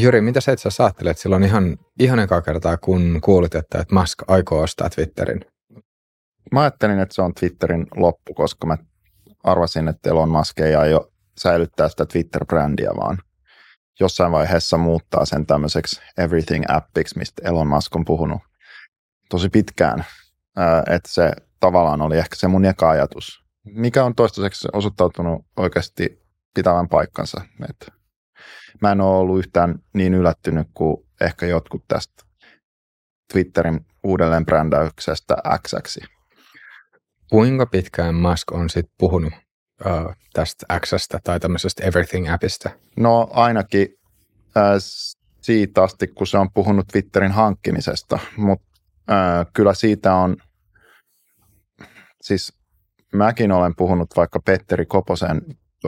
Juri, mitä sä itse asiassa ajattelet silloin ihan, ihan ekaa kertaa, kun kuulit, että, että Musk aikoo ostaa Twitterin? Mä ajattelin, että se on Twitterin loppu, koska mä arvasin, että Elon Musk ei aio säilyttää sitä Twitter-brändiä, vaan jossain vaiheessa muuttaa sen tämmöiseksi everything-appiksi, mistä Elon Musk on puhunut tosi pitkään. Että se tavallaan oli ehkä se mun eka ajatus, mikä on toistaiseksi osoittautunut oikeasti pitävän paikkansa. Et mä en ole ollut yhtään niin yllättynyt kuin ehkä jotkut tästä Twitterin uudelleen brändäyksestä Xksi. Kuinka pitkään Musk on sitten puhunut uh, tästä Xstä tai tämmöisestä Everything-appista? No ainakin äh, siitä asti, kun se on puhunut Twitterin hankkimisesta, mutta äh, kyllä siitä on, siis mäkin olen puhunut vaikka Petteri Koposen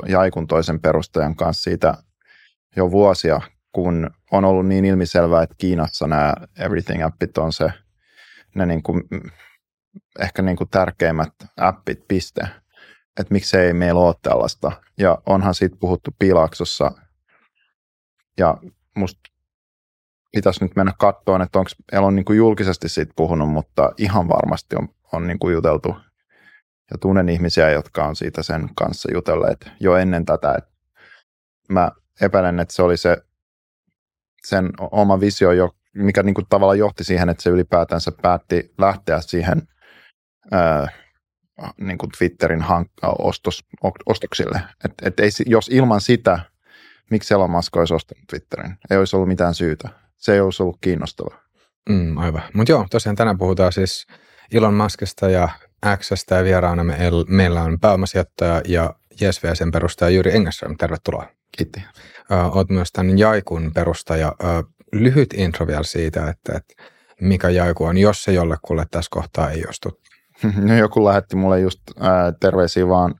Jaikun toisen perustajan kanssa siitä jo vuosia, kun on ollut niin ilmiselvää, että Kiinassa nämä Everything-appit on se, ne niin kuin, ehkä niin kuin tärkeimmät appit, piste. Että miksei meillä ole tällaista. Ja onhan siitä puhuttu Pilaaksossa. Ja musta pitäisi nyt mennä katsomaan, että onko meillä on niin kuin julkisesti siitä puhunut, mutta ihan varmasti on, on niin kuin juteltu. Ja tunnen ihmisiä, jotka on siitä sen kanssa jutelleet jo ennen tätä. Että mä epäilen, että se oli se sen oma visio, mikä niin kuin tavallaan johti siihen, että se ylipäätänsä päätti lähteä siihen ää, niin kuin Twitterin hank- ostos, ostoksille. Et, et ei, jos ilman sitä, miksi Elon Musk olisi ostanut Twitterin? Ei olisi ollut mitään syytä. Se ei olisi ollut kiinnostavaa. Mm, aivan. Mutta joo, tosiaan tänään puhutaan siis Elon Muskista ja Xstä ja vieraana me, meillä on pääomasijoittaja ja JSVSn perustaja Jyri Engerström. Tervetuloa. Kiitti. Olet myös tämän Jaikun perustaja. Lyhyt intro vielä siitä, että, että mikä Jaiku on, jos se jollekulle tässä kohtaa ei ostu. No joku lähetti mulle just ää, terveisiä vaan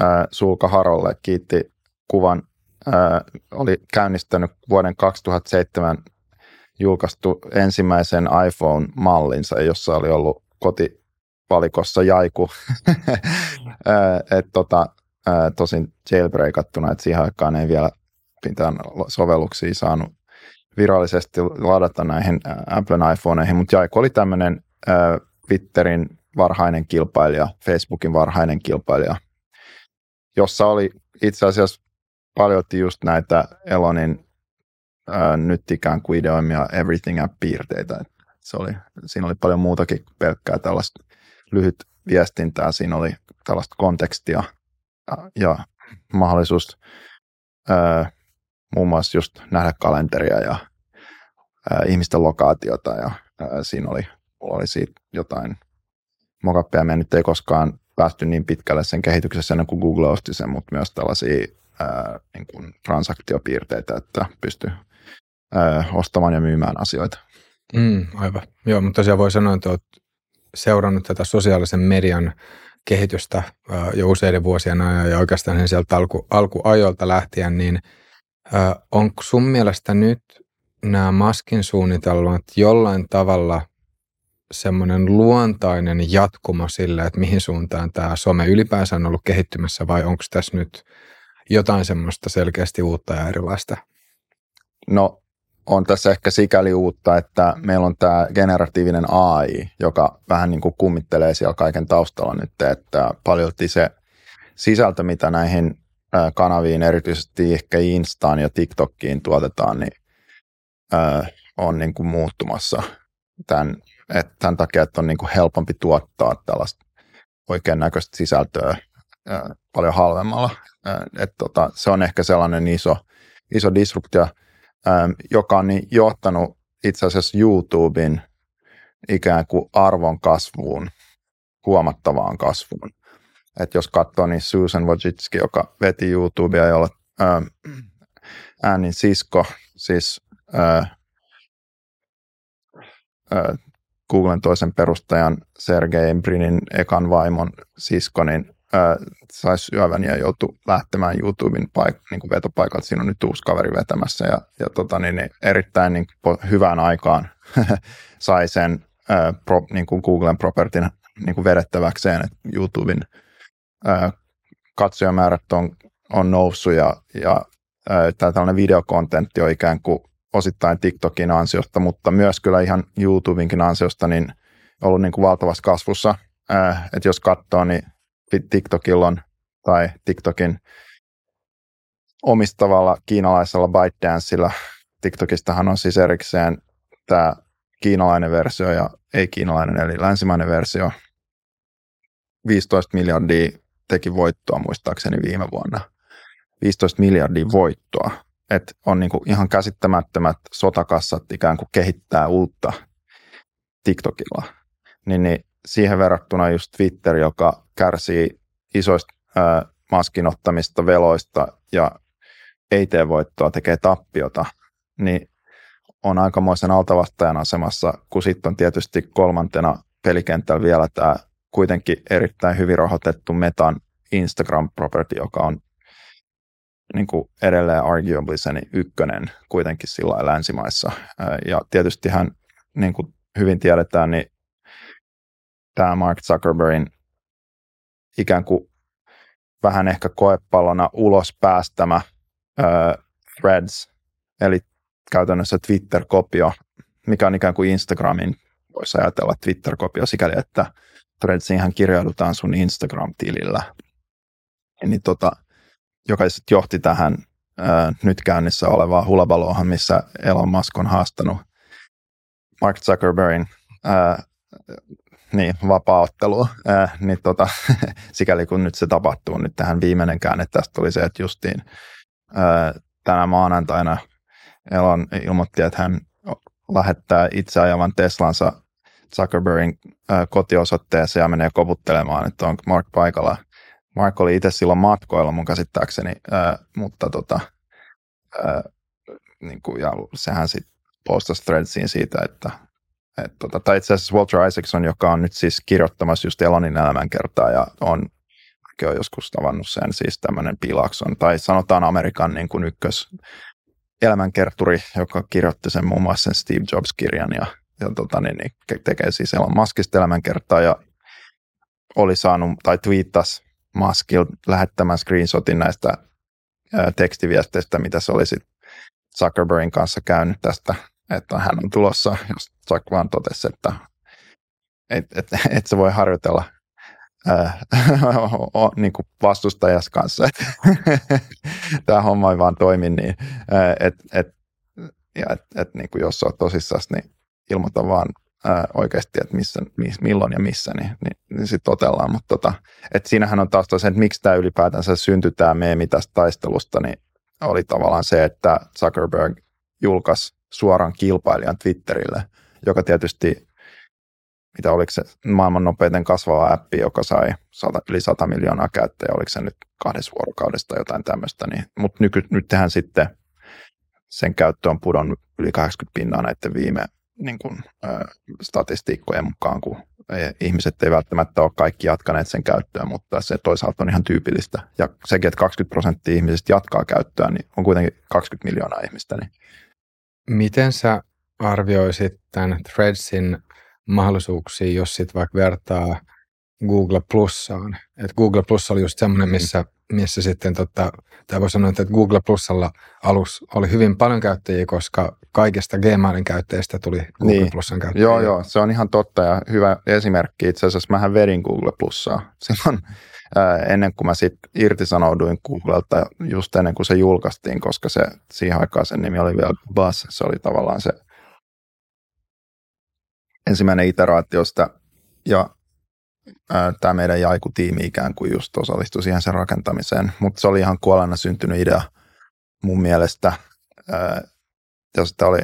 ää, Sulka Harolle, kiitti kuvan. Ää, oli käynnistänyt vuoden 2007 julkaistu ensimmäisen iPhone-mallinsa, jossa oli ollut kotivalikossa Jaiku. Et tota, tosin jailbreakattuna, että siihen aikaan ei vielä mitään sovelluksia saanut virallisesti ladata näihin Applen iPhoneihin, mutta Jaiku oli tämmöinen Twitterin varhainen kilpailija, Facebookin varhainen kilpailija, jossa oli itse asiassa paljon just näitä Elonin ää, nyt ikään kuin ideoimia Everything App-piirteitä. Se oli, siinä oli paljon muutakin pelkkää tällaista lyhyt viestintää, siinä oli tällaista kontekstia ja mahdollisuus ää, muun muassa just nähdä kalenteria ja ää, ihmisten lokaatiota ja ää, siinä oli, oli siitä jotain mokappeja. Me nyt ei koskaan päästy niin pitkälle sen kehityksessä ennen kuin Google osti sen, mutta myös tällaisia ää, niin kuin transaktiopiirteitä, että pystyy ostamaan ja myymään asioita. Mm, aivan. Joo, mutta tosiaan voi sanoa, että olet seurannut tätä sosiaalisen median kehitystä jo useiden vuosien ajan ja oikeastaan sieltä alku, alkuajoilta lähtien, niin onko sun mielestä nyt nämä maskin suunnitelmat jollain tavalla semmoinen luontainen jatkumo sille, että mihin suuntaan tämä some ylipäänsä on ollut kehittymässä vai onko tässä nyt jotain semmoista selkeästi uutta ja erilaista? No on tässä ehkä sikäli uutta, että meillä on tämä generatiivinen AI, joka vähän niin kuin kummittelee siellä kaiken taustalla nyt, että paljolti se sisältö, mitä näihin kanaviin, erityisesti ehkä Instaan ja TikTokkiin tuotetaan, niin on niin kuin muuttumassa tämän, että tämän takia, että on niin kuin helpompi tuottaa tällaista oikein näköistä sisältöä paljon halvemmalla. Että tota, se on ehkä sellainen iso, iso disruptio joka on niin johtanut itse asiassa YouTuben ikään kuin arvon kasvuun, huomattavaan kasvuun. Et jos katsoo, niin Susan Wojcicki, joka veti YouTubea, jolla äänin sisko, siis ää, ää, Googlen toisen perustajan Sergei Brinin ekan vaimon sisko, niin sai syövän ja joutui lähtemään YouTuben paik- niin kuin vetopaikalta. Siinä on nyt uusi kaveri vetämässä ja, ja tota, niin, niin erittäin niin kuin, hyvään aikaan sai sen ää, pro, niin kuin Googlen propertin niin kuin vedettäväkseen, että YouTuben ää, katsojamäärät on, on noussut ja, ja ää, tämä tällainen videokontentti on ikään kuin osittain TikTokin ansiosta, mutta myös kyllä ihan YouTubinkin ansiosta, niin ollut niin kuin valtavassa kasvussa. Äh, että jos katsoo, niin TikTokilla on, tai TikTokin omistavalla kiinalaisella ByteDanceilla, TikTokistahan on siis erikseen tämä kiinalainen versio ja ei-kiinalainen, eli länsimainen versio. 15 miljardia teki voittoa muistaakseni viime vuonna. 15 miljardia voittoa. Että on niinku ihan käsittämättömät sotakassat ikään kuin kehittää uutta TikTokilla. Niin, niin siihen verrattuna just Twitter, joka kärsii isoista ää, maskinottamista veloista ja ei tee voittoa, tekee tappiota, niin on aikamoisen altavastajan asemassa, kun sitten on tietysti kolmantena pelikentällä vielä tämä kuitenkin erittäin hyvin rahoitettu Metan Instagram-property, joka on niin kuin edelleen arguably sen ykkönen kuitenkin sillä länsimaissa. Ja tietysti hän, niin kuin hyvin tiedetään, niin tämä Mark Zuckerbergin ikään kuin vähän ehkä koepallona ulos päästämä uh, Threads, eli käytännössä Twitter-kopio, mikä on ikään kuin Instagramin, voisi ajatella Twitter-kopio sikäli, että Threadsiinhan kirjaudutaan sun Instagram-tilillä. Niin tota, joka sitten johti tähän ää, nyt käynnissä olevaan hulabaloahan, missä Elon Musk on haastanut Mark Zuckerbergin ää, niin, vapaaottelua, ää, niin tota, sikäli kun nyt se tapahtuu, nyt tähän viimeinen käänne tästä tuli se, että justiin ää, tänä maanantaina Elon ilmoitti, että hän lähettää itse ajavan Teslansa Zuckerbergin ää, kotiosoitteeseen ja menee koputtelemaan, että on Mark paikalla. Mark oli itse silloin matkoilla mun käsittääkseni, ää, mutta tota, ää, niin kuin, ja sehän sitten postasi threadsiin siitä, että et, tota, tai itse asiassa Walter Isaacson, joka on nyt siis kirjoittamassa just Elonin elämänkertaa ja on, on joskus tavannut sen, siis tämmöinen Pilakson, tai sanotaan Amerikan niin kuin ykkös elämänkerturi, joka kirjoitti sen muun muassa sen Steve Jobs-kirjan ja, ja tota, niin, niin, tekee siis Elon Muskista elämänkertaa ja oli saanut tai twiittasi Muskil lähettämään screenshotin näistä ää, tekstiviesteistä, mitä se olisi Zuckerbergin kanssa käynyt tästä, että hän on tulossa, jos Zuck vaan totesi, että et, et, et se voi harjoitella ää, niin kuin vastustajas kanssa, tämä homma ei vaan toimi niin, että et, ja et, et, niin kuin jos olet tosissaan, niin ilmoita vaan ää, oikeasti, että missä, miss, milloin ja missä, niin, niin, niin sitten totellaan. Mutta tota, et siinähän on taas se, että miksi tämä ylipäätänsä syntyi tämä meemi tästä taistelusta, niin oli tavallaan se, että Zuckerberg julkaisi suoran kilpailijan Twitterille, joka tietysti, mitä oliko se maailman nopeiten kasvava appi, joka sai 100, yli 100 miljoonaa käyttäjää, oliko se nyt kahdessa vuorokaudesta jotain tämmöistä, niin, mutta nyky, nyt tähän sitten sen käyttö on pudonnut yli 80 pinnaa näiden viime niin kuin, äh, statistiikkojen mukaan, kun ihmiset ei välttämättä ole kaikki jatkaneet sen käyttöä, mutta se toisaalta on ihan tyypillistä. Ja sekin, että 20 prosenttia ihmisistä jatkaa käyttöä, niin on kuitenkin 20 miljoonaa ihmistä. Niin. Miten sä arvioisit tämän Threadsin mahdollisuuksia, jos sitten vaikka vertaa Google Plussaan? Et Google Plus oli just semmoinen, mm. missä missä sitten, tota, tai voi sanoa, että Google Plusalla alus oli hyvin paljon käyttäjiä, koska kaikista Gmailin käyttäjistä tuli Google niin. Plusan käyttäjiä. Joo, joo, se on ihan totta ja hyvä esimerkki. Itse asiassa mähän vedin Google Plussaa silloin ennen kuin mä sitten irtisanouduin Googlelta just ennen kuin se julkaistiin, koska se siihen aikaan sen nimi oli vielä Buzz. Se oli tavallaan se ensimmäinen iteraatio sitä. Ja tämä meidän Jaiku-tiimi ikään kuin just osallistui siihen sen rakentamiseen, mutta se oli ihan kuolena syntynyt idea mun mielestä, josta oli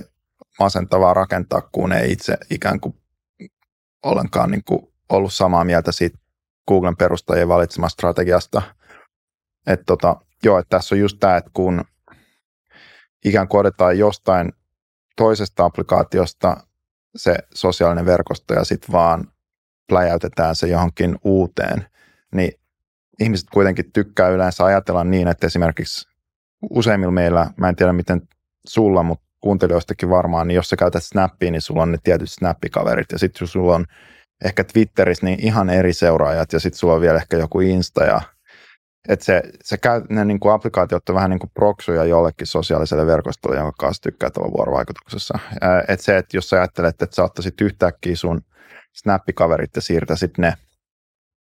masentavaa rakentaa, kun ei itse ikään kuin ollenkaan niin kuin ollut samaa mieltä siitä Googlen perustajien valitsemasta strategiasta. Että tota, joo, että tässä on just tämä, että kun ikään kuin otetaan jostain toisesta applikaatiosta se sosiaalinen verkosto ja sitten vaan pläjäytetään se johonkin uuteen, niin ihmiset kuitenkin tykkää yleensä ajatella niin, että esimerkiksi useimmilla meillä, mä en tiedä miten sulla, mutta kuuntelijoistakin varmaan, niin jos sä käytät Snappia, niin sulla on ne tietyt snappikaverit, ja sitten sulla on ehkä Twitterissä niin ihan eri seuraajat, ja sitten sulla on vielä ehkä joku Insta, ja että se, se käy, ne niin kuin applikaatiot on vähän niin kuin proksuja jollekin sosiaaliselle verkostolle, jonka kanssa tykkää olla vuorovaikutuksessa. Että se, että jos sä ajattelet, että sä ottaisit yhtäkkiä sun snappikaverit ja siirtäisit ne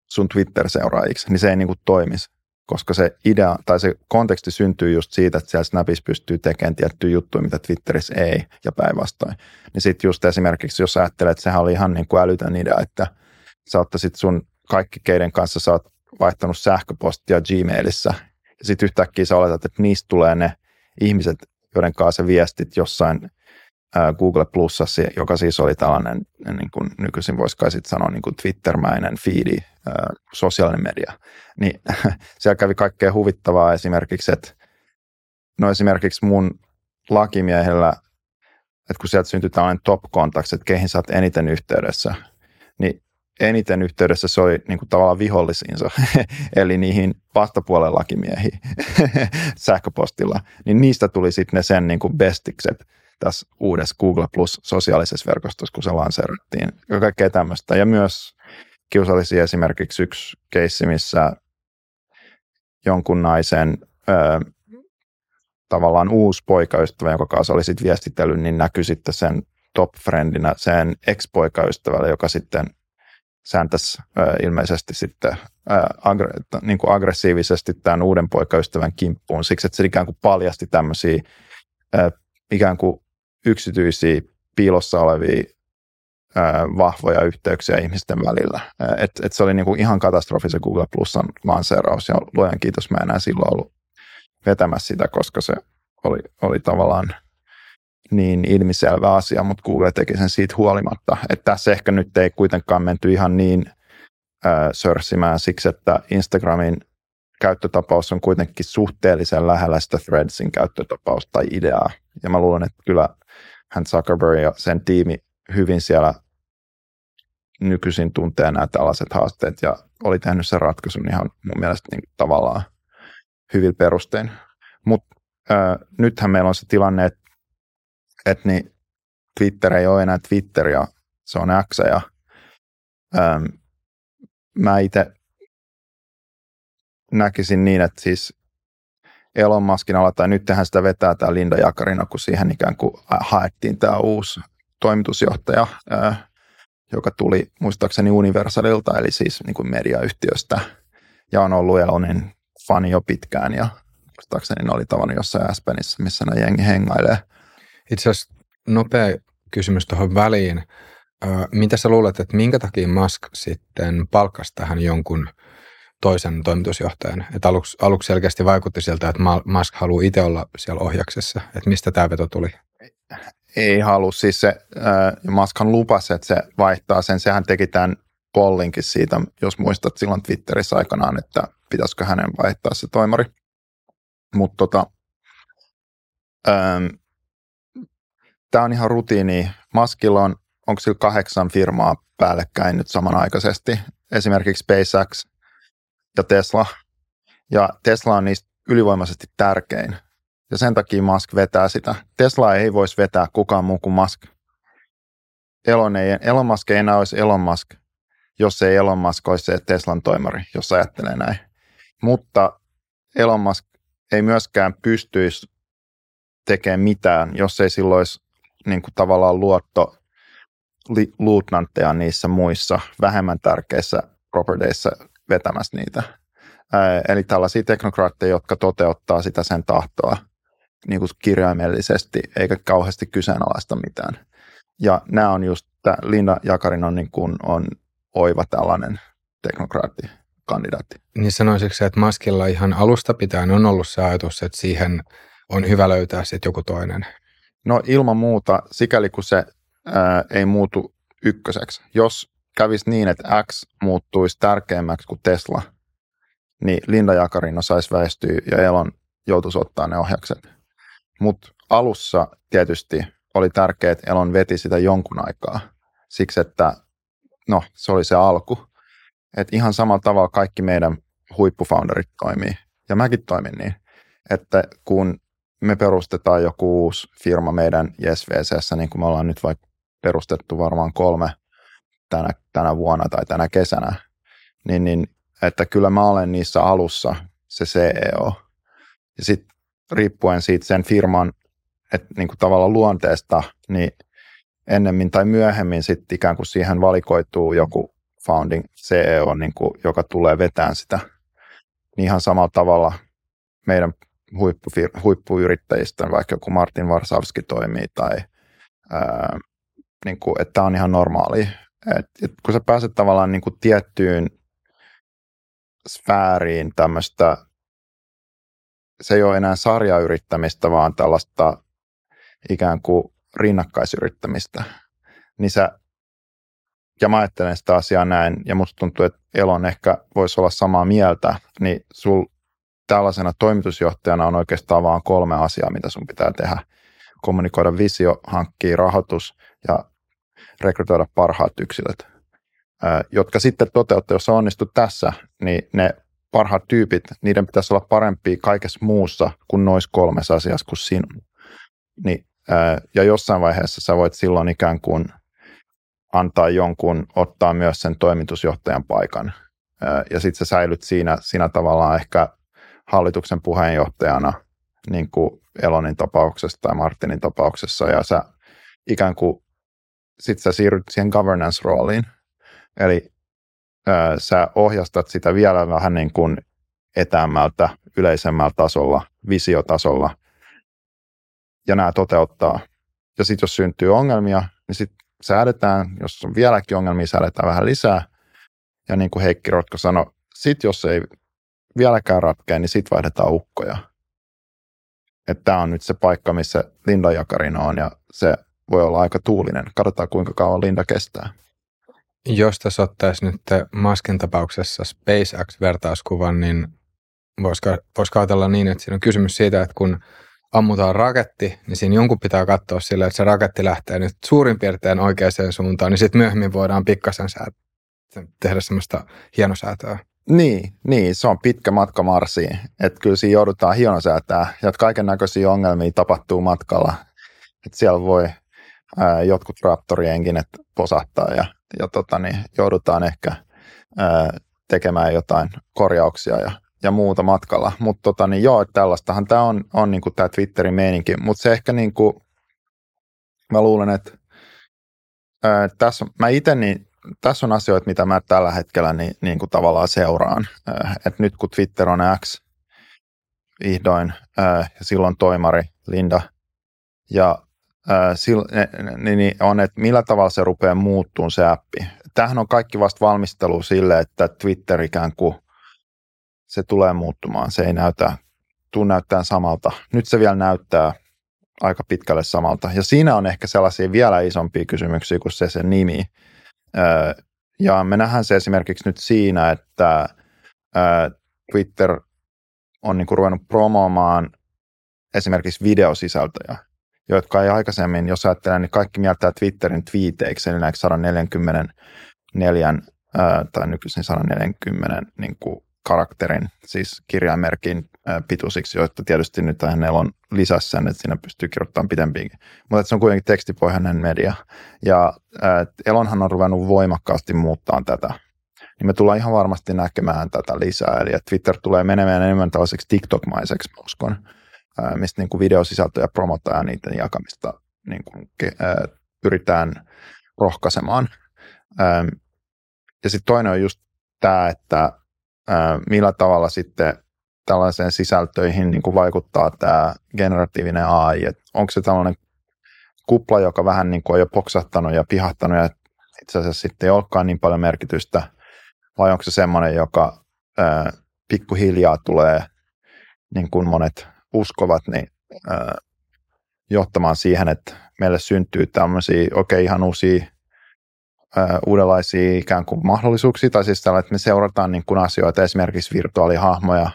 sun Twitter-seuraajiksi, niin se ei niin kuin toimisi koska se idea tai se konteksti syntyy just siitä, että siellä Snapissa pystyy tekemään tiettyjä juttuja, mitä Twitterissä ei, ja päinvastoin. Niin sitten just esimerkiksi, jos ajattelet, että sehän oli ihan niin kuin älytön idea, että sä ottaisit sun kaikki, keiden kanssa sä oot vaihtanut sähköpostia Gmailissa, ja sitten yhtäkkiä sä oletat, että niistä tulee ne ihmiset, joiden kanssa sä viestit jossain Google Plusassa, joka siis oli tällainen, niin kuin nykyisin voisi kai sitten sanoa, niin kuin Twitter-mäinen feedi, sosiaalinen media, niin siellä kävi kaikkea huvittavaa esimerkiksi, että no esimerkiksi mun lakimiehellä, että kun sieltä syntyi tällainen top contacts, että keihin sä oot eniten yhteydessä, niin eniten yhteydessä se oli niin kuin tavallaan vihollisiinsa, eli niihin vastapuolen lakimiehiin sähköpostilla, niin niistä tuli sitten ne sen niin kuin bestikset tässä uudessa Google Plus sosiaalisessa verkostossa, kun se lanseerattiin kaikkea tämmöistä. Ja myös kiusallisia esimerkiksi yksi keissi, missä jonkun naisen ö, tavallaan uusi poikaystävä, jonka kanssa oli sitten viestitellyt, niin näkyi sitten sen top friendinä sen ex-poikaystävälle, joka sitten sääntäisi ö, ilmeisesti sitten ö, agre, niin kuin aggressiivisesti tämän uuden poikaystävän kimppuun, siksi että se ikään kuin paljasti tämmöisiä ikään kuin yksityisiä piilossa olevia vahvoja yhteyksiä ihmisten välillä. Et, et se oli niinku ihan katastrofi se Google Plusan lanseeraus ja luojan kiitos mä enää silloin ollut vetämässä sitä, koska se oli, oli tavallaan niin ilmiselvä asia, mutta Google teki sen siitä huolimatta. Että tässä ehkä nyt ei kuitenkaan menty ihan niin äh, sörssimään siksi, että Instagramin käyttötapaus on kuitenkin suhteellisen lähellä sitä Threadsin käyttötapausta tai ideaa. Ja mä luulen, että kyllä hän Zuckerberg ja sen tiimi hyvin siellä nykyisin tuntee nämä tällaiset haasteet ja oli tehnyt sen ratkaisun ihan mun mielestä niin tavallaan hyvin perustein. Mutta nythän meillä on se tilanne, että et niin Twitter ei ole enää Twitter ja se on X ja ää, mä itse näkisin niin, että siis Elon Muskin tai nyt tehdään sitä vetää tämä Linda Jakarina, kun siihen ikään kuin haettiin tämä uusi toimitusjohtaja, joka tuli muistaakseni Universalilta, eli siis niin kuin mediayhtiöstä, ja on ollut Elonin fani jo pitkään, ja muistaakseni ne oli tavannut jossain Aspenissä, missä ne jengi hengailee. Itse asiassa nopea kysymys tuohon väliin. Mitä sä luulet, että minkä takia Musk sitten palkkasi tähän jonkun toisen toimitusjohtajan? Että aluksi, aluksi selkeästi vaikutti siltä, että Musk haluaa itse olla siellä ohjaksessa. Että mistä tämä veto tuli? Ei halua. Siis se, äh, Maskan lupasi, että se vaihtaa sen. Sehän teki tämän pollinkin siitä, jos muistat silloin Twitterissä aikanaan, että pitäisikö hänen vaihtaa se toimari. Mutta tota, ähm, tämä on ihan rutiini. Maskilla on, onko sillä kahdeksan firmaa päällekkäin nyt samanaikaisesti, esimerkiksi SpaceX ja Tesla. Ja Tesla on niistä ylivoimaisesti tärkein ja sen takia Musk vetää sitä. Tesla ei voisi vetää kukaan muu kuin Musk. Elon, ei, Elon Musk ei enää olisi Elon Musk, jos ei Elon Musk olisi se Teslan toimari, jos ajattelee näin. Mutta Elon Musk ei myöskään pystyisi tekemään mitään, jos ei silloin olisi niin kuin tavallaan luotto luutnantteja niissä muissa vähemmän tärkeissä properteissa vetämässä niitä. Eli tällaisia teknokraatteja, jotka toteuttaa sitä sen tahtoa niin kuin kirjaimellisesti eikä kauheasti kyseenalaista mitään. Ja nämä on just, tämä Linda Jakarin on, niin kuin, on oiva tällainen teknokraatti kandidaatti. Niin sanoisitko että Maskilla ihan alusta pitäen on ollut se ajatus, että siihen on hyvä löytää sitten joku toinen? No ilman muuta, sikäli kun se ää, ei muutu ykköseksi. Jos kävisi niin, että X muuttuisi tärkeämmäksi kuin Tesla, niin Linda Jakarino saisi väistyä ja Elon joutuisi ottaa ne ohjakset. Mutta alussa tietysti oli tärkeää, että Elon veti sitä jonkun aikaa. Siksi, että no, se oli se alku. Että ihan samalla tavalla kaikki meidän huippufounderit toimii. Ja mäkin toimin niin, että kun me perustetaan joku uusi firma meidän JSVCssä, niin kuin me ollaan nyt vaikka perustettu varmaan kolme tänä, tänä vuonna tai tänä kesänä, niin, niin että kyllä mä olen niissä alussa se CEO. Ja sitten riippuen siitä sen firman, että niin kuin tavallaan luonteesta, niin ennemmin tai myöhemmin sitten ikään kuin siihen valikoituu joku founding CEO, niin kuin, joka tulee vetään sitä. Niin ihan samalla tavalla meidän huippufir- huippuyrittäjistä, vaikka joku Martin Varsavski toimii tai ää, niin kuin, että tämä on ihan normaali. Et, et kun sä pääset tavallaan niin kuin tiettyyn sfääriin tämmöistä, se ei ole enää sarjayrittämistä, vaan tällaista ikään kuin rinnakkaisyrittämistä, niin sä, ja mä ajattelen sitä asiaa näin, ja musta tuntuu, että Elon ehkä voisi olla samaa mieltä, niin sul tällaisena toimitusjohtajana on oikeastaan vain kolme asiaa, mitä sun pitää tehdä. Kommunikoida visio, hankkia rahoitus ja rekrytoida parhaat yksilöt, jotka sitten toteuttaa, jos onnistut tässä, niin ne parhaat tyypit, niiden pitäisi olla parempia kaikessa muussa kuin noissa kolmessa asiassa kuin sinun. Niin, ja jossain vaiheessa sä voit silloin ikään kuin antaa jonkun ottaa myös sen toimitusjohtajan paikan. Ja sitten sä säilyt siinä, siinä tavallaan ehkä hallituksen puheenjohtajana niin kuin Elonin tapauksessa tai Martinin tapauksessa ja sä ikään kuin sit sä siirryt siihen governance-rooliin. Eli sä ohjastat sitä vielä vähän niin kuin etäämmältä, yleisemmällä tasolla, visiotasolla ja nämä toteuttaa. Ja sitten jos syntyy ongelmia, niin sitten säädetään, jos on vieläkin ongelmia, säädetään vähän lisää. Ja niin kuin Heikki Rotko sanoi, sitten jos ei vieläkään ratkea, niin sitten vaihdetaan ukkoja. Että tämä on nyt se paikka, missä Linda Jakarina on ja se voi olla aika tuulinen. Katsotaan, kuinka kauan Linda kestää. Jos tässä ottaisi nyt Maskin tapauksessa SpaceX-vertauskuvan, niin voisiko, voisiko ajatella niin, että siinä on kysymys siitä, että kun ammutaan raketti, niin siinä jonkun pitää katsoa sille, että se raketti lähtee nyt suurin piirtein oikeaan suuntaan, niin sitten myöhemmin voidaan pikkasen tehdä semmoista hienosäätöä. Niin, niin, se on pitkä matka Marsiin. Että kyllä siinä joudutaan hienosäätää ja kaiken näköisiä ongelmia tapahtuu matkalla. Että siellä voi ää, jotkut raptorienkinet posahtaa ja, ja tota, niin, joudutaan ehkä ää, tekemään jotain korjauksia ja, ja muuta matkalla. Mutta tota, niin, joo, tällaistahan tämä on, on niinku tämä Twitterin meininki. Mutta se ehkä niinku, mä luulen, että ää, tässä, mä itse niin tässä on asioita, mitä mä tällä hetkellä niin, niin kuin tavallaan seuraan. Et nyt kun Twitter on X vihdoin, ja silloin toimari Linda, ja niin, on, että millä tavalla se rupeaa muuttumaan se appi. Tämähän on kaikki vasta valmistelu sille, että Twitter ikään kuin se tulee muuttumaan. Se ei näytä, tuu näyttää samalta. Nyt se vielä näyttää aika pitkälle samalta. Ja siinä on ehkä sellaisia vielä isompia kysymyksiä kuin se sen nimi. Ja me nähdään se esimerkiksi nyt siinä, että Twitter on niin kuin ruvennut promoomaan esimerkiksi videosisältöjä, jotka ei aikaisemmin, jos ajattelee, niin kaikki mieltää Twitterin twiiteiksi, eli näiksi 144 tai nykyisin 140 niin kuin karakterin, siis kirjaimerkin pituisiksi, joita tietysti nyt hänellä on lisässä sen, että siinä pystyy kirjoittamaan pidempiinkin. Mutta se on kuitenkin tekstipohjainen media. Ja Elonhan on ruvennut voimakkaasti muuttaa tätä. Niin me tullaan ihan varmasti näkemään tätä lisää. Eli Twitter tulee menemään enemmän tällaiseksi TikTok-maiseksi, uskon, mistä niin kuin videosisältöjä promotaan ja niiden jakamista niin kuin, pyritään rohkaisemaan. Ja sitten toinen on just tämä, että millä tavalla sitten tällaiseen sisältöihin niin kuin vaikuttaa tämä generatiivinen AI, onko se tällainen kupla, joka vähän niin kuin on jo poksahtanut ja pihahtanut ja itse asiassa sitten ei olekaan niin paljon merkitystä, vai onko se semmoinen, joka ää, pikkuhiljaa tulee, niin kuin monet uskovat, niin ää, johtamaan siihen, että meille syntyy tämmöisiä, okei, okay, ihan uusia uudenlaisia ikään kuin mahdollisuuksia, tai siis tällä, että me seurataan niin kuin asioita, esimerkiksi virtuaalihahmoja,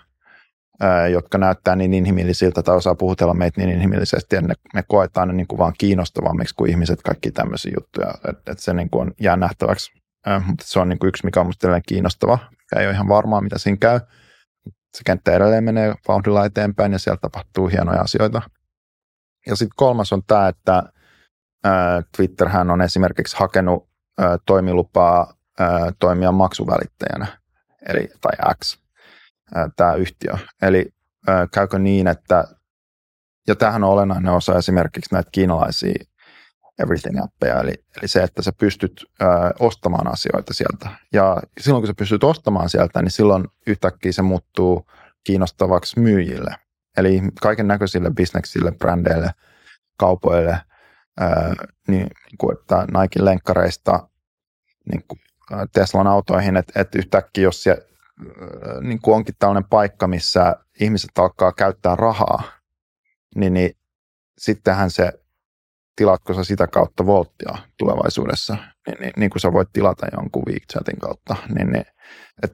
ää, jotka näyttää niin inhimillisiltä tai osaa puhutella meitä niin inhimillisesti, ja ne, me koetaan ne niin kuin vaan kiinnostavammiksi kuin ihmiset kaikki tämmöisiä juttuja, että et se niin kuin on, jää nähtäväksi, ää, mutta se on niin kuin yksi, mikä on minusta kiinnostavaa, mikä ei ole ihan varmaa, mitä siinä käy. Se kenttä edelleen menee vauhdilla eteenpäin, ja siellä tapahtuu hienoja asioita. Ja sitten kolmas on tämä, että ää, Twitterhän on esimerkiksi hakenut toimilupaa toimia maksuvälittäjänä, eli, tai X. tämä yhtiö. Eli käykö niin, että, ja tämähän on olennainen osa esimerkiksi näitä kiinalaisia everything-appeja, eli, eli se, että sä pystyt ö, ostamaan asioita sieltä. Ja silloin kun sä pystyt ostamaan sieltä, niin silloin yhtäkkiä se muuttuu kiinnostavaksi myyjille. Eli kaiken näköisille bisneksille, brändeille, kaupoille, ö, niin, niin kuin, että Nike lenkkareista niin kuin Teslan autoihin, että, että yhtäkkiä jos se niin kuin onkin tällainen paikka, missä ihmiset alkaa käyttää rahaa, niin, niin sittenhän se tilatko sä sitä kautta volttia tulevaisuudessa, niin, niin, niin kuin sä voit tilata jonkun WeChatin kautta, niin, niin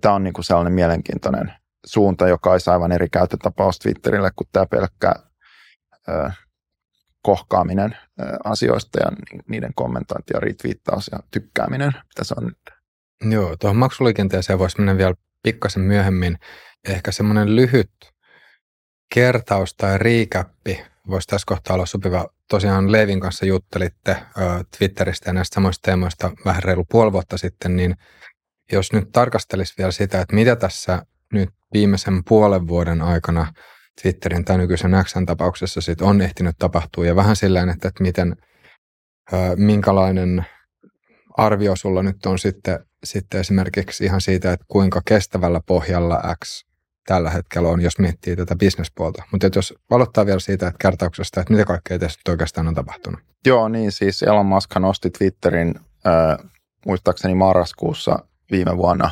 tämä on niin kuin sellainen mielenkiintoinen suunta, joka olisi aivan eri käyttötapaus Twitterille kuin tämä pelkkä ö, kohkaaminen ö, asioista ja niiden kommentointi ja retweettaus ja tykkääminen, mitä se on nyt. Joo, tuohon maksuliikenteeseen voisi mennä vielä pikkasen myöhemmin. Ehkä semmoinen lyhyt kertaus tai riikäppi voisi tässä kohtaa olla sopiva. Tosiaan Leivin kanssa juttelitte Twitteristä ja näistä samoista teemoista vähän reilu puoli vuotta sitten, niin jos nyt tarkastelisi vielä sitä, että mitä tässä nyt viimeisen puolen vuoden aikana Twitterin tai nykyisen Xn tapauksessa sit on ehtinyt tapahtua ja vähän sillä että, että miten, minkälainen arvio sulla nyt on sitten, sitten esimerkiksi ihan siitä, että kuinka kestävällä pohjalla X tällä hetkellä on, jos miettii tätä bisnespuolta. Mutta jos aloittaa vielä siitä, että kertauksesta, että mitä kaikkea tässä oikeastaan on tapahtunut. Joo, niin siis Elon Musk nosti Twitterin äh, muistaakseni marraskuussa viime vuonna.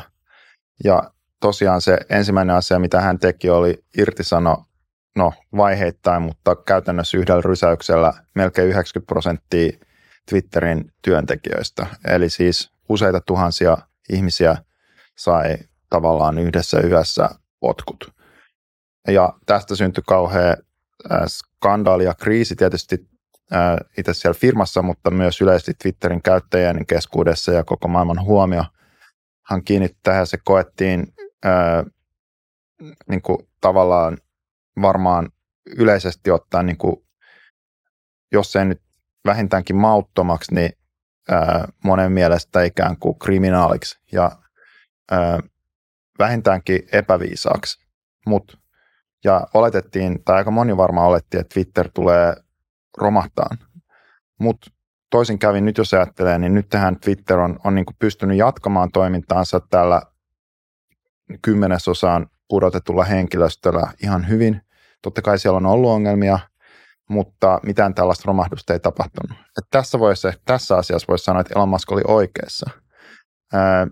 Ja tosiaan se ensimmäinen asia, mitä hän teki, oli irtisano, no vaiheittain, mutta käytännössä yhdellä rysäyksellä melkein 90 prosenttia Twitterin työntekijöistä. Eli siis useita tuhansia ihmisiä sai tavallaan yhdessä yössä potkut. Ja tästä syntyi kauhea skandaali ja kriisi tietysti itse siellä firmassa, mutta myös yleisesti Twitterin käyttäjien keskuudessa ja koko maailman huomio hän kiinnitti tähän. Se koettiin ää, niin kuin tavallaan varmaan yleisesti ottaen, niin kuin, jos ei nyt vähintäänkin mauttomaksi, niin ää, monen mielestä ikään kuin kriminaaliksi ja ää, vähintäänkin epäviisaaksi. Mut, ja oletettiin, tai aika moni varmaan oletti, että Twitter tulee romahtaan. Mutta toisin kävin nyt jos ajattelee, niin nyt tähän Twitter on, on niin pystynyt jatkamaan toimintaansa tällä kymmenesosaan pudotetulla henkilöstöllä ihan hyvin. Totta kai siellä on ollut ongelmia, mutta mitään tällaista romahdusta ei tapahtunut. Et tässä, voisi, tässä asiassa voisi sanoa, että Elon Musk oli oikeassa. Ää,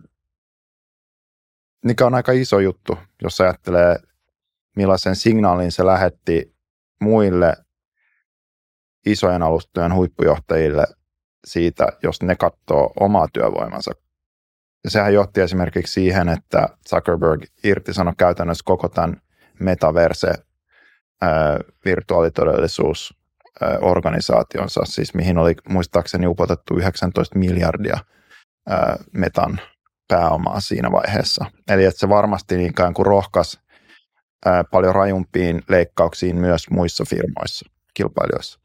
mikä on aika iso juttu, jos ajattelee, millaisen signaalin se lähetti muille isojen alustojen huippujohtajille siitä, jos ne katsoo omaa työvoimansa. Ja sehän johti esimerkiksi siihen, että Zuckerberg irtisanoi käytännössä koko tämän metaverse virtuaalitodellisuus organisaationsa, siis mihin oli muistaakseni upotettu 19 miljardia metan pääomaa siinä vaiheessa. Eli että se varmasti ikään kuin rohkas paljon rajumpiin leikkauksiin myös muissa firmoissa, kilpailijoissa.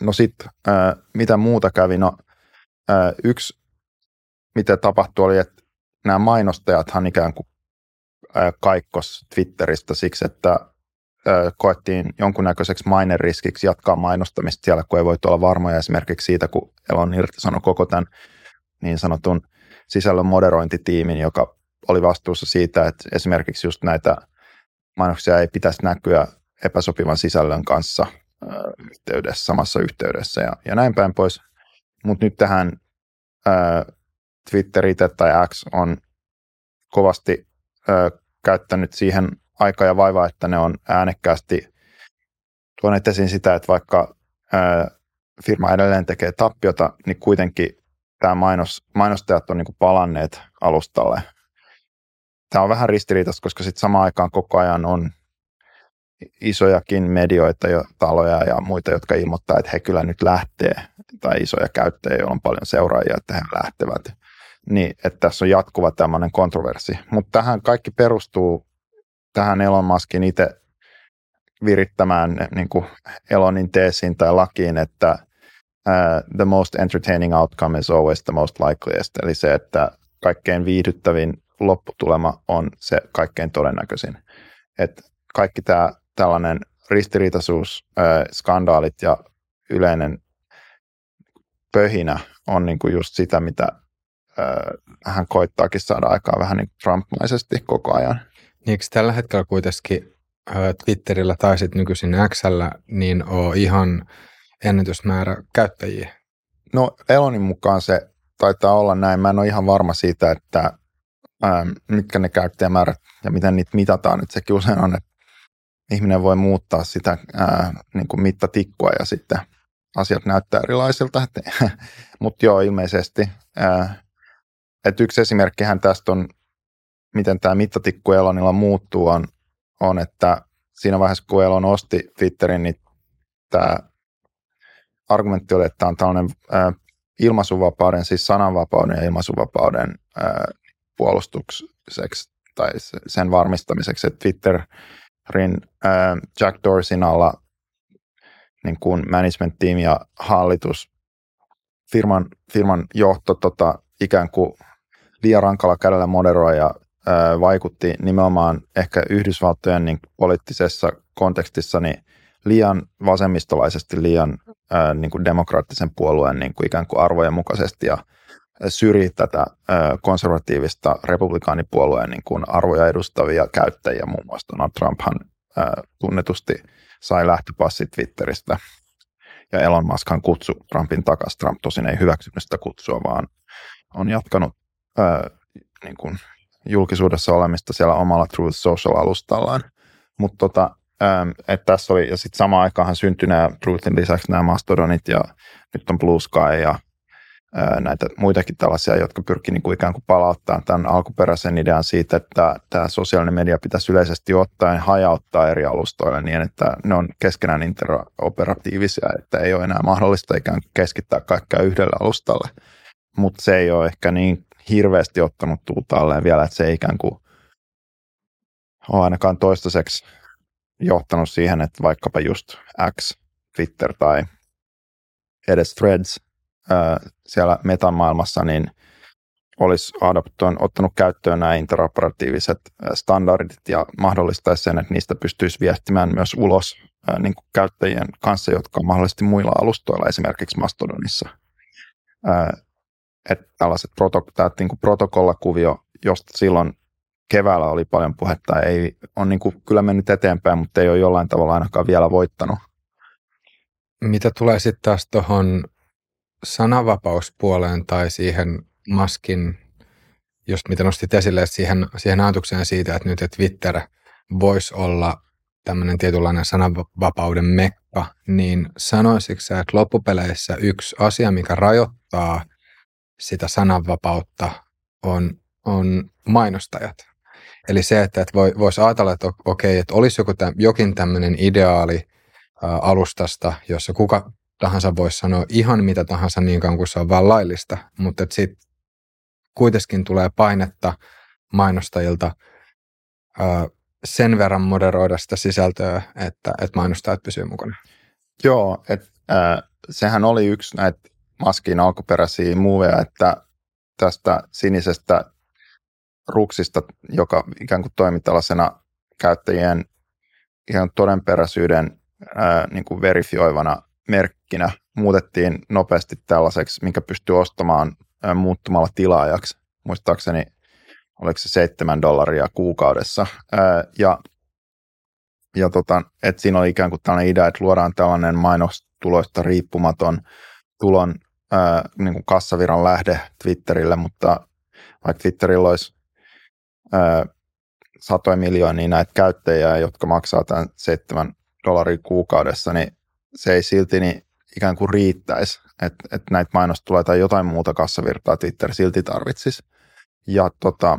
No sitten, mitä muuta kävi? No, yksi, mitä tapahtui, oli, että nämä mainostajathan ikään kuin kaikkos Twitteristä siksi, että koettiin jonkunnäköiseksi maineriskiksi jatkaa mainostamista siellä, kun ei voi olla varmoja esimerkiksi siitä, kun Elon irtisanoi koko tämän niin sanotun sisällön moderointitiimin, joka oli vastuussa siitä, että esimerkiksi just näitä mainoksia ei pitäisi näkyä epäsopivan sisällön kanssa yhteydessä, samassa yhteydessä ja, ja näin päin pois. Mutta nyt tähän ää, Twitter itse tai X on kovasti ää, käyttänyt siihen aikaa ja vaivaa, että ne on äänekkäästi tuoneet esiin sitä, että vaikka ää, firma edelleen tekee tappiota, niin kuitenkin tämä mainos, mainostajat on niin palanneet alustalle. Tämä on vähän ristiriitaista, koska sitten samaan aikaan koko ajan on isojakin medioita ja taloja ja muita, jotka ilmoittaa, että he kyllä nyt lähtee, tai isoja käyttäjiä, joilla on paljon seuraajia, että he lähtevät. Niin, että tässä on jatkuva tämmöinen kontroversi. Mutta tähän kaikki perustuu tähän Elon Muskin itse virittämään niin kuin Elonin teesiin tai lakiin, että uh, the most entertaining outcome is always the most likeliest, eli se, että kaikkein viihdyttävin lopputulema on se kaikkein todennäköisin. Et kaikki tämä tällainen ristiriitaisuus, skandaalit ja yleinen pöhinä on niin kuin just sitä, mitä hän koittaakin saada aikaa vähän niin Trump-maisesti koko ajan. Niin tällä hetkellä kuitenkin Twitterillä tai sitten nykyisin Xllä niin on ihan ennätysmäärä käyttäjiä? No Elonin mukaan se taitaa olla näin. Mä en ole ihan varma siitä, että ää, mitkä ne käyttäjämäärät ja miten niitä mitataan. Nyt sekin usein on, että ihminen voi muuttaa sitä ää, niin kuin mittatikkua ja sitten asiat näyttää erilaisilta. Mutta joo, ilmeisesti. Ää, et yksi esimerkkihän tästä on, miten tämä mittatikku Elonilla muuttuu, on, on, että siinä vaiheessa, kun Elon osti Twitterin, niin tämä argumentti oli, että tämä on tällainen ää, ilmaisuvapauden, siis sananvapauden ja ilmaisuvapauden puolustukseksi tai sen varmistamiseksi, että Twitterin Jack Dorsin alla niin kuin management team ja hallitus, firman, firman johto tota, ikään kuin liian rankalla kädellä moderoi ja ää, vaikutti nimenomaan ehkä Yhdysvaltojen niin poliittisessa kontekstissa niin liian vasemmistolaisesti, liian ää, niin kuin demokraattisen puolueen niin kuin ikään kuin arvojen mukaisesti ja syrji tätä ää, konservatiivista republikaanipuolueen niin kuin arvoja edustavia käyttäjiä. Muun muassa Donald Trumphan ää, tunnetusti sai lähtöpassit Twitteristä ja Elon Muskhan kutsui Trumpin takaisin. Trump tosin ei hyväksynyt sitä kutsua, vaan on jatkanut ää, niin kuin julkisuudessa olemista siellä omalla Truth Social-alustallaan. Mutta tota, Ähm, että tässä oli, ja sitten samaan aikaan syntyi nämä Truthin lisäksi nämä Mastodonit ja nyt on Blue Sky ja ää, näitä muitakin tällaisia, jotka pyrkii niin kuin ikään kuin palauttaa tämän alkuperäisen idean siitä, että tämä sosiaalinen media pitäisi yleisesti ottaen hajauttaa eri alustoille niin, että ne on keskenään interoperatiivisia, että ei ole enää mahdollista ikään kuin keskittää kaikkea yhdelle alustalle. Mutta se ei ole ehkä niin hirveästi ottanut tuulta vielä, että se ei ikään kuin ole ainakaan toistaiseksi johtanut siihen, että vaikkapa just X, Twitter tai edes Threads ää, siellä metan maailmassa, niin olisi adoptoin, ottanut käyttöön nämä interoperatiiviset standardit ja mahdollistaisi sen, että niistä pystyisi viestimään myös ulos ää, niin kuin käyttäjien kanssa, jotka on mahdollisesti muilla alustoilla, esimerkiksi Mastodonissa. Ää, että tällaiset proto, tämä, niin kuin protokollakuvio, josta silloin keväällä oli paljon puhetta, ei on niin kuin kyllä mennyt eteenpäin, mutta ei ole jollain tavalla ainakaan vielä voittanut. Mitä tulee sitten taas tuohon sananvapauspuoleen tai siihen maskin, jos mitä nostit esille, siihen, siihen ajatukseen siitä, että nyt Twitter voisi olla tämmöinen tietynlainen sananvapauden mekka, niin sanoisitko sä, että loppupeleissä yksi asia, mikä rajoittaa sitä sananvapautta, on, on mainostajat? Eli se, että, että voi, voisi ajatella, että okei, että olisi joku täm, jokin tämmöinen ideaali ää, alustasta, jossa kuka tahansa voisi sanoa ihan mitä tahansa niin kauan kuin se on vain laillista, mutta sitten kuitenkin tulee painetta mainostajilta ää, sen verran moderoida sitä sisältöä, että, että mainostajat pysyy mukana. Joo, että äh, sehän oli yksi näitä Maskin alkuperäisiä muuveja, että tästä sinisestä ruksista, joka ikään kuin toimi tällaisena käyttäjien ihan todenperäisyyden ää, niin kuin verifioivana merkkinä, muutettiin nopeasti tällaiseksi, minkä pystyy ostamaan ää, muuttumalla tilaajaksi. Muistaakseni oliko se 7 dollaria kuukaudessa. Ää, ja ja tota, että siinä oli ikään kuin tällainen idea, että luodaan tällainen mainostuloista riippumaton tulon ää, niin kuin kassaviran lähde Twitterille, mutta vaikka Twitterillä olisi satoja miljoonia näitä käyttäjiä, jotka maksaa tämän 7 dollaria kuukaudessa, niin se ei silti niin ikään kuin riittäisi, että, että näitä mainostuloja tai jotain muuta kassavirtaa Twitter silti tarvitsisi. Ja tota,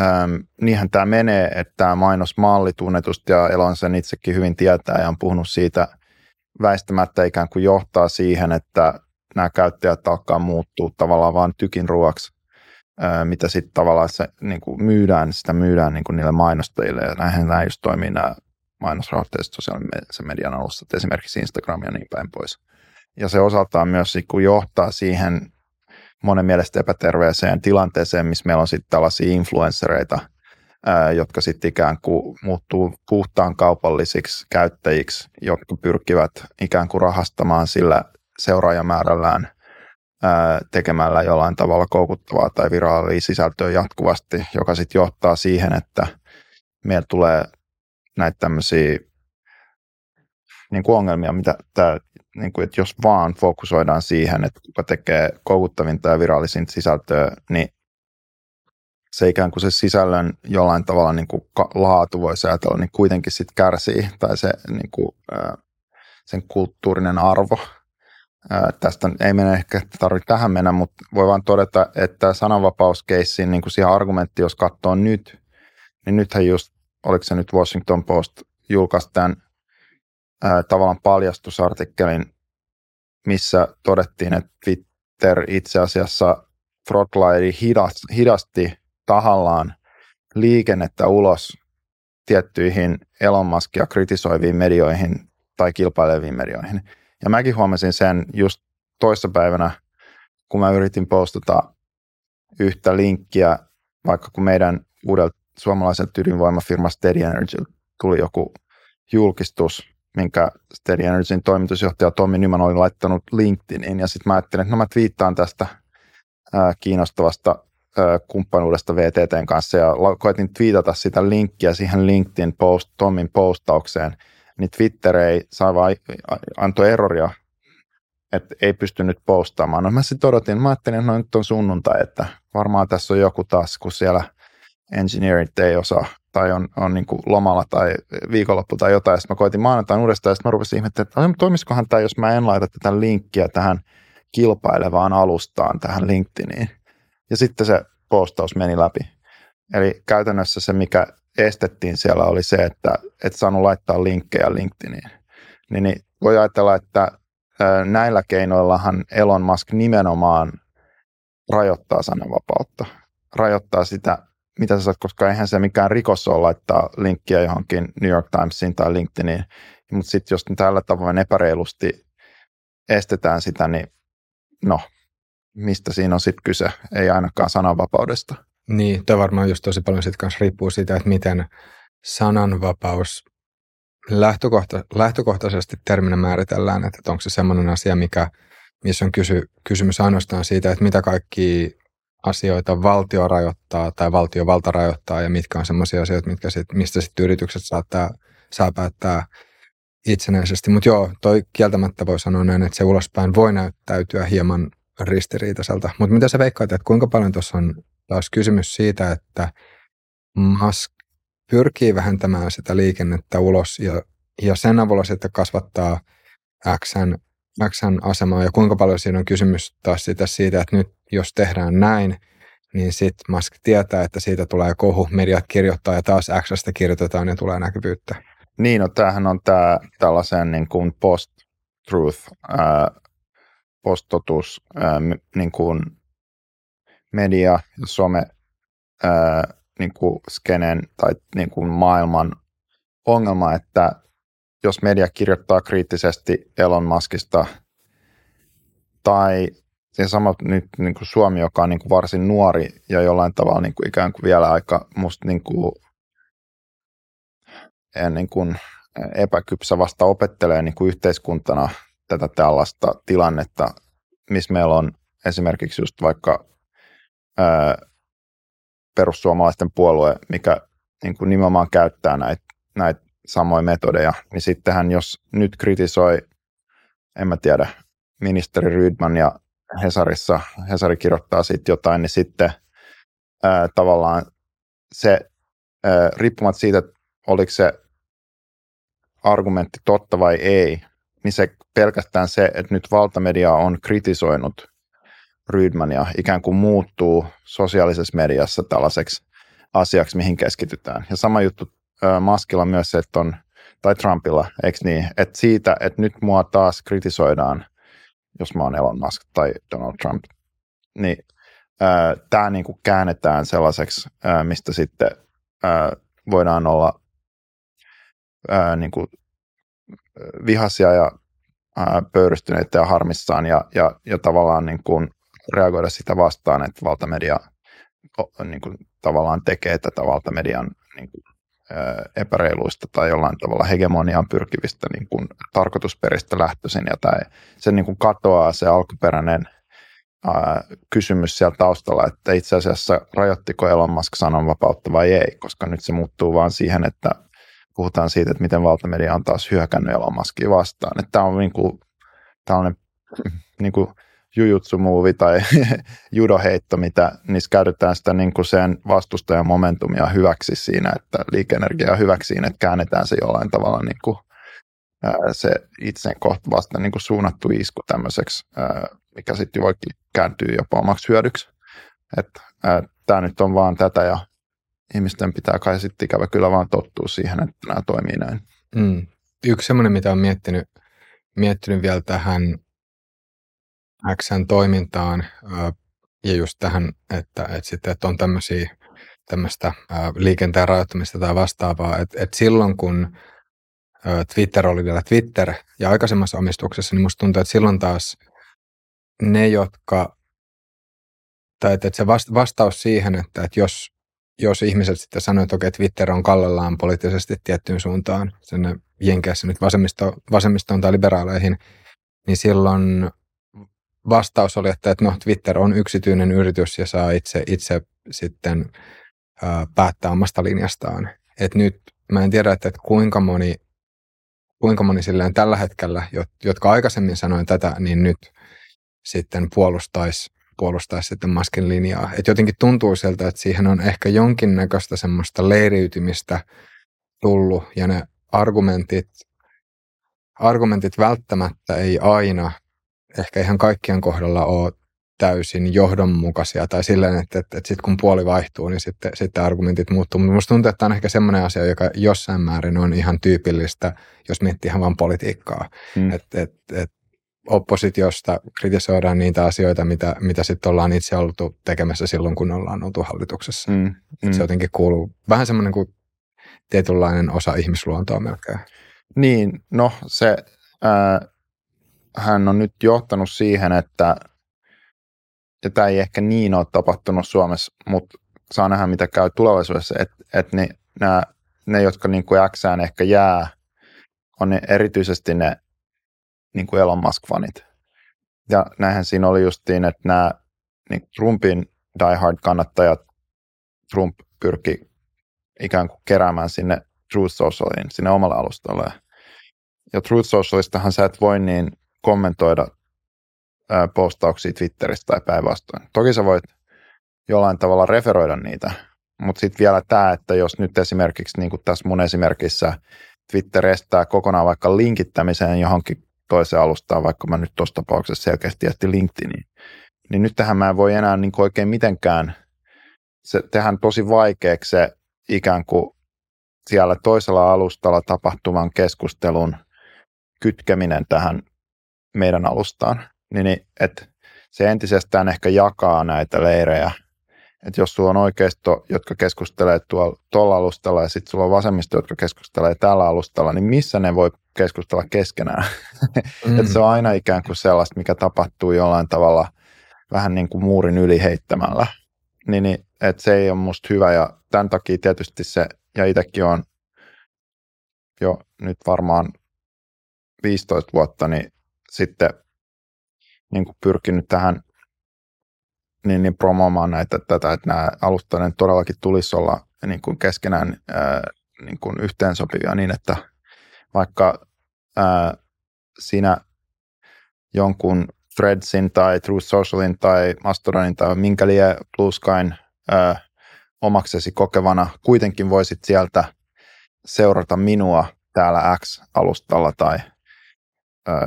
ähm, niinhän tämä menee, että tämä mainosmalli tunnetusti, ja Elon sen itsekin hyvin tietää ja on puhunut siitä, väistämättä ikään kuin johtaa siihen, että nämä käyttäjät alkaa muuttua tavallaan vain tykin ruoksi mitä sitten tavallaan se niin kuin myydään, sitä myydään niin kuin niille mainostajille, ja näinhän nämä just toimii nämä mainosrahoitteiset sosiaalisen median alustat, esimerkiksi Instagram ja niin päin pois. Ja se osaltaan myös kuin johtaa siihen monen mielestä epäterveeseen tilanteeseen, missä meillä on sitten tällaisia influenssereita, jotka sitten ikään kuin muuttuu puhtaan kaupallisiksi käyttäjiksi, jotka pyrkivät ikään kuin rahastamaan sillä seuraajamäärällään tekemällä jollain tavalla koukuttavaa tai viraalia sisältöä jatkuvasti, joka sitten johtaa siihen, että meillä tulee näitä tämmöisiä niin kuin ongelmia, mitä tämä, niin kuin, että jos vaan fokusoidaan siihen, että kuka tekee koukuttavinta ja virallisinta sisältöä, niin se ikään kuin se sisällön jollain tavalla niin kuin laatu voisi ajatella, niin kuitenkin sitten kärsii, tai se niin kuin, sen kulttuurinen arvo. Tästä ei mene ehkä tarvitse tähän mennä, mutta voi vaan todeta, että sananvapauskeissin niin siihen argumentti, jos katsoo nyt, niin nythän just, oliko se nyt Washington Post julkaisi tämän ää, tavallaan paljastusartikkelin, missä todettiin, että Twitter itse asiassa Throttleiri hidasti tahallaan liikennettä ulos tiettyihin Elon Muskia kritisoiviin medioihin tai kilpaileviin medioihin. Ja mäkin huomasin sen just toissapäivänä, kun mä yritin postata yhtä linkkiä, vaikka kun meidän uudelta suomalaisen ydinvoimafirma Steady Energy tuli joku julkistus, minkä Steady Energyn toimitusjohtaja Tommi Nyman oli laittanut LinkedInin, ja sitten mä ajattelin, että no mä twiittaan tästä ää, kiinnostavasta kumppanuudesta VTTn kanssa. Ja koitin twiitata sitä linkkiä siihen LinkedIn post, Tomin postaukseen, niin Twitter ei saa vai antoi eroria, että ei pystynyt postaamaan. No mä sitten odotin, mä ajattelin, että no nyt on sunnuntai, että varmaan tässä on joku taas, kun siellä engineerit ei osaa tai on, on niin kuin lomalla tai viikonloppu tai jotain. Sitten mä koitin maanantain uudestaan ja sitten mä rupesin ihmettelemään, että toimisikohan tämä, jos mä en laita tätä linkkiä tähän kilpailevaan alustaan, tähän LinkedIniin. Ja sitten se postaus meni läpi. Eli käytännössä se, mikä estettiin siellä oli se, että et saanut laittaa linkkejä LinkedIniin. Niin, niin voi ajatella, että näillä keinoillahan Elon Musk nimenomaan rajoittaa sananvapautta. Rajoittaa sitä, mitä sä saat, koska eihän se mikään rikos ole laittaa linkkiä johonkin New York Timesiin tai LinkedIniin. Mutta sitten jos tällä tavoin epäreilusti estetään sitä, niin no, mistä siinä on sitten kyse, ei ainakaan sananvapaudesta. Niin, tämä varmaan just tosi paljon sitten kanssa riippuu siitä, että miten sananvapaus lähtökohta, lähtökohtaisesti terminä määritellään, että onko se sellainen asia, mikä, missä on kysy, kysymys ainoastaan siitä, että mitä kaikki asioita valtio rajoittaa tai valtiovalta rajoittaa ja mitkä on sellaisia asioita, mitkä sit, mistä sitten yritykset saattaa, saa päättää itsenäisesti. Mutta joo, toi kieltämättä voi sanoa näin, että se ulospäin voi näyttäytyä hieman ristiriitaiselta. Mutta mitä sä veikkaat, että kuinka paljon tuossa on taas kysymys siitä, että Musk pyrkii vähentämään sitä liikennettä ulos ja, ja sen avulla sitten kasvattaa Xn, Xn asemaa ja kuinka paljon siinä on kysymys taas siitä, siitä että nyt jos tehdään näin, niin sitten Musk tietää, että siitä tulee kohu, mediat kirjoittaa ja taas Xstä kirjoitetaan ja tulee näkyvyyttä. Niin, no tämähän on tämä tällaisen niin kuin post-truth postotus, ää, niin kuin media ja some ää, niin kuin skenen tai niin kuin maailman ongelma, että jos media kirjoittaa kriittisesti Elon Muskista tai ja sama nyt niin kuin Suomi, joka on niin kuin varsin nuori ja jollain tavalla niin kuin ikään kuin vielä aika musta niin kuin, niin kuin epäkypsä vasta opettelee niin kuin yhteiskuntana tätä tällaista tilannetta, missä meillä on esimerkiksi just vaikka ää, perussuomalaisten puolue, mikä niin kuin nimenomaan käyttää näitä, näitä samoja metodeja, niin sittenhän jos nyt kritisoi, en mä tiedä, ministeri Rydman ja Hesarissa, Hesari kirjoittaa siitä jotain, niin sitten ää, tavallaan se, ää, riippumatta siitä, oliko se argumentti totta vai ei, niin se pelkästään se, että nyt valtamedia on kritisoinut Rydmania, ikään kuin muuttuu sosiaalisessa mediassa tällaiseksi asiaksi, mihin keskitytään. Ja sama juttu Maskilla myös että on, tai Trumpilla, eikö niin, että siitä, että nyt mua taas kritisoidaan, jos mä oon Elon Musk tai Donald Trump, niin tämä niin kuin käännetään sellaiseksi, äh, mistä sitten äh, voidaan olla äh, niin kuin vihasia ja ää, pöyristyneitä ja harmissaan ja, ja, ja tavallaan niin kuin reagoida sitä vastaan, että valtamedia niin kuin, tavallaan tekee tätä valtamedian niin kuin, epäreiluista tai jollain tavalla hegemoniaan pyrkivistä niin kuin, tarkoitusperistä lähtöisin, ja tai se niin kuin, katoaa se alkuperäinen ää, kysymys siellä taustalla, että itse asiassa rajoittiko Elon Musk sananvapautta vai ei, koska nyt se muuttuu vaan siihen, että puhutaan siitä, että miten valtamedia on taas hyökännyt Elon Muskia vastaan. Että tämä on niin kuin, tällainen niin kuin jujutsu-muuvi tai judoheitto, mitä niissä käytetään sitä niin kuin sen vastustajan momentumia hyväksi siinä, että liikeenergiaa hyväksi siinä, että käännetään se jollain tavalla niin kuin, se itsen kohta vasta niin kuin suunnattu isku tämmöiseksi, mikä sitten voikin kääntyä jopa omaksi hyödyksi. Tämä nyt on vaan tätä ja ihmisten pitää kai sitten ikävä kyllä vaan tottua siihen, että nämä toimii näin. Mm. Yksi semmoinen, mitä olen miettinyt, miettinyt vielä tähän Xn toimintaan ja just tähän, että, että, sitten, että on tämmöisiä tämmöistä liikenteen rajoittamista tai vastaavaa, että, että silloin kun Twitter oli vielä Twitter ja aikaisemmassa omistuksessa, niin musta tuntuu, että silloin taas ne, jotka, tai että, se vastaus siihen, että, että jos, jos ihmiset sitten sanoo, että okei, Twitter on kallellaan poliittisesti tiettyyn suuntaan, sinne Jenkeissä nyt vasemmisto, vasemmistoon tai liberaaleihin, niin silloin vastaus oli, että, että no, Twitter on yksityinen yritys ja saa itse, itse sitten ää, päättää omasta linjastaan. Et nyt mä en tiedä, että, että kuinka moni, kuinka moni silleen tällä hetkellä, jotka aikaisemmin sanoin tätä, niin nyt sitten puolustaisi puolustaisi sitten Maskin linjaa. Et jotenkin tuntuu sieltä, että siihen on ehkä jonkinnäköistä semmoista leiriytymistä tullut ja ne argumentit, argumentit välttämättä ei aina ehkä ihan kaikkien kohdalla ole täysin johdonmukaisia tai silleen, että, että, että sitten kun puoli vaihtuu, niin sitten, sitten argumentit muuttuu. Mutta minusta tuntuu, että tämä on ehkä semmoinen asia, joka jossain määrin on ihan tyypillistä, jos miettii ihan vain politiikkaa. Mm. Että et, et oppositiosta kritisoidaan niitä asioita, mitä, mitä sitten ollaan itse oltu tekemässä silloin, kun ollaan oltu hallituksessa. Mm. Mm. Se jotenkin kuuluu vähän semmoinen kuin tietynlainen osa ihmisluontoa melkein. Niin, no se... Ää hän on nyt johtanut siihen, että ja tämä ei ehkä niin ole tapahtunut Suomessa, mutta saa nähdä, mitä käy tulevaisuudessa, että et ne, nämä, ne, jotka niin kuin Xään ehkä jää, on ne, erityisesti ne niin kuin Elon Musk-fanit. Ja näinhän siinä oli justiin, että nämä niin Trumpin diehard-kannattajat, Trump pyrki ikään kuin keräämään sinne Truth Socialiin, sinne omalle alustalle. Ja Truth Socialistahan sä et voi niin kommentoida ää, postauksia Twitteristä tai päinvastoin. Toki sä voit jollain tavalla referoida niitä, mutta sitten vielä tämä, että jos nyt esimerkiksi niin kuin tässä mun esimerkissä Twitter estää kokonaan vaikka linkittämiseen johonkin toiseen alustaan, vaikka mä nyt tuossa tapauksessa selkeästi jätti LinkedIniin, niin nyt tähän mä en voi enää niin oikein mitenkään, se tehdään tosi vaikeaksi se ikään kuin siellä toisella alustalla tapahtuvan keskustelun kytkeminen tähän meidän alustaan, niin, niin että se entisestään ehkä jakaa näitä leirejä. Että jos sulla on oikeisto, jotka keskustelee tuolla, tuolla alustalla ja sitten sulla on vasemmisto, jotka keskustelee tällä alustalla, niin missä ne voi keskustella keskenään? Mm. että se on aina ikään kuin sellaista, mikä tapahtuu jollain tavalla vähän niin kuin muurin yli heittämällä. Niin, niin että se ei ole musta hyvä ja tämän takia tietysti se, ja itsekin on jo nyt varmaan 15 vuotta, niin sitten niin kuin pyrkinyt tähän niin, niin promoomaan näitä, tätä, että nämä alustainen todellakin tulisi olla niin kuin keskenään ää, niin kuin yhteensopivia niin, että vaikka ää, sinä jonkun Threadsin tai Truth Socialin tai Mastodonin tai minkä lie Blueskyn ää, omaksesi kokevana kuitenkin voisit sieltä seurata minua täällä X-alustalla tai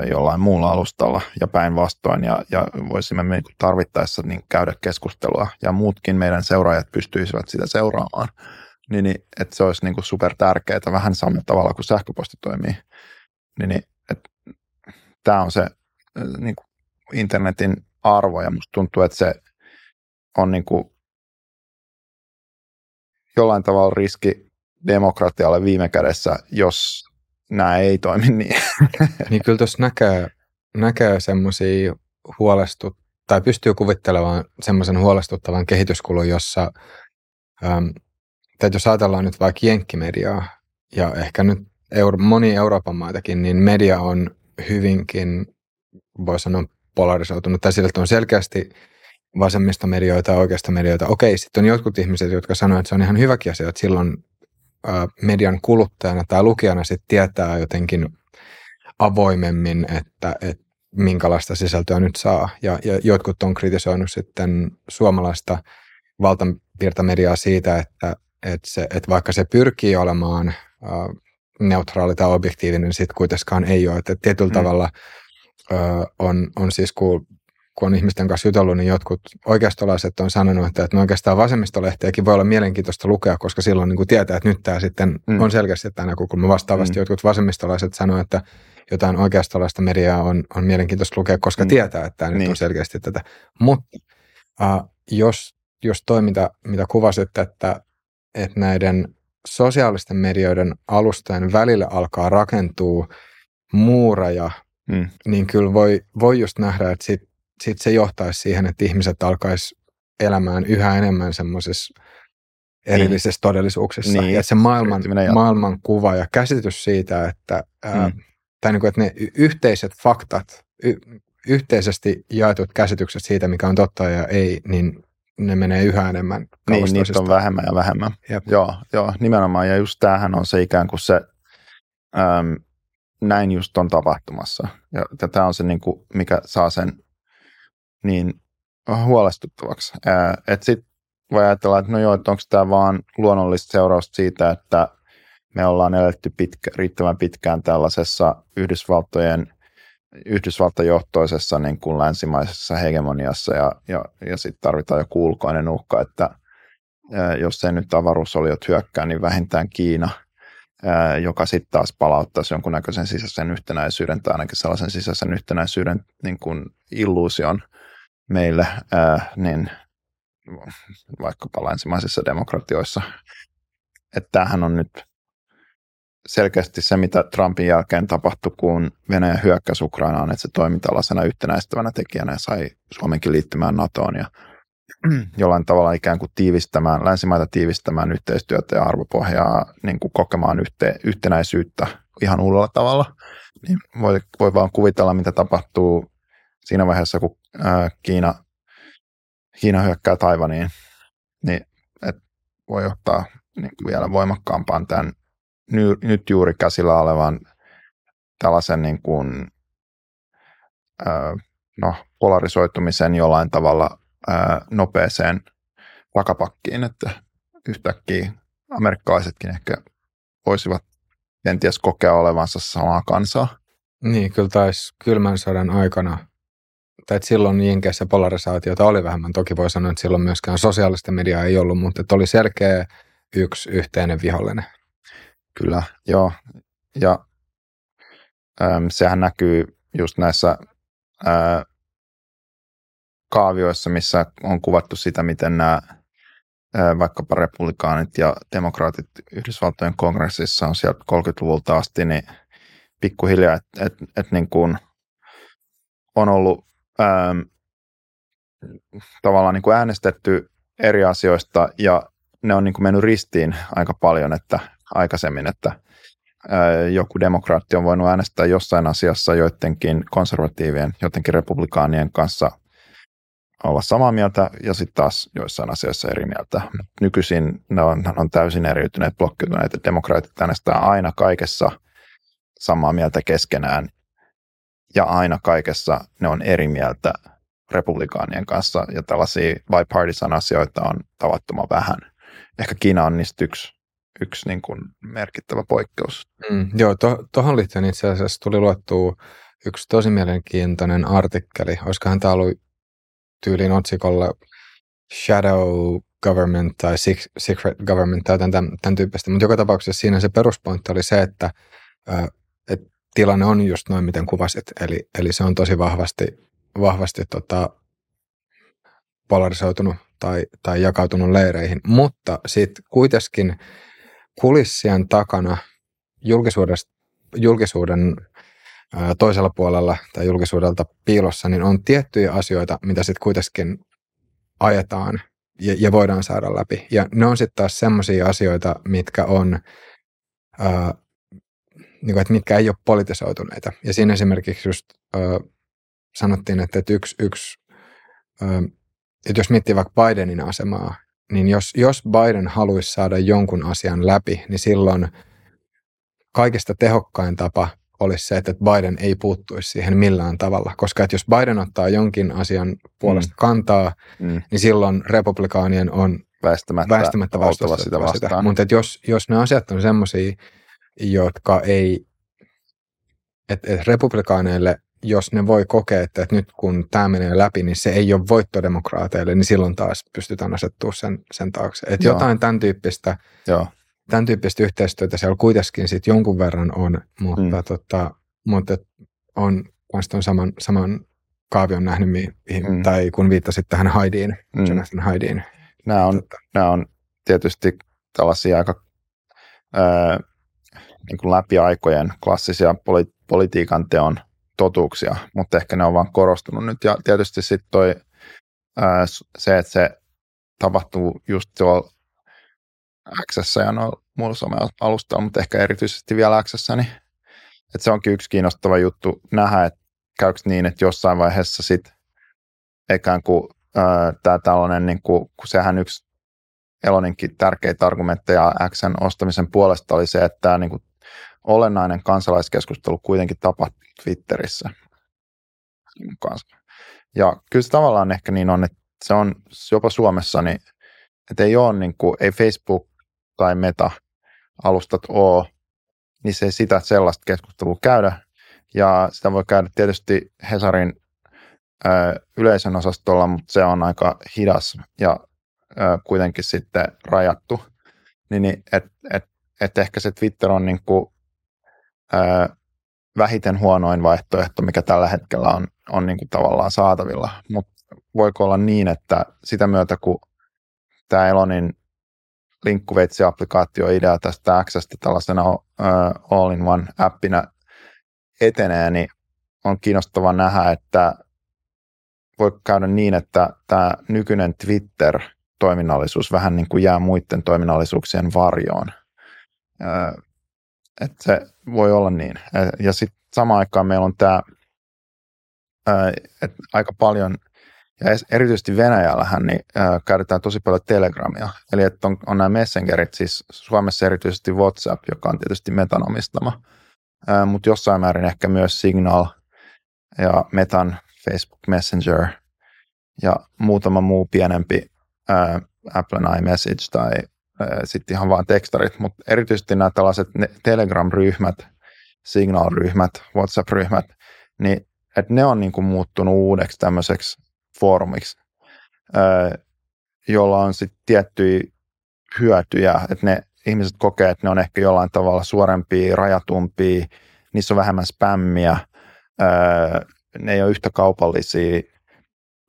jollain muulla alustalla ja päinvastoin ja, ja voisimme me tarvittaessa niin käydä keskustelua ja muutkin meidän seuraajat pystyisivät sitä seuraamaan, niin, niin että se olisi niin kuin super tärkeää vähän samalla tavalla kuin sähköposti toimii. Niin, niin että tämä on se niin kuin internetin arvo ja musta tuntuu, että se on niin kuin jollain tavalla riski demokratialle viime kädessä, jos nämä ei toimi niin. niin kyllä tuossa näkee, näkee semmoisia huolestut, tai pystyy kuvittelemaan semmoisen huolestuttavan kehityskulun, jossa, äm, että jos ajatellaan nyt vaikka jenkkimediaa ja ehkä nyt euro, moni Euroopan maitakin, niin media on hyvinkin, voi sanoa, polarisoitunut, tai sillä on selkeästi vasemmistomedioita ja oikeasta medioita. Okei, sitten on jotkut ihmiset, jotka sanoo, että se on ihan hyväkin asia, että silloin median kuluttajana tai lukijana sitten tietää jotenkin avoimemmin, että, että minkälaista sisältöä nyt saa. Ja, ja jotkut on kritisoinut sitten suomalaista valtavirtamediaa siitä, että, että, se, että vaikka se pyrkii olemaan neutraali tai objektiivinen, sitten kuitenkaan ei ole. Että tietyllä mm. tavalla on, on siis, kun, kun on ihmisten kanssa jutellut, niin jotkut oikeastolaiset on sanonut, että, että no oikeastaan vasemmistolehtiäkin voi olla mielenkiintoista lukea, koska silloin niin kuin tietää, että nyt tämä sitten mm. on selkeästi tämä näkökulma. Vastaavasti mm. jotkut vasemmistolaiset sanoivat, että jotain oikeastolaista mediaa on, on mielenkiintoista lukea, koska mm. tietää, että tämä niin. nyt on selkeästi tätä. Mutta uh, jos, jos toiminta, mitä kuvasit, että, että näiden sosiaalisten medioiden alustojen välillä alkaa rakentua muureja, mm. niin kyllä voi, voi just nähdä, että sit, sit se johtaisi siihen, että ihmiset alkaisi elämään yhä enemmän semmoisessa erillisessä niin. todellisuuksessa. Niin. Ja se maailman, maailman kuva ja käsitys siitä, että, mm. ää, tai niin kuin, että ne yhteiset faktat, y, yhteisesti jaetut käsitykset siitä, mikä on totta ja ei, niin ne menee yhä enemmän Niin, niitä on vähemmän ja vähemmän. Jep. Joo, joo, nimenomaan. Ja just tämähän on se ikään kuin se, äm, näin just on tapahtumassa. Ja tämä on se, niin kuin, mikä saa sen niin huolestuttavaksi. Että sitten voi ajatella, että no joo, että onko tämä vaan luonnollista seurausta siitä, että me ollaan eletty pitkä, riittävän pitkään tällaisessa Yhdysvaltojen – Yhdysvaltajohtoisessa niin kuin länsimaisessa hegemoniassa ja, ja, ja sitten tarvitaan joku ulkoinen uhka, että jos ei nyt avaruusoliot hyökkää, niin vähintään Kiina, joka sitten taas palauttaisi jonkunnäköisen sisäisen yhtenäisyyden tai ainakin sellaisen sisäisen yhtenäisyyden niin kuin illuusion meille, ää, niin vaikkapa länsimaisissa demokratioissa. Että tämähän on nyt selkeästi se, mitä Trumpin jälkeen tapahtui, kun Venäjä hyökkäsi Ukrainaan, että se toimi tällaisena yhtenäistävänä tekijänä ja sai Suomenkin liittymään NATOon ja jollain tavalla ikään kuin tiivistämään, länsimaita tiivistämään yhteistyötä ja arvopohjaa, niin kuin kokemaan yhte, yhtenäisyyttä ihan uudella tavalla. Niin voi, voi vaan kuvitella, mitä tapahtuu siinä vaiheessa, kun ää, Kiina, Kiina hyökkää Taivaniin, niin et voi ottaa niin kuin vielä voimakkaampaan tämän nyt juuri käsillä olevan tällaisen niin kuin, no, polarisoitumisen jollain tavalla nopeeseen takapakkiin, että yhtäkkiä amerikkalaisetkin ehkä voisivat kenties kokea olevansa samaa kansaa. Niin, kyllä taisi kylmän sodan aikana, tai että silloin Jenkeissä polarisaatiota oli vähemmän. Toki voi sanoa, että silloin myöskään sosiaalista mediaa ei ollut, mutta että oli selkeä yksi yhteinen vihollinen. Kyllä, joo. Ja äm, sehän näkyy just näissä ää, kaavioissa, missä on kuvattu sitä, miten nämä vaikkapa republikaanit ja demokraatit Yhdysvaltojen kongressissa on sieltä 30-luvulta asti, niin pikkuhiljaa, että et, et niin kuin on ollut äm, tavallaan niin kuin äänestetty eri asioista ja ne on niin kuin mennyt ristiin aika paljon, että aikaisemmin, että joku demokraatti on voinut äänestää jossain asiassa joidenkin konservatiivien, joidenkin republikaanien kanssa olla samaa mieltä ja sitten taas joissain asioissa eri mieltä. Nykyisin ne on, ne on täysin eriytyneet, blokkiutuneet, että demokraatit äänestää aina kaikessa samaa mieltä keskenään ja aina kaikessa ne on eri mieltä republikaanien kanssa ja tällaisia bipartisan asioita on tavattoman vähän. Ehkä Kiina on niistä yksi yksi niin kuin merkittävä poikkeus. Mm, joo, tuohon to, liittyen itse asiassa tuli luettua yksi tosi mielenkiintoinen artikkeli. Olisikohan tämä ollut tyylin otsikolla Shadow Government tai Secret Government tai tämän, tämän tyyppistä. Mutta joka tapauksessa siinä se peruspointti oli se, että, että tilanne on just noin, miten kuvasit. Eli, eli se on tosi vahvasti, vahvasti tota, polarisoitunut tai, tai jakautunut leireihin. Mutta sitten kuitenkin kulissien takana julkisuuden toisella puolella tai julkisuudelta piilossa, niin on tiettyjä asioita, mitä sitten kuitenkin ajetaan ja, ja voidaan saada läpi. Ja ne on sitten taas semmoisia asioita, mitkä on, ää, niin kuin, että mitkä ei ole politisoituneita. Ja siinä esimerkiksi just ää, sanottiin, että, että yksi, yksi ää, että jos miettii vaikka Bidenin asemaa, niin jos, jos Biden haluaisi saada jonkun asian läpi, niin silloin kaikista tehokkain tapa olisi se, että Biden ei puuttuisi siihen millään tavalla. Koska että jos Biden ottaa jonkin asian puolesta mm. kantaa, mm. niin silloin republikaanien on väistämättä, väistämättä vastustaa sitä vastaan. Sitä. Mutta jos, jos ne asiat on semmoisia, jotka ei, että et republikaaneille, jos ne voi kokea, että, että nyt kun tämä menee läpi, niin se ei ole voitto demokraateille, niin silloin taas pystytään asettua sen, sen taakse. Että jotain tämän tyyppistä Joo tämän tyyppistä yhteistyötä siellä kuitenkin sit jonkun verran on, mutta, mm. tota, mutta on myös tuon saman, saman kaavion nähnyt, mihin, mm. tai kun viittasit tähän Haidiin, mm. Jonathan Haidiin. Nämä on, tota. nämä on tietysti tällaisia aika ää, niin kuin läpi aikojen klassisia poli- politiikan teon totuuksia, mutta ehkä ne on vaan korostunut nyt. Ja tietysti sitten toi ää, se, että se tapahtuu just tuolla X ja noilla muilla some-alustalla, mutta ehkä erityisesti vielä X, niin että se onkin yksi kiinnostava juttu nähdä, että käykö niin, että jossain vaiheessa sitten ikään kuin tämä tällainen, niin kuin, kun sehän yksi Eloninkin tärkeitä argumentteja Xn ostamisen puolesta oli se, että tämä niin kuin olennainen kansalaiskeskustelu kuitenkin tapahtui Twitterissä. Ja kyllä se tavallaan ehkä niin on, että se on jopa Suomessa, niin että ei ole niin kuin, ei Facebook tai Meta-alustat ole, niin se ei sitä sellaista keskustelua käydä. Ja sitä voi käydä tietysti Hesarin ö, yleisön osastolla, mutta se on aika hidas ja ö, kuitenkin sitten rajattu. Niin, niin että et, et ehkä se Twitter on niin kuin, vähiten huonoin vaihtoehto, mikä tällä hetkellä on, on niin kuin tavallaan saatavilla. Mutta voiko olla niin, että sitä myötä, kun tämä Elonin linkkuveitsi-applikaatio-idea tästä Xstä tällaisena all-in-one-appina etenee, niin on kiinnostavaa nähdä, että voi käydä niin, että tämä nykyinen Twitter-toiminnallisuus vähän niin kuin jää muiden toiminnallisuuksien varjoon. Että se voi olla niin. Ja sitten samaan aikaan meillä on tämä, että aika paljon – ja erityisesti Venäjällähän niin, käytetään tosi paljon Telegramia. Eli että on, on nämä messengerit, siis Suomessa erityisesti WhatsApp, joka on tietysti Metan omistama, mutta jossain määrin ehkä myös Signal ja Metan Facebook Messenger ja muutama muu pienempi Apple iMessage tai sitten ihan vaan tekstarit, mutta erityisesti nämä tällaiset Telegram-ryhmät, Signal-ryhmät, WhatsApp-ryhmät, niin että ne on niin kuin muuttunut uudeksi tämmöiseksi foorumiksi, jolla on sitten tiettyjä hyötyjä, että ne ihmiset kokee, että ne on ehkä jollain tavalla suorempia, rajatumpia, niissä on vähemmän spämmiä, ne ei ole yhtä kaupallisia,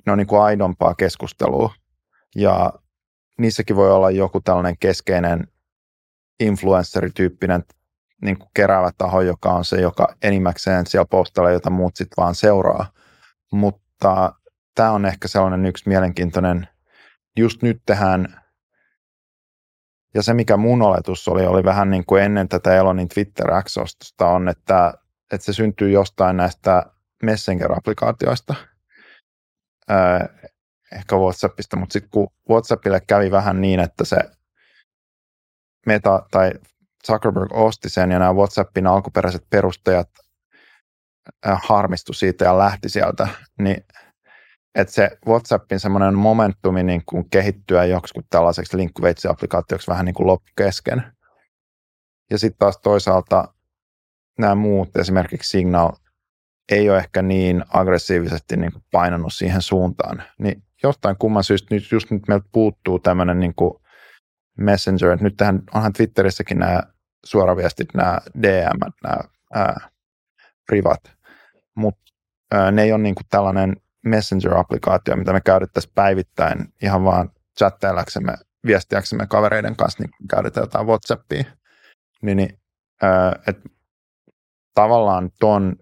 ne on niin kuin aidompaa keskustelua. Ja niissäkin voi olla joku tällainen keskeinen influencerityyppinen niin kuin keräävä taho, joka on se, joka enimmäkseen siellä postalla, jota muut sitten vaan seuraa. Mutta tämä on ehkä sellainen yksi mielenkiintoinen, just nyt tähän, ja se mikä mun oletus oli, oli vähän niin kuin ennen tätä Elonin twitter x on, että, että se syntyy jostain näistä Messenger-applikaatioista, äh, ehkä WhatsAppista, mutta sitten kun WhatsAppille kävi vähän niin, että se Meta tai Zuckerberg osti sen ja nämä WhatsAppin alkuperäiset perustajat äh, harmistu siitä ja lähti sieltä, niin että se WhatsAppin semmoinen momentumi niin kuin kehittyä joksikin tällaiseksi linkkuveitsi-applikaatioksi vähän niin kuin loppu kesken. Ja sitten taas toisaalta nämä muut, esimerkiksi Signal, ei ole ehkä niin aggressiivisesti niin kuin painanut siihen suuntaan. Niin jostain kumman syystä nyt, just nyt meiltä puuttuu tämmöinen niin messenger, että nyt tähän, onhan Twitterissäkin nämä suoraviestit, nämä DM, nämä ää, privat, mutta ne ei ole niin kuin tällainen Messenger-applikaatio, mitä me käytettäisiin päivittäin ihan vaan chattaillaksemme, viestiäksemme kavereiden kanssa, niin käytetään jotain WhatsAppia. Niin, niin äh, et tavallaan ton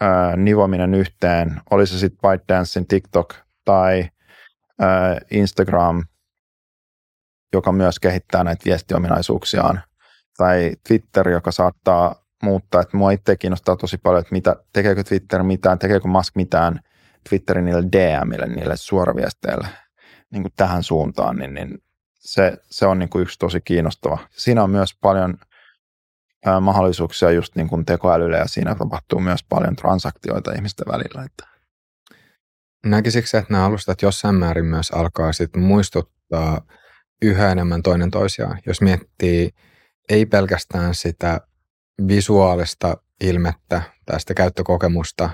ää, nivominen yhteen, oli se sitten ByteDancein TikTok tai ää, Instagram, joka myös kehittää näitä viestiominaisuuksiaan, tai Twitter, joka saattaa muuttaa, että mua itse kiinnostaa tosi paljon, että mitä, tekeekö Twitter mitään, tekeekö Musk mitään Twitterin niille DMille, niille suoraviesteille niin kuin tähän suuntaan, niin, niin se, se on niin kuin yksi tosi kiinnostava. Siinä on myös paljon mahdollisuuksia just niin kuin tekoälylle ja siinä tapahtuu myös paljon transaktioita ihmisten välillä. Että. Näkisikö että nämä alustat jossain määrin myös alkaa sit muistuttaa yhä enemmän toinen toisiaan, jos miettii ei pelkästään sitä visuaalista ilmettä tästä käyttökokemusta,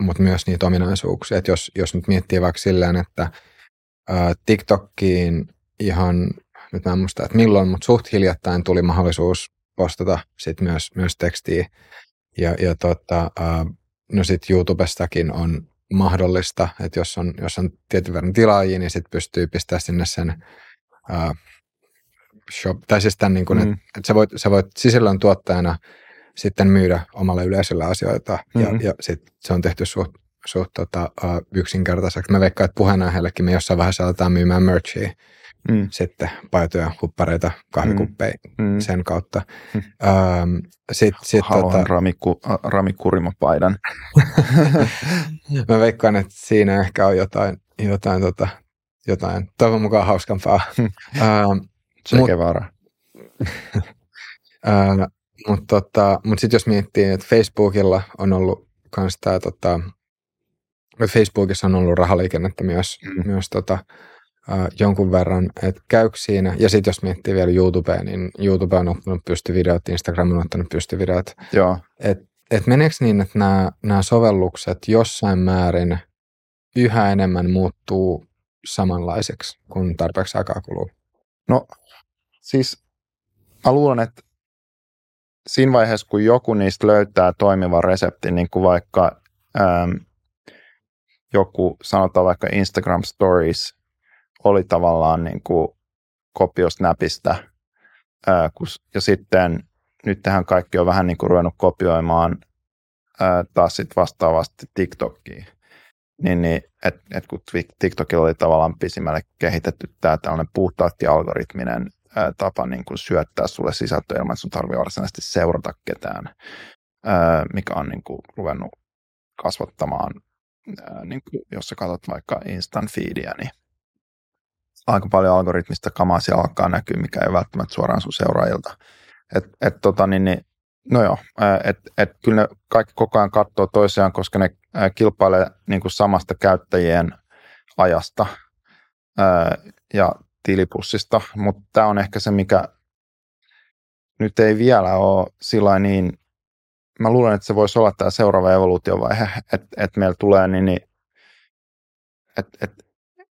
mutta myös niitä ominaisuuksia. Et jos, jos nyt miettii vaikka silleen, että TikTokkiin ihan, nyt mä en muista, että milloin, mutta suht hiljattain tuli mahdollisuus postata sit myös, myös tekstiä. Ja, ja tota, no sitten YouTubestakin on mahdollista, että jos on, jos on tietyn verran tilaajia, niin sitten pystyy pistämään sinne sen shop, tai siis tämän, niin kuin, mm. että, että sä, voit, sä voit sisällön tuottajana sitten myydä omalle yleisölle asioita, mm-hmm. ja, ja sit se on tehty suht, suht tota, uh, yksinkertaiseksi. Mä veikkaan, että puheenaiheellekin me jossain vaiheessa aletaan myymään merchia, mm. sitten paitoja, huppareita, kahvikuppeja mm. sen kautta. Mm. Ähm, sit, sit, Haluan tota, ramiku, ramikurimapaidan. mä veikkaan, että siinä ehkä on jotain, jotain, tota, jotain toivon mukaan hauskampaa. ähm, Che mut, mutta tota, mut sitten jos miettii, että Facebookilla on ollut kans tää, tota, Facebookissa on ollut rahaliikennettä myös, mm. myös tota, jonkun verran, että käykö siinä, ja sitten jos miettii vielä YouTubea, niin YouTube on ottanut pystyvideot, Instagram on ottanut pystyvideot. Joo. Et, et meneekö niin, että nämä sovellukset jossain määrin yhä enemmän muuttuu samanlaiseksi, kun tarpeeksi aikaa kuluu? No Siis mä luulen, että siinä vaiheessa, kun joku niistä löytää toimivan reseptin, niin kuin vaikka äm, joku, sanotaan vaikka Instagram Stories, oli tavallaan niin kuin kopio ää, kun, ja sitten nyt tähän kaikki on vähän niin kuin ruvennut kopioimaan ää, taas sitten vastaavasti TikTokiin. Niin, niin että et kun TikTokilla oli tavallaan pisimmälle kehitetty tämä tällainen puhtaasti algoritminen ää, tapa niin kuin syöttää sulle sisältöä ilman, että sun tarvii varsinaisesti seurata ketään, ää, mikä on niin kuin ruvennut kasvattamaan, ää, niin kuin, jos sä katsot vaikka instant feedia, niin aika paljon algoritmista kamaa siellä alkaa näkyä, mikä ei välttämättä suoraan sun seuraajilta. Et, et, tota, niin, niin, no joo, et, et, kyllä ne kaikki koko ajan katsoo toisiaan, koska ne kilpailee niin kuin samasta käyttäjien ajasta. Ja tilipussista, mutta tämä on ehkä se, mikä nyt ei vielä ole sillä niin, mä luulen, että se voisi olla tämä seuraava evoluutiovaihe, että, että meillä tulee niin, niin että, että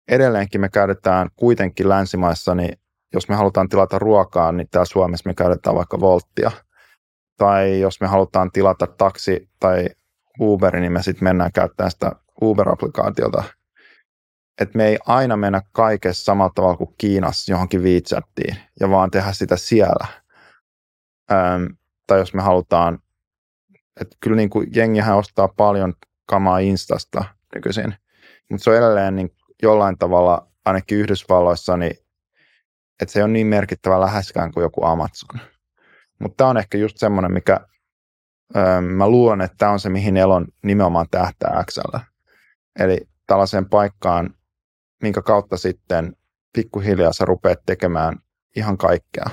edelleenkin me käytetään kuitenkin länsimaissa, niin jos me halutaan tilata ruokaa, niin täällä Suomessa me käytetään vaikka Volttia. Tai jos me halutaan tilata taksi tai Uber, niin me sitten mennään käyttämään sitä Uber-applikaatiota että me ei aina mennä kaikessa samalla tavalla kuin Kiinassa johonkin viitsattiin ja vaan tehdä sitä siellä. Öm, tai jos me halutaan, että kyllä niin kuin jengihän ostaa paljon kamaa Instasta nykyisin, mutta se on edelleen niin jollain tavalla, ainakin Yhdysvalloissa, niin että se ole niin merkittävä läheskään kuin joku Amazon. Mutta tämä on ehkä just semmoinen, mikä öö, mä luulen, että tämä on se, mihin Elon nimenomaan tähtää Xllä. Eli tällaiseen paikkaan, minkä kautta sitten pikkuhiljaa sä rupeat tekemään ihan kaikkea.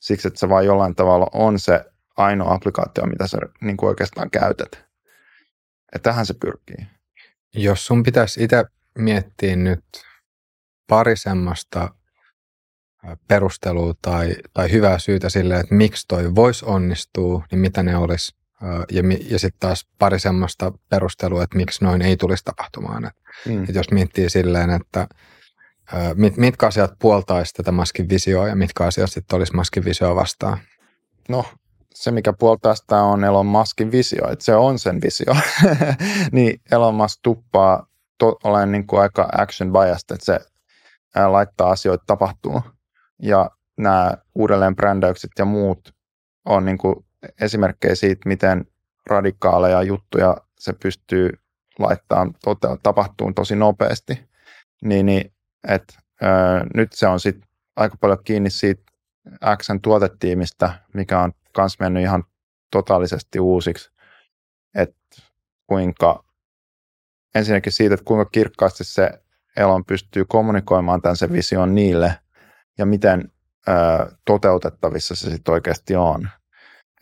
Siksi, että se vaan jollain tavalla on se ainoa applikaatio, mitä sä niin kuin oikeastaan käytät. Ja tähän se pyrkii. Jos sun pitäisi itse miettiä nyt pari semmoista perustelua tai, tai hyvää syytä sille, että miksi toi voisi onnistua, niin mitä ne olisi? Ja, ja sitten taas pari semmoista perustelua, että miksi noin ei tulisi tapahtumaan. Et, mm. et jos miettii silleen, että mit, mitkä asiat puoltaisi tätä maskin visioa ja mitkä asiat sitten olisi maskin visioa vastaan? No, se mikä puoltaa sitä on Elon Muskin visio, että se on sen visio. niin Elon Musk tuppaa to, olen niin kuin aika action biased, että se ää, laittaa asioita tapahtuu. Ja nämä uudelleen brändäykset ja muut on niin kuin esimerkkejä siitä, miten radikaaleja juttuja se pystyy laittamaan, tota, tapahtuu tosi nopeasti, niin, niin että nyt se on sitten aika paljon kiinni siitä Xn tuotetiimistä, mikä on myös mennyt ihan totaalisesti uusiksi, että kuinka ensinnäkin siitä, että kuinka kirkkaasti se Elon pystyy kommunikoimaan tämän se vision niille ja miten ö, toteutettavissa se sitten oikeasti on.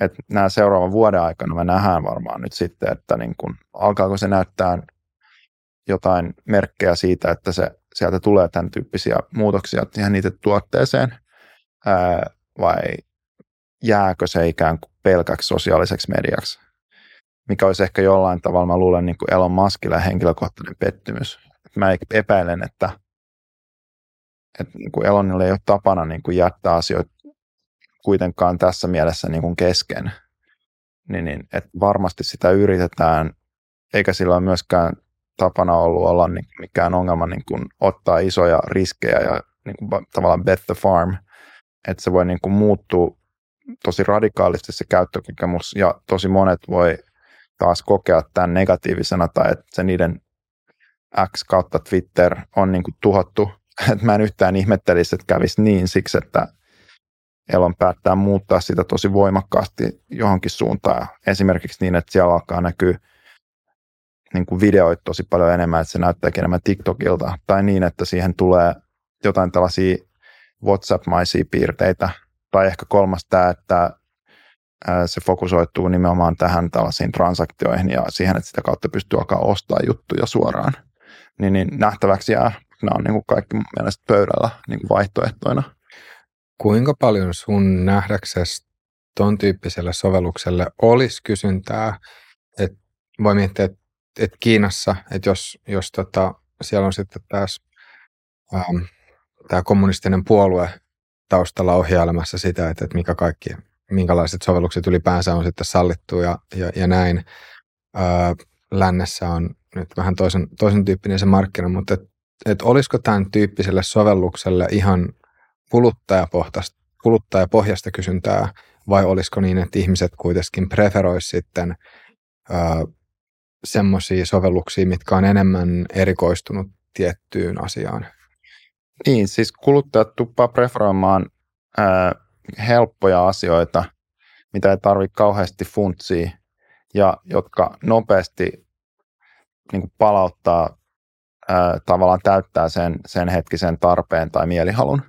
Et nämä seuraavan vuoden aikana me nähdään varmaan nyt sitten, että niin kun, alkaako se näyttää jotain merkkejä siitä, että se, sieltä tulee tämän tyyppisiä muutoksia ihan niitä tuotteeseen, ää, vai jääkö se ikään kuin pelkäksi sosiaaliseksi mediaksi, mikä olisi ehkä jollain tavalla, mä luulen, niin kuin Elon Muskille henkilökohtainen pettymys. Mä epäilen, että, että niin kuin Elonille ei ole tapana niin kuin jättää asioita kuitenkaan tässä mielessä niin kuin kesken. Niin, niin, että varmasti sitä yritetään, eikä sillä ole myöskään tapana ollut olla niin mikään ongelma niin kuin ottaa isoja riskejä ja niin kuin tavallaan bet the farm, että se voi niin kuin muuttua tosi radikaalisti se käyttökokemus ja tosi monet voi taas kokea tämän negatiivisena tai että se niiden X kautta Twitter on niin kuin tuhottu. Että mä en yhtään ihmettelisi, että kävisi niin siksi, että Elon päättää muuttaa sitä tosi voimakkaasti johonkin suuntaan. Esimerkiksi niin, että siellä alkaa näkyä niin kuin videoita tosi paljon enemmän, että se näyttääkin enemmän TikTokilta. Tai niin, että siihen tulee jotain tällaisia WhatsApp-maisia piirteitä. Tai ehkä kolmas tämä, että se fokusoituu nimenomaan tähän tällaisiin transaktioihin ja siihen, että sitä kautta pystyy alkaa ostaa juttuja suoraan. Niin, niin nähtäväksi jää. Nämä on niin kuin kaikki mun mielestä pöydällä niin kuin vaihtoehtoina. Kuinka paljon sun nähdäksesi ton tyyppiselle sovellukselle olisi kysyntää? Et voi miettiä, että et Kiinassa, että jos, jos tota, siellä on sitten taas ähm, tämä kommunistinen puolue taustalla ohjailemassa sitä, että, että mikä kaikki, minkälaiset sovellukset ylipäänsä on sitten sallittu ja, ja, ja näin. Ää, lännessä on nyt vähän toisen, toisen tyyppinen se markkina, mutta et, et olisiko tämän tyyppiselle sovellukselle ihan kuluttajapohjasta, kysyntää vai olisiko niin, että ihmiset kuitenkin preferoisivat sitten semmoisia sovelluksia, mitkä on enemmän erikoistunut tiettyyn asiaan? Niin, siis kuluttajat tuppaa preferoimaan helppoja asioita, mitä ei tarvitse kauheasti funtsia ja jotka nopeasti niin palauttaa, ää, tavallaan täyttää sen, sen hetkisen tarpeen tai mielihalun.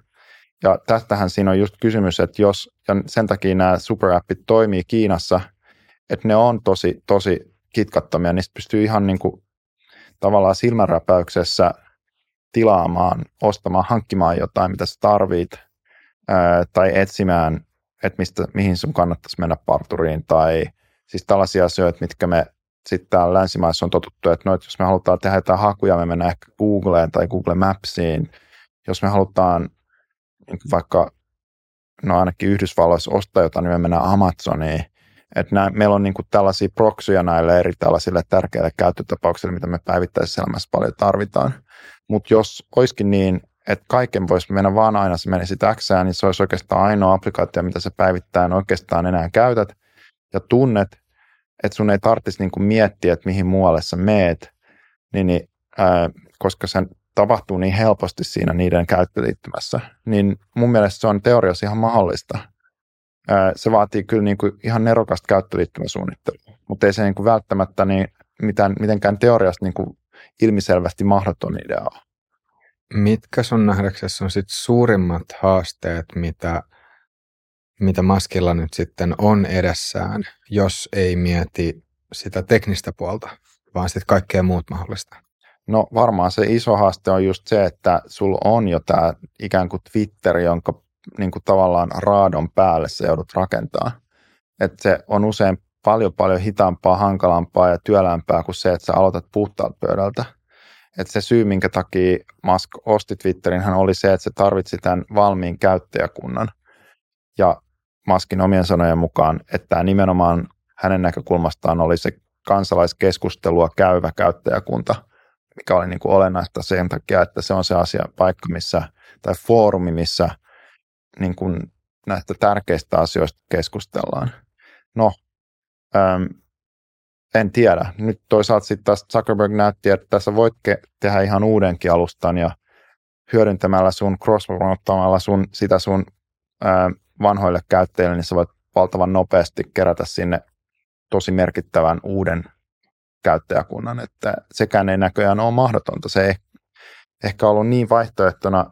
Ja tästähän siinä on just kysymys, että jos, ja sen takia nämä superappit toimii Kiinassa, että ne on tosi, tosi kitkattomia, niistä pystyy ihan niin kuin tavallaan silmänräpäyksessä tilaamaan, ostamaan, hankkimaan jotain, mitä sä tarvit, tai etsimään, että mistä, mihin sun kannattaisi mennä parturiin, tai siis tällaisia asioita, mitkä me sitten täällä länsimaissa on totuttu, että no, että jos me halutaan tehdä jotain hakuja, me mennään ehkä Googleen tai Google Mapsiin. Jos me halutaan niin vaikka, no ainakin Yhdysvalloissa ostaa jotain, niin me mennään Amazoniin. Että nää, meillä on niin kuin tällaisia proksuja näille eri tällaisille tärkeille käyttötapauksille, mitä me päivittäisessä elämässä paljon tarvitaan. Mutta jos olisikin niin, että kaiken voisi mennä vaan aina, se menisi X, niin se olisi oikeastaan ainoa applikaatio, mitä sä päivittäin oikeastaan enää käytät ja tunnet, että sun ei tarvitsisi niinku miettiä, että mihin muualle sä meet, niin, niin ää, koska se tapahtuu niin helposti siinä niiden käyttöliittymässä, niin mun mielestä se on teoriassa ihan mahdollista. Se vaatii kyllä niinku ihan nerokasta käyttöliittymäsuunnittelua, mutta ei se niinku välttämättä niin mitään, mitenkään teoriasta niinku ilmiselvästi mahdoton idea Mitkä sun nähdäksesi on sit suurimmat haasteet, mitä, mitä Maskilla nyt sitten on edessään, jos ei mieti sitä teknistä puolta, vaan sitten kaikkea muut mahdollista? No varmaan se iso haaste on just se, että sulla on jo tämä ikään kuin Twitter, jonka niin kuin tavallaan raadon päälle se joudut rakentaa. Että se on usein paljon paljon hitaampaa, hankalampaa ja työlämpää kuin se, että sä aloitat puhtaalta pöydältä. Et se syy, minkä takia Musk osti Twitterin, hän oli se, että se tarvitsi tämän valmiin käyttäjäkunnan. Ja Maskin omien sanojen mukaan, että tämä nimenomaan hänen näkökulmastaan oli se kansalaiskeskustelua käyvä käyttäjäkunta, mikä oli niin kuin olennaista sen takia, että se on se asia, paikka missä, tai foorumi, missä niin kuin näistä tärkeistä asioista keskustellaan. No, en tiedä. Nyt toisaalta sitten taas Zuckerberg näytti, että tässä voit ke- tehdä ihan uudenkin alustan ja hyödyntämällä sun, cross sun, sitä sun ää, vanhoille käyttäjille, niin sä voit valtavan nopeasti kerätä sinne tosi merkittävän uuden käyttäjäkunnan, että sekään ei näköjään ole mahdotonta. Se ei ehkä ollut niin vaihtoehtona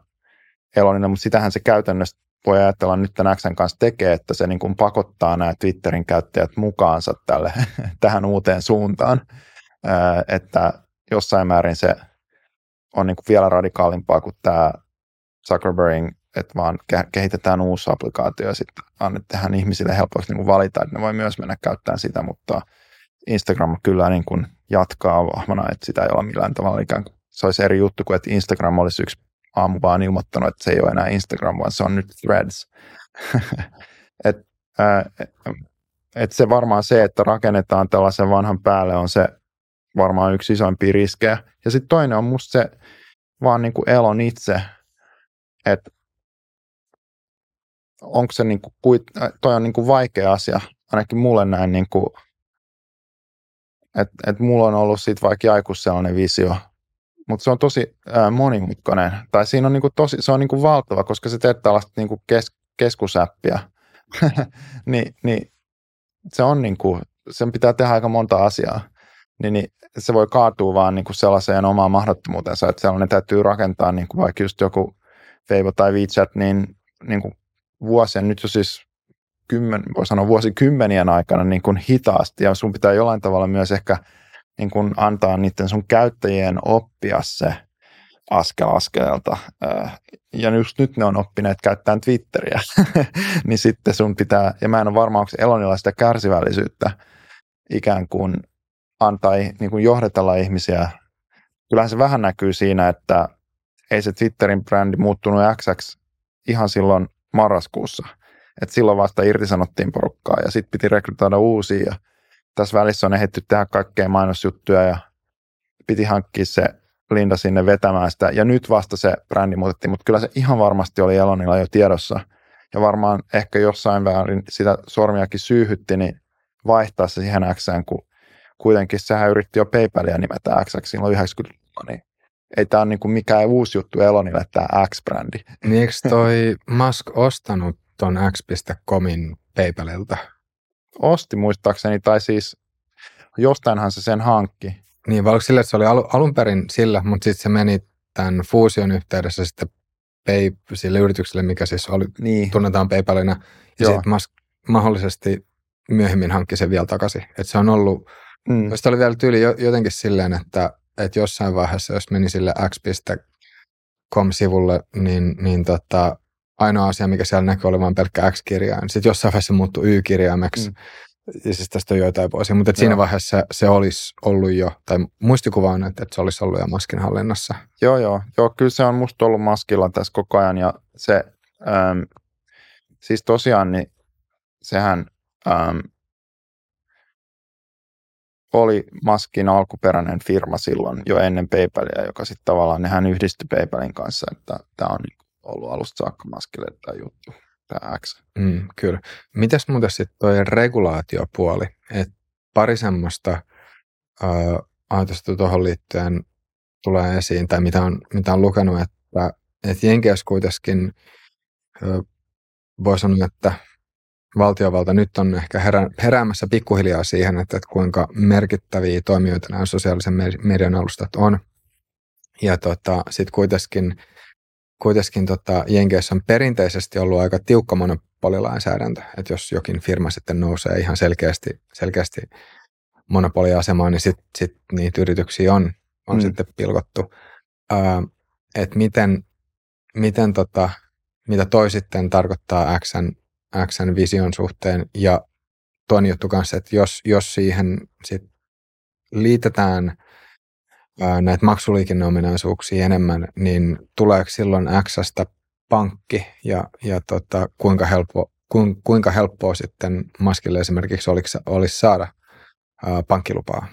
Elonille, mutta sitähän se käytännössä voi ajatella nyt tämän Xn kanssa tekee, että se niin kuin pakottaa nämä Twitterin käyttäjät mukaansa tälle, tähän uuteen suuntaan, että jossain määrin se on niin kuin vielä radikaalimpaa kuin tämä Zuckerbergin, että vaan kehitetään uusi applikaatio ja sitten annetaan ihmisille helposti niin kuin valita, että ne voi myös mennä käyttämään sitä, mutta Instagram kyllä niin kuin jatkaa vahvana, että sitä ei ole millään tavalla ikään kuin, se olisi eri juttu kuin, että Instagram olisi yksi aamu vaan ilmoittanut, että se ei ole enää Instagram, vaan se on nyt Threads. et, äh, et se varmaan se, että rakennetaan tällaisen vanhan päälle on se varmaan yksi isoimpia riskejä. Ja sitten toinen on musta se vaan niin kuin elon itse, että onko se niin kuin, toi on niin kuin vaikea asia, ainakin mulle näin niin kuin, että et mulla on ollut siitä vaikka aikuis sellainen visio, mutta se on tosi ää, monimutkainen. Tai siinä on niinku tosi, se on niinku valtava, koska se teet tällaista niinku kes, keskusäppiä. niin, niin, se on niinku, sen pitää tehdä aika monta asiaa. Niin, niin se voi kaatua vaan niinku sellaiseen omaan mahdottomuutensa, että sellainen täytyy rakentaa niinku vaikka just joku Feivo tai WeChat, niin, niin kuin vuosien, nyt jo siis kymmen, voi sanoa vuosikymmenien aikana niin kuin hitaasti, ja sun pitää jollain tavalla myös ehkä – niin kun antaa niiden sun käyttäjien oppia se askel askeleelta. Ja just nyt ne on oppineet käyttämään Twitteriä, niin sitten sun pitää, ja mä en ole varma, onko Elonilla sitä kärsivällisyyttä ikään kuin antaa, niin kuin johdatella ihmisiä. Kyllähän se vähän näkyy siinä, että ei se Twitterin brändi muuttunut XX ihan silloin marraskuussa. että silloin vasta irtisanottiin porukkaa ja sitten piti rekrytoida uusia ja tässä välissä on ehditty tehdä kaikkea mainosjuttuja ja piti hankkia se Linda sinne vetämään sitä. Ja nyt vasta se brändi muutettiin, mutta kyllä se ihan varmasti oli Elonilla jo tiedossa. Ja varmaan ehkä jossain väärin sitä sormiakin syyhytti, niin vaihtaa se siihen X, kun kuitenkin sehän yritti jo PayPalia nimetä X silloin 90-luvulla, niin ei tämä ole niin kuin mikään uusi juttu Elonille, tämä X-brändi. Niin eikö toi Musk ostanut ton X.comin PayPalilta? Osti muistaakseni, tai siis jostainhan se sen hankki. Niin, vai sille, että se oli alu, alun perin sillä, mutta sitten se meni tämän fuusion yhteydessä sitten pay, sille yritykselle, mikä siis oli, niin. tunnetaan PayPalina, ja sitten mahdollisesti myöhemmin hankki sen vielä takaisin. Että se on ollut, mm. se oli vielä tyyli jotenkin silleen, että, että jossain vaiheessa, jos meni sille x.com-sivulle, niin, niin tota, ainoa asia, mikä siellä näkyy olevan pelkkä X-kirjain. Sitten jossain vaiheessa muuttui Y-kirjaimeksi. Mm. Ja siis tästä on joitain vuosia, mutta siinä vaiheessa se olisi ollut jo, tai muistikuva on, että, se olisi ollut jo maskin hallinnassa. Joo, joo. joo kyllä se on musta ollut maskilla tässä koko ajan, ja se, äm, siis tosiaan, niin sehän äm, oli Maskin alkuperäinen firma silloin jo ennen PayPalia, joka sitten tavallaan nehän yhdistyi PayPalin kanssa, että tämä on niin ollut alusta saakka maskille tämä juttu, tämä X. Mm, kyllä. Mitäs muuten sitten tuo regulaatiopuoli? Et pari semmoista äh, ajatusta tuohon liittyen tulee esiin, tai mitä on, mitä on lukenut, että, että Jenkeissä kuitenkin äh, voi sanoa, että valtiovalta nyt on ehkä herä, heräämässä pikkuhiljaa siihen, että, että kuinka merkittäviä toimijoita nämä sosiaalisen median alustat on. Ja tota, sitten kuitenkin kuitenkin tota, Jenkeissä on perinteisesti ollut aika tiukka monopolilainsäädäntö, että jos jokin firma sitten nousee ihan selkeästi, selkeästi monopoliasemaan, niin sitten sit niitä yrityksiä on, on mm. sitten pilkottu. Ää, että miten, miten tota, mitä toi sitten tarkoittaa Xn, Xn vision suhteen ja toinen juttu kanssa, että jos, jos siihen sit liitetään näitä maksuliikenneominaisuuksia enemmän, niin tuleeko silloin Xstä pankki ja, ja tota, kuinka, helppo, ku, kuinka helppoa sitten Maskille esimerkiksi olisi, olisi saada ää, pankkilupaa?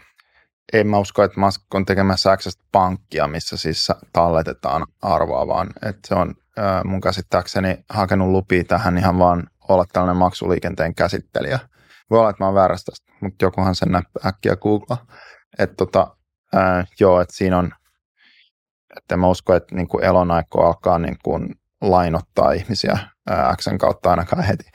En mä usko, että Musk on tekemässä Xstä pankkia, missä siis talletetaan arvoa, vaan että se on ää, mun käsittääkseni hakenut lupia tähän ihan vaan olla tällainen maksuliikenteen käsittelijä. Voi olla, että mä oon väärässä tästä, mutta jokuhan sen näppää äkkiä googlaa. Että tota, ää, joo, että siinä on, että mä usko, että niin kuin elon aiko alkaa niin kuin lainottaa ihmisiä ää, Xn kautta ainakaan heti.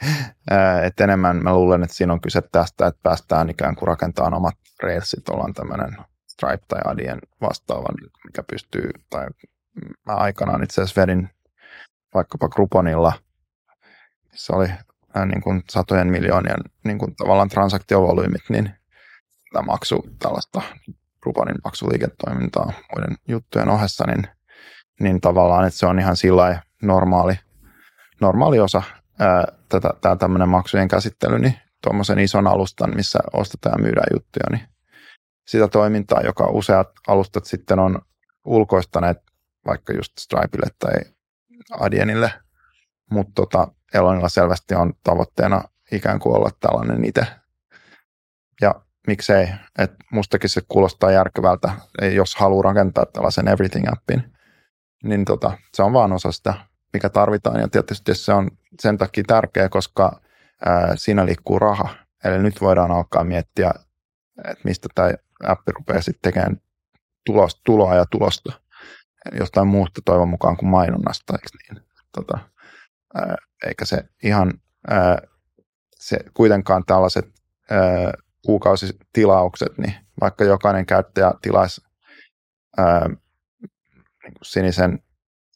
että enemmän mä luulen, että siinä on kyse tästä, että päästään ikään kuin rakentamaan omat railsit, ollaan tämmöinen Stripe tai Adien vastaava, mikä pystyy, tai mä aikanaan itse asiassa vedin vaikkapa Grouponilla, missä oli äh, niin kuin satojen miljoonien niin kuin tavallaan transaktiovolyymit, niin tämä maksu tällaista Grouponin maksuliiketoimintaa muiden juttujen ohessa, niin, niin tavallaan, että se on ihan sillä normaali, normaali osa ää, tätä, tämä tämmöinen maksujen käsittely, niin tuommoisen ison alustan, missä ostetaan ja myydään juttuja, niin sitä toimintaa, joka useat alustat sitten on ulkoistaneet vaikka just Stripeille tai Adienille, mutta tota, Elonilla selvästi on tavoitteena ikään kuin olla tällainen itse. Ja miksei, että mustakin se kuulostaa järkevältä, jos haluaa rakentaa tällaisen everything-appin, niin tota, se on vaan osa sitä, mikä tarvitaan. Ja tietysti se on sen takia tärkeä, koska ää, siinä liikkuu raha. Eli nyt voidaan alkaa miettiä, että mistä tämä appi rupeaa sitten tekemään tulosta, tuloa ja tulosta jostain muusta toivon mukaan kuin mainonnasta, eikö niin? Tota, ää, eikä se ihan, ää, se kuitenkaan tällaiset ää, kuukausitilaukset, niin vaikka jokainen käyttäjä tilaisi ää, niin kuin sinisen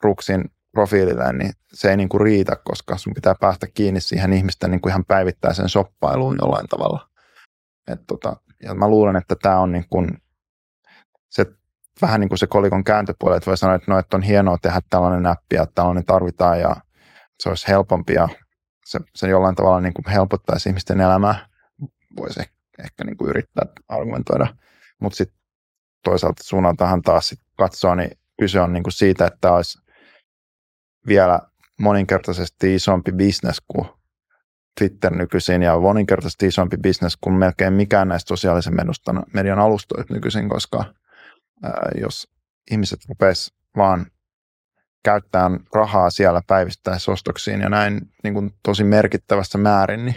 ruksin profiilille, niin se ei niin kuin riitä, koska sun pitää päästä kiinni siihen ihmisten niin kuin ihan päivittäisen shoppailuun jollain tavalla. Et tota, ja mä luulen, että tämä on niin kuin se vähän niin kuin se kolikon kääntöpuoli, että voi sanoa, että, no, että on hienoa tehdä tällainen appi ja tällainen tarvitaan ja se olisi helpompi ja se, se jollain tavalla niin kuin helpottaisi ihmisten elämää. Voisi ehkä, niin kuin yrittää argumentoida. Mutta sitten toisaalta suunnaltahan taas sit katsoa, niin kyse on niin kuin siitä, että olisi vielä moninkertaisesti isompi bisnes kuin Twitter nykyisin ja moninkertaisesti isompi bisnes kuin melkein mikään näistä sosiaalisen median alustoista nykyisin, koska ää, jos ihmiset rupeaisi vaan käyttämään rahaa siellä päivittäisostoksiin ja näin niin kuin tosi merkittävässä määrin, niin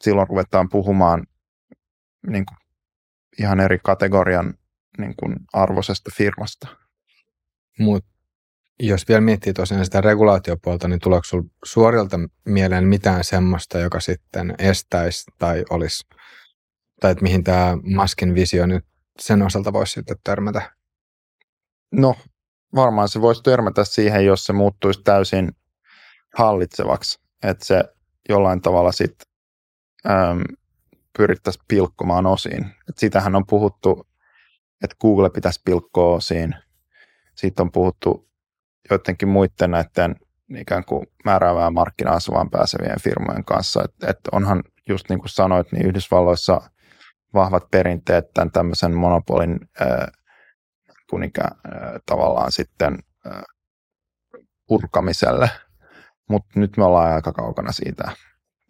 silloin ruvetaan puhumaan niin kuin ihan eri kategorian niin kuin arvoisesta firmasta. Mutta jos vielä miettii tosiaan sitä regulaatiopuolta, niin tuleeko sinulla suorilta mieleen mitään semmoista, joka sitten estäisi tai olisi, tai että mihin tämä Maskin visio nyt sen osalta voisi sitten törmätä? No, varmaan se voisi törmätä siihen, jos se muuttuisi täysin hallitsevaksi, että se jollain tavalla sitten pyrittäisiin pilkkomaan osiin. Et sitähän on puhuttu, että Google pitäisi pilkkoa osiin. Siitä on puhuttu joidenkin muiden näiden ikään kuin määräävää markkina pääsevien firmojen kanssa. Et, et onhan just niin kuin sanoit, niin Yhdysvalloissa vahvat perinteet tämän tämmöisen monopolin ää, kun ikä, ää, tavallaan sitten ää, purkamiselle, mutta nyt me ollaan aika kaukana siitä,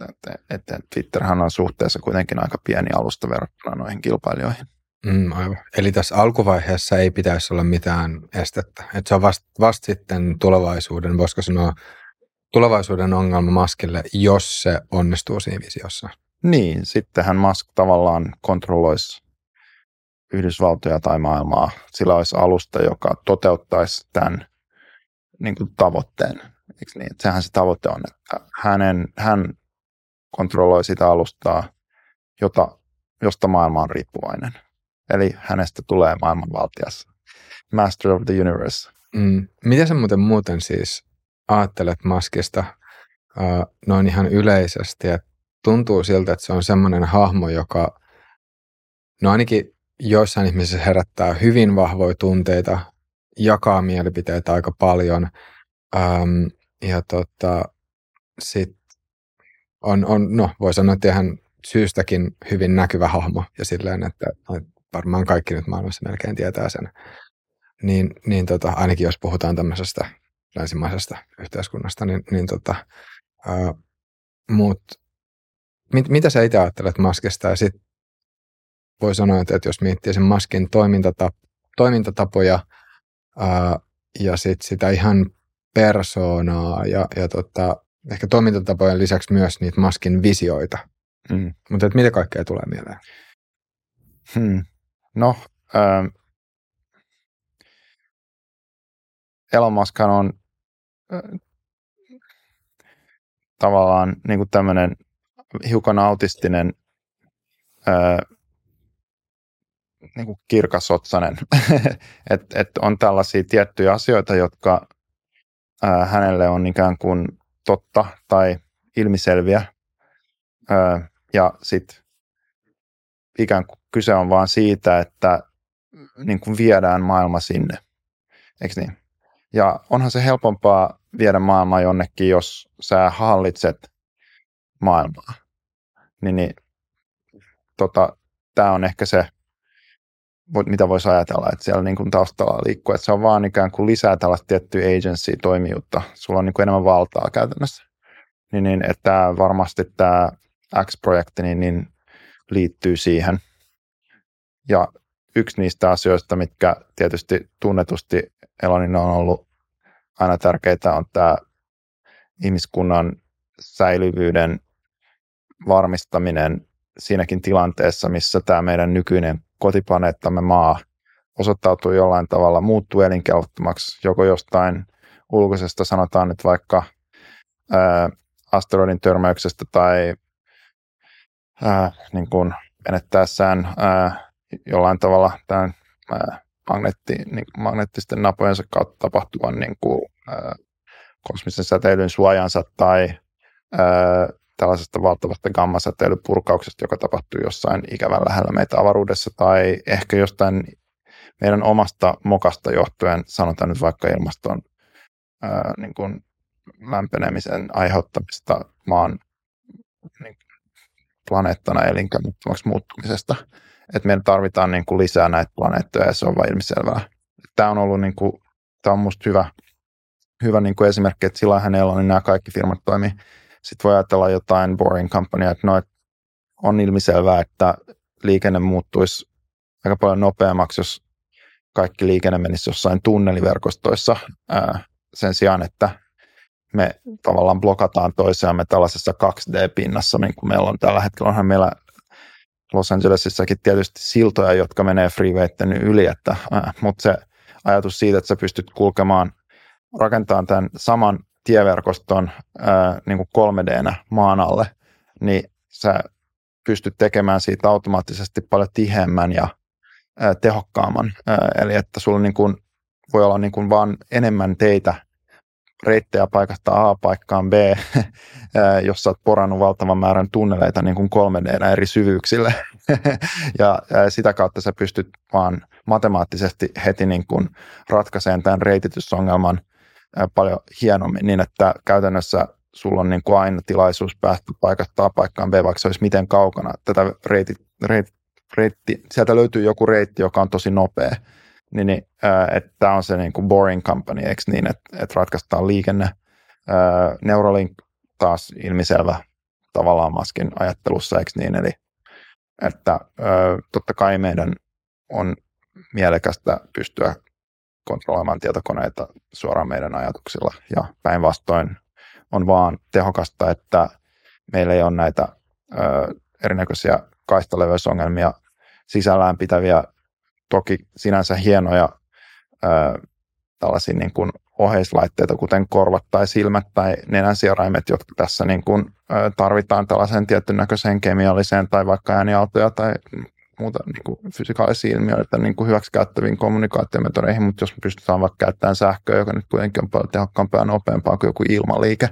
että, että Twitterhän on suhteessa kuitenkin aika pieni alusta verrattuna noihin kilpailijoihin. Mm, aivan. Eli tässä alkuvaiheessa ei pitäisi olla mitään estettä. Että se on vasta vast sitten tulevaisuuden, voisiko sanoa, tulevaisuuden ongelma Maskille, jos se onnistuu siinä visiossa. Niin, sittenhän Musk tavallaan kontrolloisi Yhdysvaltoja tai maailmaa. Sillä olisi alusta, joka toteuttaisi tämän niin kuin tavoitteen. Eikö niin? Sehän se tavoite on, että hänen, hän kontrolloi sitä alustaa, jota, josta maailma on riippuvainen. Eli hänestä tulee maailmanvaltias. Master of the universe. Mm. Miten sä muuten muuten siis ajattelet Maskista uh, noin ihan yleisesti, että tuntuu siltä, että se on semmoinen hahmo, joka no ainakin joissain ihmisissä herättää hyvin vahvoja tunteita, jakaa mielipiteitä aika paljon um, ja tota, sit on, on, no voi sanoa, että ihan syystäkin hyvin näkyvä hahmo ja silleen, että, että varmaan kaikki nyt maailmassa melkein tietää sen. Niin, niin tota, ainakin jos puhutaan tämmöisestä länsimaisesta yhteiskunnasta, niin, niin tota, ää, mut, mit, mitä sä itse ajattelet maskista ja sit voi sanoa, että, että jos miettii sen maskin toimintatap, toimintatapoja ää, ja sit sitä ihan persoonaa ja, ja tota, ehkä toimintatapojen lisäksi myös niitä maskin visioita, Mm. Mutta mitä kaikkea tulee mieleen? Hmm. No, ähm, Elon Musk on äh, tavallaan niin kuin tämmöinen hiukan autistinen äh, niin kuin kirkasotsainen. että et on tällaisia tiettyjä asioita, jotka ää, hänelle on ikään kuin totta tai ilmiselviä. Ää, ja sitten ikään kuin kyse on vaan siitä, että niin kuin viedään maailma sinne. Eikö niin? Ja onhan se helpompaa viedä maailmaa jonnekin, jos sä hallitset maailmaa. Niin, niin tota, tämä on ehkä se mitä voisi ajatella, että siellä niin kuin taustalla liikkuu. Että se on vaan ikään kuin lisää tällaista tiettyä agency-toimijuutta. Sulla on niin kuin enemmän valtaa käytännössä. Niin, niin että varmasti tämä X-projekti niin, niin liittyy siihen. Ja yksi niistä asioista, mitkä tietysti tunnetusti Elonin on ollut aina tärkeitä, on tämä ihmiskunnan säilyvyyden varmistaminen siinäkin tilanteessa, missä tämä meidän nykyinen kotiplaneettamme maa osoittautuu jollain tavalla, muuttuu elinkelvottomaksi, joko jostain ulkoisesta, sanotaan nyt vaikka ää, asteroidin törmäyksestä tai ää, niin kuin menettäessään ää, jollain tavalla tämän ää, magneetti, niin, magneettisten napojensa kautta tapahtuvan niin kuin, ää, kosmisen säteilyn suojansa tai ää, tällaisesta valtavasta gammasäteilypurkauksesta, joka tapahtuu jossain ikävän lähellä meitä avaruudessa tai ehkä jostain meidän omasta mokasta johtuen, sanotaan nyt vaikka ilmaston ää, niin kuin lämpenemisen aiheuttamista maan niin, planeettana elinkelvottomaksi muuttumisesta. Että meidän tarvitaan niin kuin lisää näitä planeettoja ja se on vain ilmiselvää. Tämä on ollut niin kuin, tämä on musta hyvä, hyvä niin kuin esimerkki, että sillä hänellä on niin nämä kaikki firmat toimii sitten voi ajatella jotain boring company, että no, on ilmiselvää, että liikenne muuttuisi aika paljon nopeammaksi, jos kaikki liikenne menisi jossain tunneliverkostoissa ää, sen sijaan, että me tavallaan blokataan toisiamme tällaisessa 2D-pinnassa, niin kuin meillä on tällä hetkellä. Onhan meillä Los Angelesissakin tietysti siltoja, jotka menee freewayten yli, että, ää, mutta se ajatus siitä, että sä pystyt kulkemaan, rakentamaan tämän saman tieverkoston ää, niin kuin 3D-nä maan alle, niin sä pystyt tekemään siitä automaattisesti paljon tiheämmän ja ää, tehokkaamman. Ää, eli että sulla niin kuin, voi olla niin kuin vaan enemmän teitä reittejä paikasta A paikkaan B, jos sä oot porannut valtavan määrän tunneleita niin kuin 3D eri syvyyksille. ja sitä kautta sä pystyt vaan matemaattisesti heti niin kuin ratkaiseen tämän reititysongelman paljon hienommin niin, että käytännössä sulla on niin kuin aina tilaisuus päästä paikasta paikkaan B, vaikka se olisi miten kaukana. Tätä reitti, reitti, reitti, sieltä löytyy joku reitti, joka on tosi nopea. Niin, niin että tämä on se niin kuin boring company, eikö niin, että, että ratkaistaan liikenne. Neuralink taas ilmiselvä tavallaan maskin ajattelussa, eikö niin, eli että totta kai meidän on mielekästä pystyä kontrolloimaan tietokoneita suoraan meidän ajatuksilla. Ja päinvastoin on vaan tehokasta, että meillä ei ole näitä ö, erinäköisiä kaistaleveysongelmia sisällään pitäviä, toki sinänsä hienoja ö, tällaisia niin kuin oheislaitteita, kuten korvat tai silmät tai nenänsioraimet, jotka tässä niin kuin, ö, tarvitaan tällaiseen tietyn näköiseen kemialliseen tai vaikka ääniautoja tai muuta niin kuin fysikaalisia ilmiöitä niin kuin hyväksikäyttäviin kommunikaatiometodeihin, mutta jos me pystytään vaikka käyttämään sähköä, joka nyt kuitenkin on paljon tehokkaampaa ja nopeampaa kuin joku ilmaliike,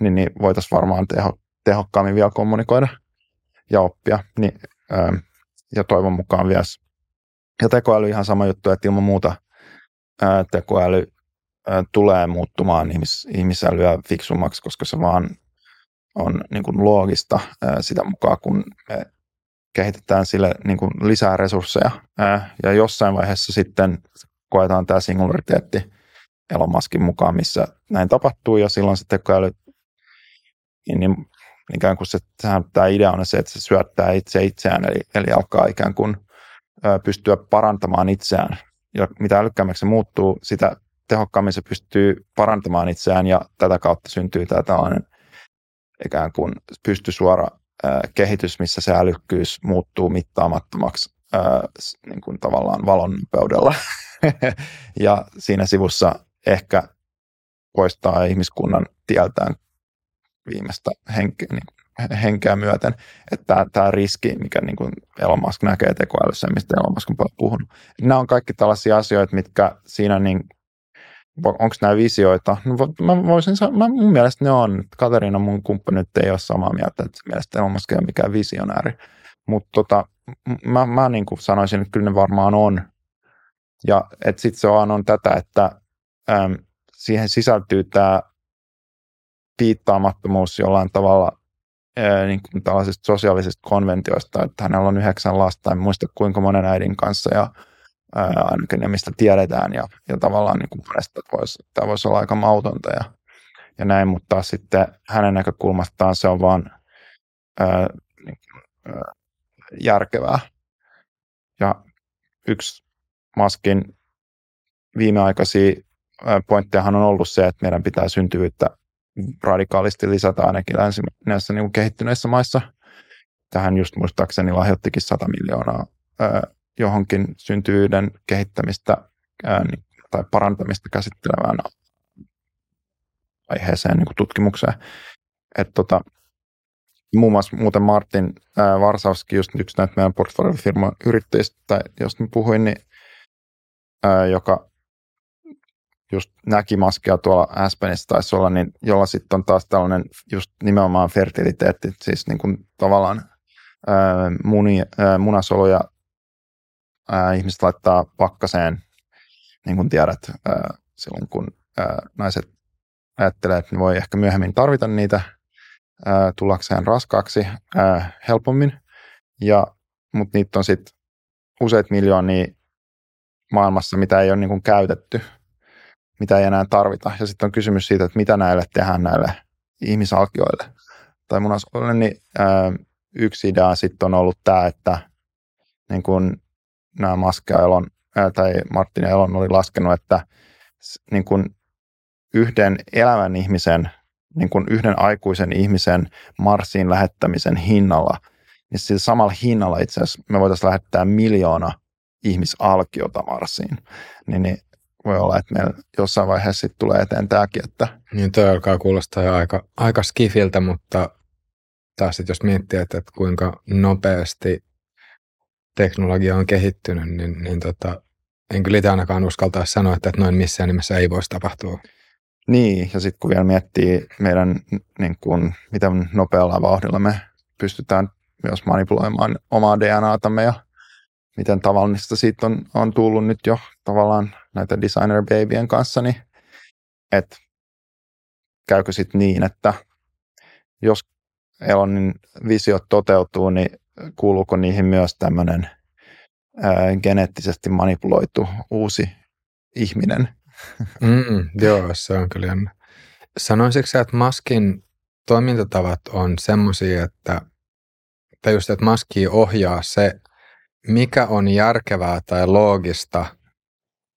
niin, niin voitaisiin varmaan teho, tehokkaammin vielä kommunikoida ja oppia. Niin, ää, ähm, ja toivon mukaan vielä. Ja tekoäly ihan sama juttu, että ilman muuta ää, tekoäly ää, tulee muuttumaan ihmis, ihmisälyä fiksummaksi, koska se vaan on niin kuin loogista ää, sitä mukaan, kun me kehitetään sille niin kuin lisää resursseja. Ja jossain vaiheessa sitten koetaan tämä singulariteetti Elon Muskin mukaan, missä näin tapahtuu, ja silloin se tekoäly, niin, niin ikään kuin se, tämä idea on se, että se syöttää itse itseään, eli, eli alkaa ikään kuin pystyä parantamaan itseään. Ja mitä älykkäämmäksi se muuttuu, sitä tehokkaammin se pystyy parantamaan itseään, ja tätä kautta syntyy tämä tällainen ikään kuin pystysuora kehitys, missä se älykkyys muuttuu mittaamattomaksi niin kuin tavallaan valon nopeudella. ja siinä sivussa ehkä poistaa ihmiskunnan tieltään viimeistä henkeä, niin, henkeä myöten. Että tämä riski, mikä niin kuin Elon Musk näkee tekoälyssä, mistä Elon Musk on puhunut. Nämä on kaikki tällaisia asioita, mitkä siinä niin onko nämä visioita? No, mä voisin sanoa, mä, mun mielestä ne on. Kateriina, mun kumppani, nyt ei ole samaa mieltä, että mielestäni Musk ei ole mikään visionääri. Mutta tota, mä, mä niin kuin sanoisin, että kyllä ne varmaan on. Ja sitten se on, on tätä, että äm, siihen sisältyy tämä piittaamattomuus jollain tavalla ää, niin kuin tällaisista sosiaalisista konventioista, että hänellä on yhdeksän lasta, en muista kuinka monen äidin kanssa ja ainakin ne, mistä tiedetään ja, ja tavallaan niin kuin monesta, voisi, tämä voisi olla aika mautonta ja, ja näin, mutta sitten hänen näkökulmastaan se on vaan ää, niin, ää, järkevää. Ja yksi Maskin viimeaikaisia pointtejahan on ollut se, että meidän pitää syntyvyyttä radikaalisti lisätä ainakin näissä niin kehittyneissä maissa. Tähän just muistaakseni lahjoittikin 100 miljoonaa ää, johonkin syntyvyyden kehittämistä niin, tai parantamista käsittelevään aiheeseen niin tutkimukseen. Et tota, muun muassa muuten Martin ää, Varsavski, just yksi näitä meidän portfoliofirman yrittäjistä, josta puhuin, niin, ää, joka just näki maskia tuolla Aspenissa taisi olla, niin jolla sitten on taas tällainen just nimenomaan fertiliteetti, siis niin kuin tavallaan ää, muni, ää, munasoluja ää, ihmiset laittaa pakkaseen, niin kuin tiedät, ää, silloin kun ää, naiset ajattelee, että ne voi ehkä myöhemmin tarvita niitä ää, tullakseen raskaaksi ää, helpommin, ja, mutta niitä on sitten useat miljoonia maailmassa, mitä ei ole niin kuin käytetty – mitä ei enää tarvita. Ja sitten on kysymys siitä, että mitä näille tehdään näille ihmisalkioille tai munasoluille, niin ää, yksi idea sitten on ollut tämä, että niin kun nämä Maske Elon, ää, tai Martin Elon oli laskenut, että niin kun yhden elävän ihmisen, niin kun yhden aikuisen ihmisen Marsiin lähettämisen hinnalla, niin sillä samalla hinnalla itse asiassa me voitaisiin lähettää miljoona ihmisalkiota Marsiin. Niin, niin voi olla, että meillä jossain vaiheessa sitten tulee eteen tämäkin. Että... Niin toi alkaa kuulostaa jo aika, aika skifiltä, mutta taas sit jos miettii, että, että kuinka nopeasti teknologia on kehittynyt, niin, niin tota, en kyllä itse ainakaan uskaltaisi sanoa, että, että noin missään nimessä ei voisi tapahtua. Niin, ja sitten kun vielä miettii meidän, niin kun, miten nopealla vauhdilla me pystytään myös manipuloimaan omaa DNAtamme ja miten tavallista siitä on, on tullut nyt jo tavallaan näitä designer babyjen kanssa, niin että käykö sitten niin, että jos Elonin visiot toteutuu, niin kuuluuko niihin myös tämmöinen geneettisesti manipuloitu uusi ihminen? Mm, joo, se on kyllä jännä. Sanoisitko että Maskin toimintatavat on semmoisia, että, tai just, että Maski ohjaa se, mikä on järkevää tai loogista,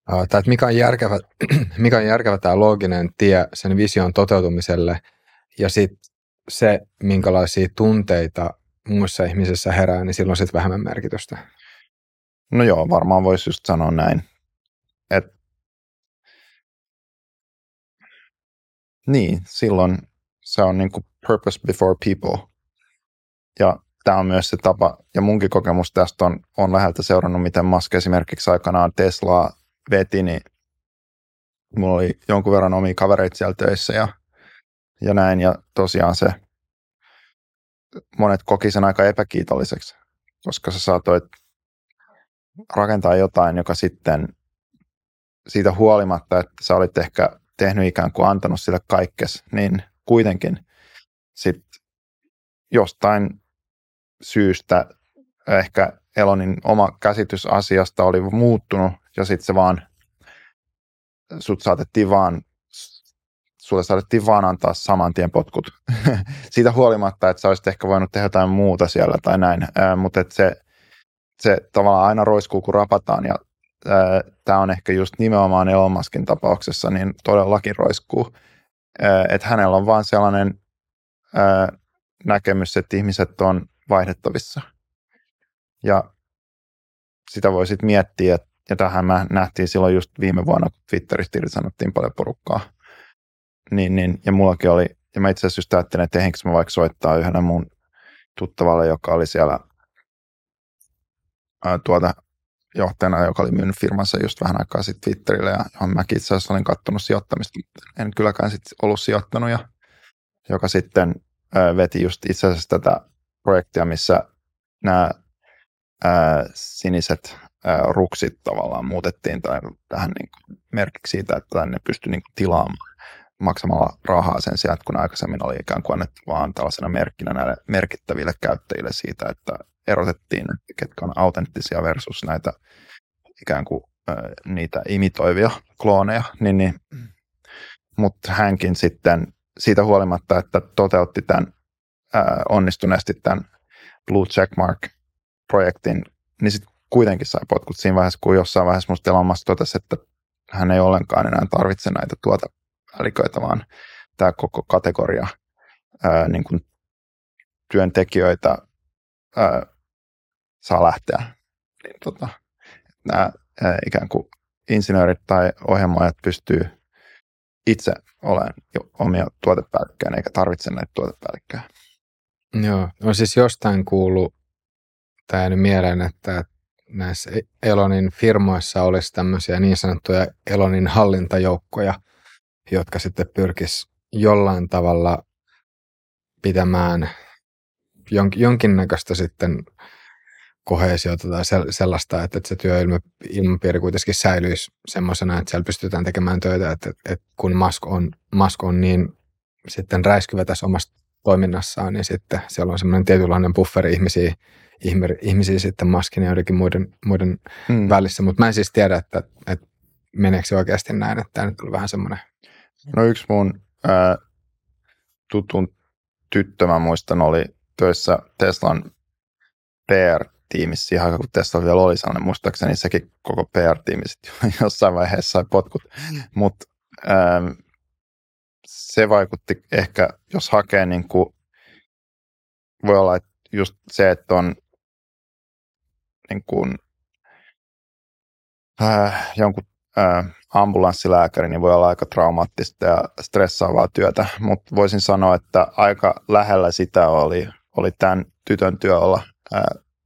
tai että mikä on järkevä, mikä on järkevä tämä looginen tie sen vision toteutumiselle, ja sitten se, minkälaisia tunteita muissa ihmisissä herää, niin silloin sitten vähemmän merkitystä. No joo, varmaan voisi just sanoa näin. Et, niin, silloin se on niin kuin purpose before people. Ja tämä on myös se tapa, ja munkin kokemus tästä on, on läheltä seurannut, miten Musk esimerkiksi aikanaan Teslaa veti, niin mulla oli jonkun verran omia kavereita siellä töissä ja, ja näin, ja tosiaan se monet koki sen aika epäkiitolliseksi, koska sä saatoit rakentaa jotain, joka sitten siitä huolimatta, että sä olit ehkä tehnyt ikään kuin antanut sille kaikkes, niin kuitenkin sitten jostain syystä ehkä Elonin oma käsitys asiasta oli muuttunut ja sitten se vaan, sut saatettiin vaan, sulle saatettiin vaan antaa saman tien potkut. Siitä huolimatta, että sä olisit ehkä voinut tehdä jotain muuta siellä tai näin, mutta että se, se tavallaan aina roiskuu, kun rapataan ja tämä on ehkä just nimenomaan Elon Muskin tapauksessa, niin todellakin roiskuu. Että hänellä on vaan sellainen näkemys, että ihmiset on vaihdettavissa. Ja sitä voi sitten miettiä, ja tähän mä nähtiin silloin just viime vuonna, kun Twitteristä sanottiin paljon porukkaa. Niin, niin, ja mullakin oli, ja mä itse asiassa just ajattelin, että ehdinkö mä vaikka soittaa yhdelle mun tuttavalle, joka oli siellä ää, tuota johtajana, joka oli myynyt firmansa just vähän aikaa sitten Twitterille, ja johon mäkin itse asiassa olin katsonut sijoittamista, en kylläkään sitten ollut sijoittanut, ja joka sitten ää, veti just itse asiassa tätä projektia, missä nämä ää, siniset ää, ruksit tavallaan muutettiin tai tähän niin merkiksi siitä, että ne pystyi niin tilaamaan maksamalla rahaa sen sijaan, kun aikaisemmin oli ikään kuin annettu vaan tällaisena merkkinä näille merkittäville käyttäjille siitä, että erotettiin, ketkä on autenttisia versus näitä ikään kuin niitä imitoivia klooneja, niin, niin mutta hänkin sitten siitä huolimatta, että toteutti tämän äh, onnistuneesti tämän Blue Checkmark-projektin, niin sitten kuitenkin sai potkut siinä vaiheessa, kun jossain vaiheessa musta Elon totesi, että hän ei ollenkaan enää tarvitse näitä tuota äliköitä, vaan tämä koko kategoria ää, niin kuin työntekijöitä ää, saa lähteä. Niin, tota, nämä ää, ikään kuin insinöörit tai ohjelmoijat pystyy itse olemaan omia tuotepäällikköjä, eikä tarvitse näitä tuotepäällikköjä. Joo, on siis jostain kuullut, tai mieleen, että näissä Elonin firmoissa olisi tämmöisiä niin sanottuja Elonin hallintajoukkoja, jotka sitten pyrkis jollain tavalla pitämään jonkinnäköistä sitten kohesiota tai sellaista, että se työilmapiiri kuitenkin säilyisi semmoisena, että siellä pystytään tekemään töitä, että, että kun Musk on, Musk on niin sitten räiskyvä tässä omassa toiminnassaan, niin sitten siellä on semmoinen tietynlainen bufferi ihmisiä, ihmisiä sitten Muskin ja joidenkin muiden, muiden hmm. välissä, mutta mä en siis tiedä, että, että meneekö se oikeasti näin, että tämä nyt on vähän semmoinen. No yksi mun ää, tutun tyttö, mä muistan, oli töissä Teslan PR-tiimissä ihan kun Tesla vielä oli sellainen, muistaakseni sekin koko PR-tiimi sitten jossain vaiheessa sai potkut, mutta se vaikutti ehkä, jos hakee niin kuin, voi olla, että just se, että on niin kuin, äh, jonkun ambulanssilääkäri, niin voi olla aika traumaattista ja stressaavaa työtä, mutta voisin sanoa, että aika lähellä sitä oli, oli tämän tytön työ olla äh,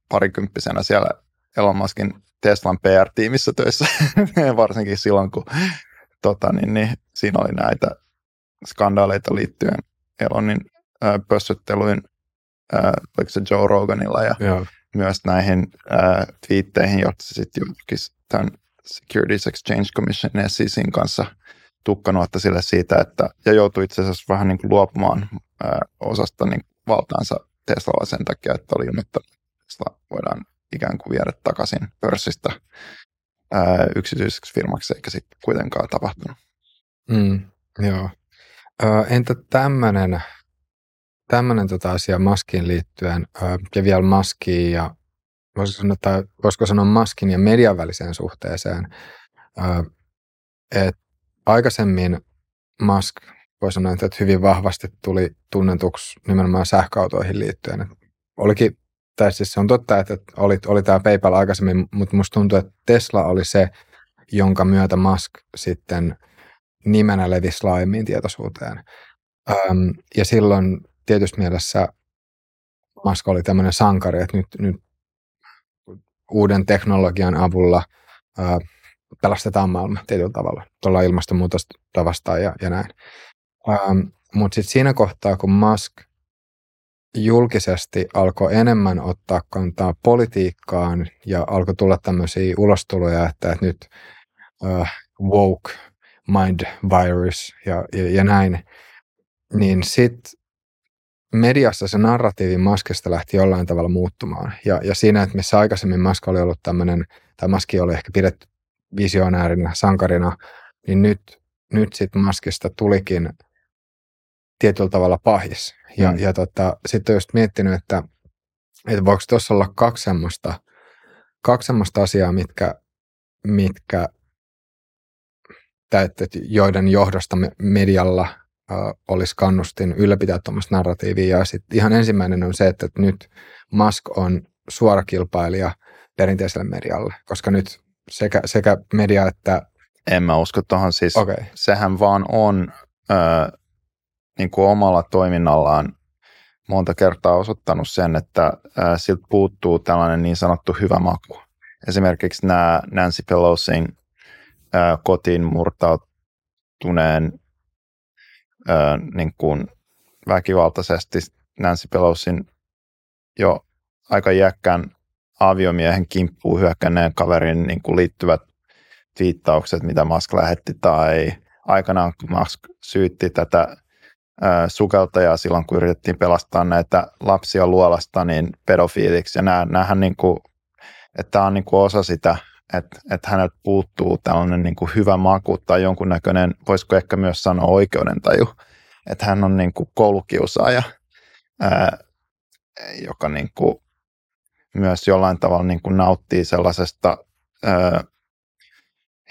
parikymppisenä siellä Elon Muskin Teslan PR-tiimissä töissä, varsinkin silloin, kun tota, niin, niin, siinä oli näitä skandaaleita liittyen Elonin äh, pössötteluin, oliko se Joe Roganilla ja Joo. myös näihin äh, twiitteihin, jotta se sitten julkisi tämän Securities Exchange Commission SECin kanssa tukkanuotta sille siitä, että, ja joutui itse asiassa vähän niin kuin luopumaan äh, osasta niin valtaansa Teslalla sen takia, että oli ilmoittanut, että Tesla voidaan ikään kuin viedä takaisin pörssistä ää, yksityiseksi firmaksi, eikä sitten kuitenkaan tapahtunut. Mm, joo. Entä tämmöinen tämmönen tota asia Maskiin liittyen ja vielä Maskiin ja voisiko sanoa, tai voisiko sanoa Maskin ja median väliseen suhteeseen. Et aikaisemmin Musk voi sanoa, että hyvin vahvasti tuli tunnetuksi nimenomaan sähköautoihin liittyen. Olikin, tai siis se on totta, että oli, oli tämä PayPal aikaisemmin, mutta musta tuntuu, että Tesla oli se, jonka myötä Musk sitten – nimenä levisi laajemmin tietoisuuteen. Ja silloin tietysti mielessä Musk oli tämmöinen sankari, että nyt, nyt uuden teknologian avulla ö, pelastetaan maailma tietyllä tavalla. Tuolla ilmastonmuutosta vastaan ja, ja näin. Mutta sitten siinä kohtaa, kun Musk julkisesti alkoi enemmän ottaa kantaa politiikkaan ja alkoi tulla tämmöisiä ulostuloja, että, että nyt uh, woke mind virus ja, ja, ja näin, niin sitten mediassa se narratiivi Maskesta lähti jollain tavalla muuttumaan. Ja, ja siinä, että missä aikaisemmin Mask oli ollut tämmöinen, tai Maski oli ehkä pidetty visionäärinä, sankarina, niin nyt, nyt sitten Maskista tulikin tietyllä tavalla pahis. Ja, mm. ja tota, sitten on just miettinyt, että, että voiko tuossa olla kaksi semmoista, kaksi semmoista asiaa, mitkä, mitkä että, että joiden johdosta medialla olisi kannustin ylläpitää tuommoista narratiivia. Ja sitten ihan ensimmäinen on se, että nyt Musk on suora kilpailija perinteiselle medialle, koska nyt sekä, sekä media että... En mä usko tuohon siis. Okay. Sehän vaan on ö, niin kuin omalla toiminnallaan monta kertaa osoittanut sen, että ö, siltä puuttuu tällainen niin sanottu hyvä maku. Esimerkiksi nämä Nancy Pelosin ö, kotiin murtautuneen ö, niin kuin väkivaltaisesti Nancy Pelosin jo aika jäkkän aviomiehen kimppuun hyökkäneen kaverin niin kuin liittyvät viittaukset, mitä Musk lähetti, tai aikanaan Musk syytti tätä ää, sukeltajaa silloin, kun yritettiin pelastaa näitä lapsia luolasta, niin pedofiiliksi, ja näähän niin kuin, että tämä on niin kuin osa sitä, että, että häneltä puuttuu tällainen niin kuin hyvä maku tai jonkunnäköinen, voisiko ehkä myös sanoa oikeudentaju, että hän on niin kuin koulukiusaaja, ää, joka niin kuin myös jollain tavalla niin kuin nauttii sellaisesta ö,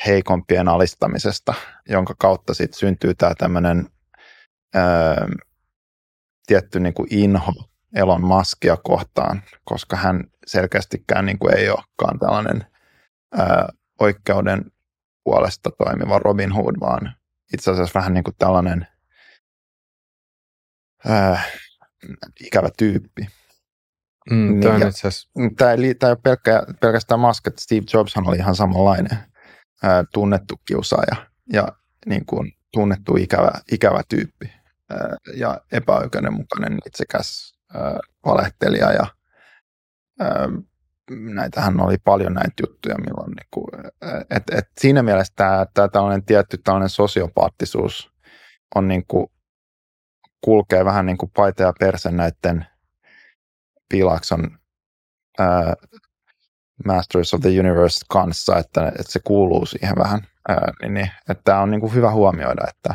heikompien alistamisesta, jonka kautta sitten syntyy tämä tämmöinen tietty niin kuin inho Elon Muskia kohtaan, koska hän selkeästikään niin kuin ei olekaan tällainen ö, oikeuden puolesta toimiva Robin Hood, vaan itse asiassa vähän niin kuin tällainen ö, ikävä tyyppi. Mm, niin, ja, tämä ei, tämä ei ole pelkkä, pelkästään Musk, että Steve Jobshan oli ihan samanlainen ää, tunnettu kiusaaja ja niin kuin, tunnettu ikävä, ikävä tyyppi ää, ja epäoikeudenmukainen itsekäs ää, valehtelija ja ää, näitähän oli paljon näitä juttuja, milloin niin kuin, et, et siinä mielessä tämä, tämä tällainen tietty tällainen sosiopaattisuus on niin kuin, kulkee vähän niin kuin paita ja perse näiden Pilakson ää, Masters of the Universe kanssa, että, että se kuuluu siihen vähän. Ää, niin, niin, että tämä on niin kuin hyvä huomioida, että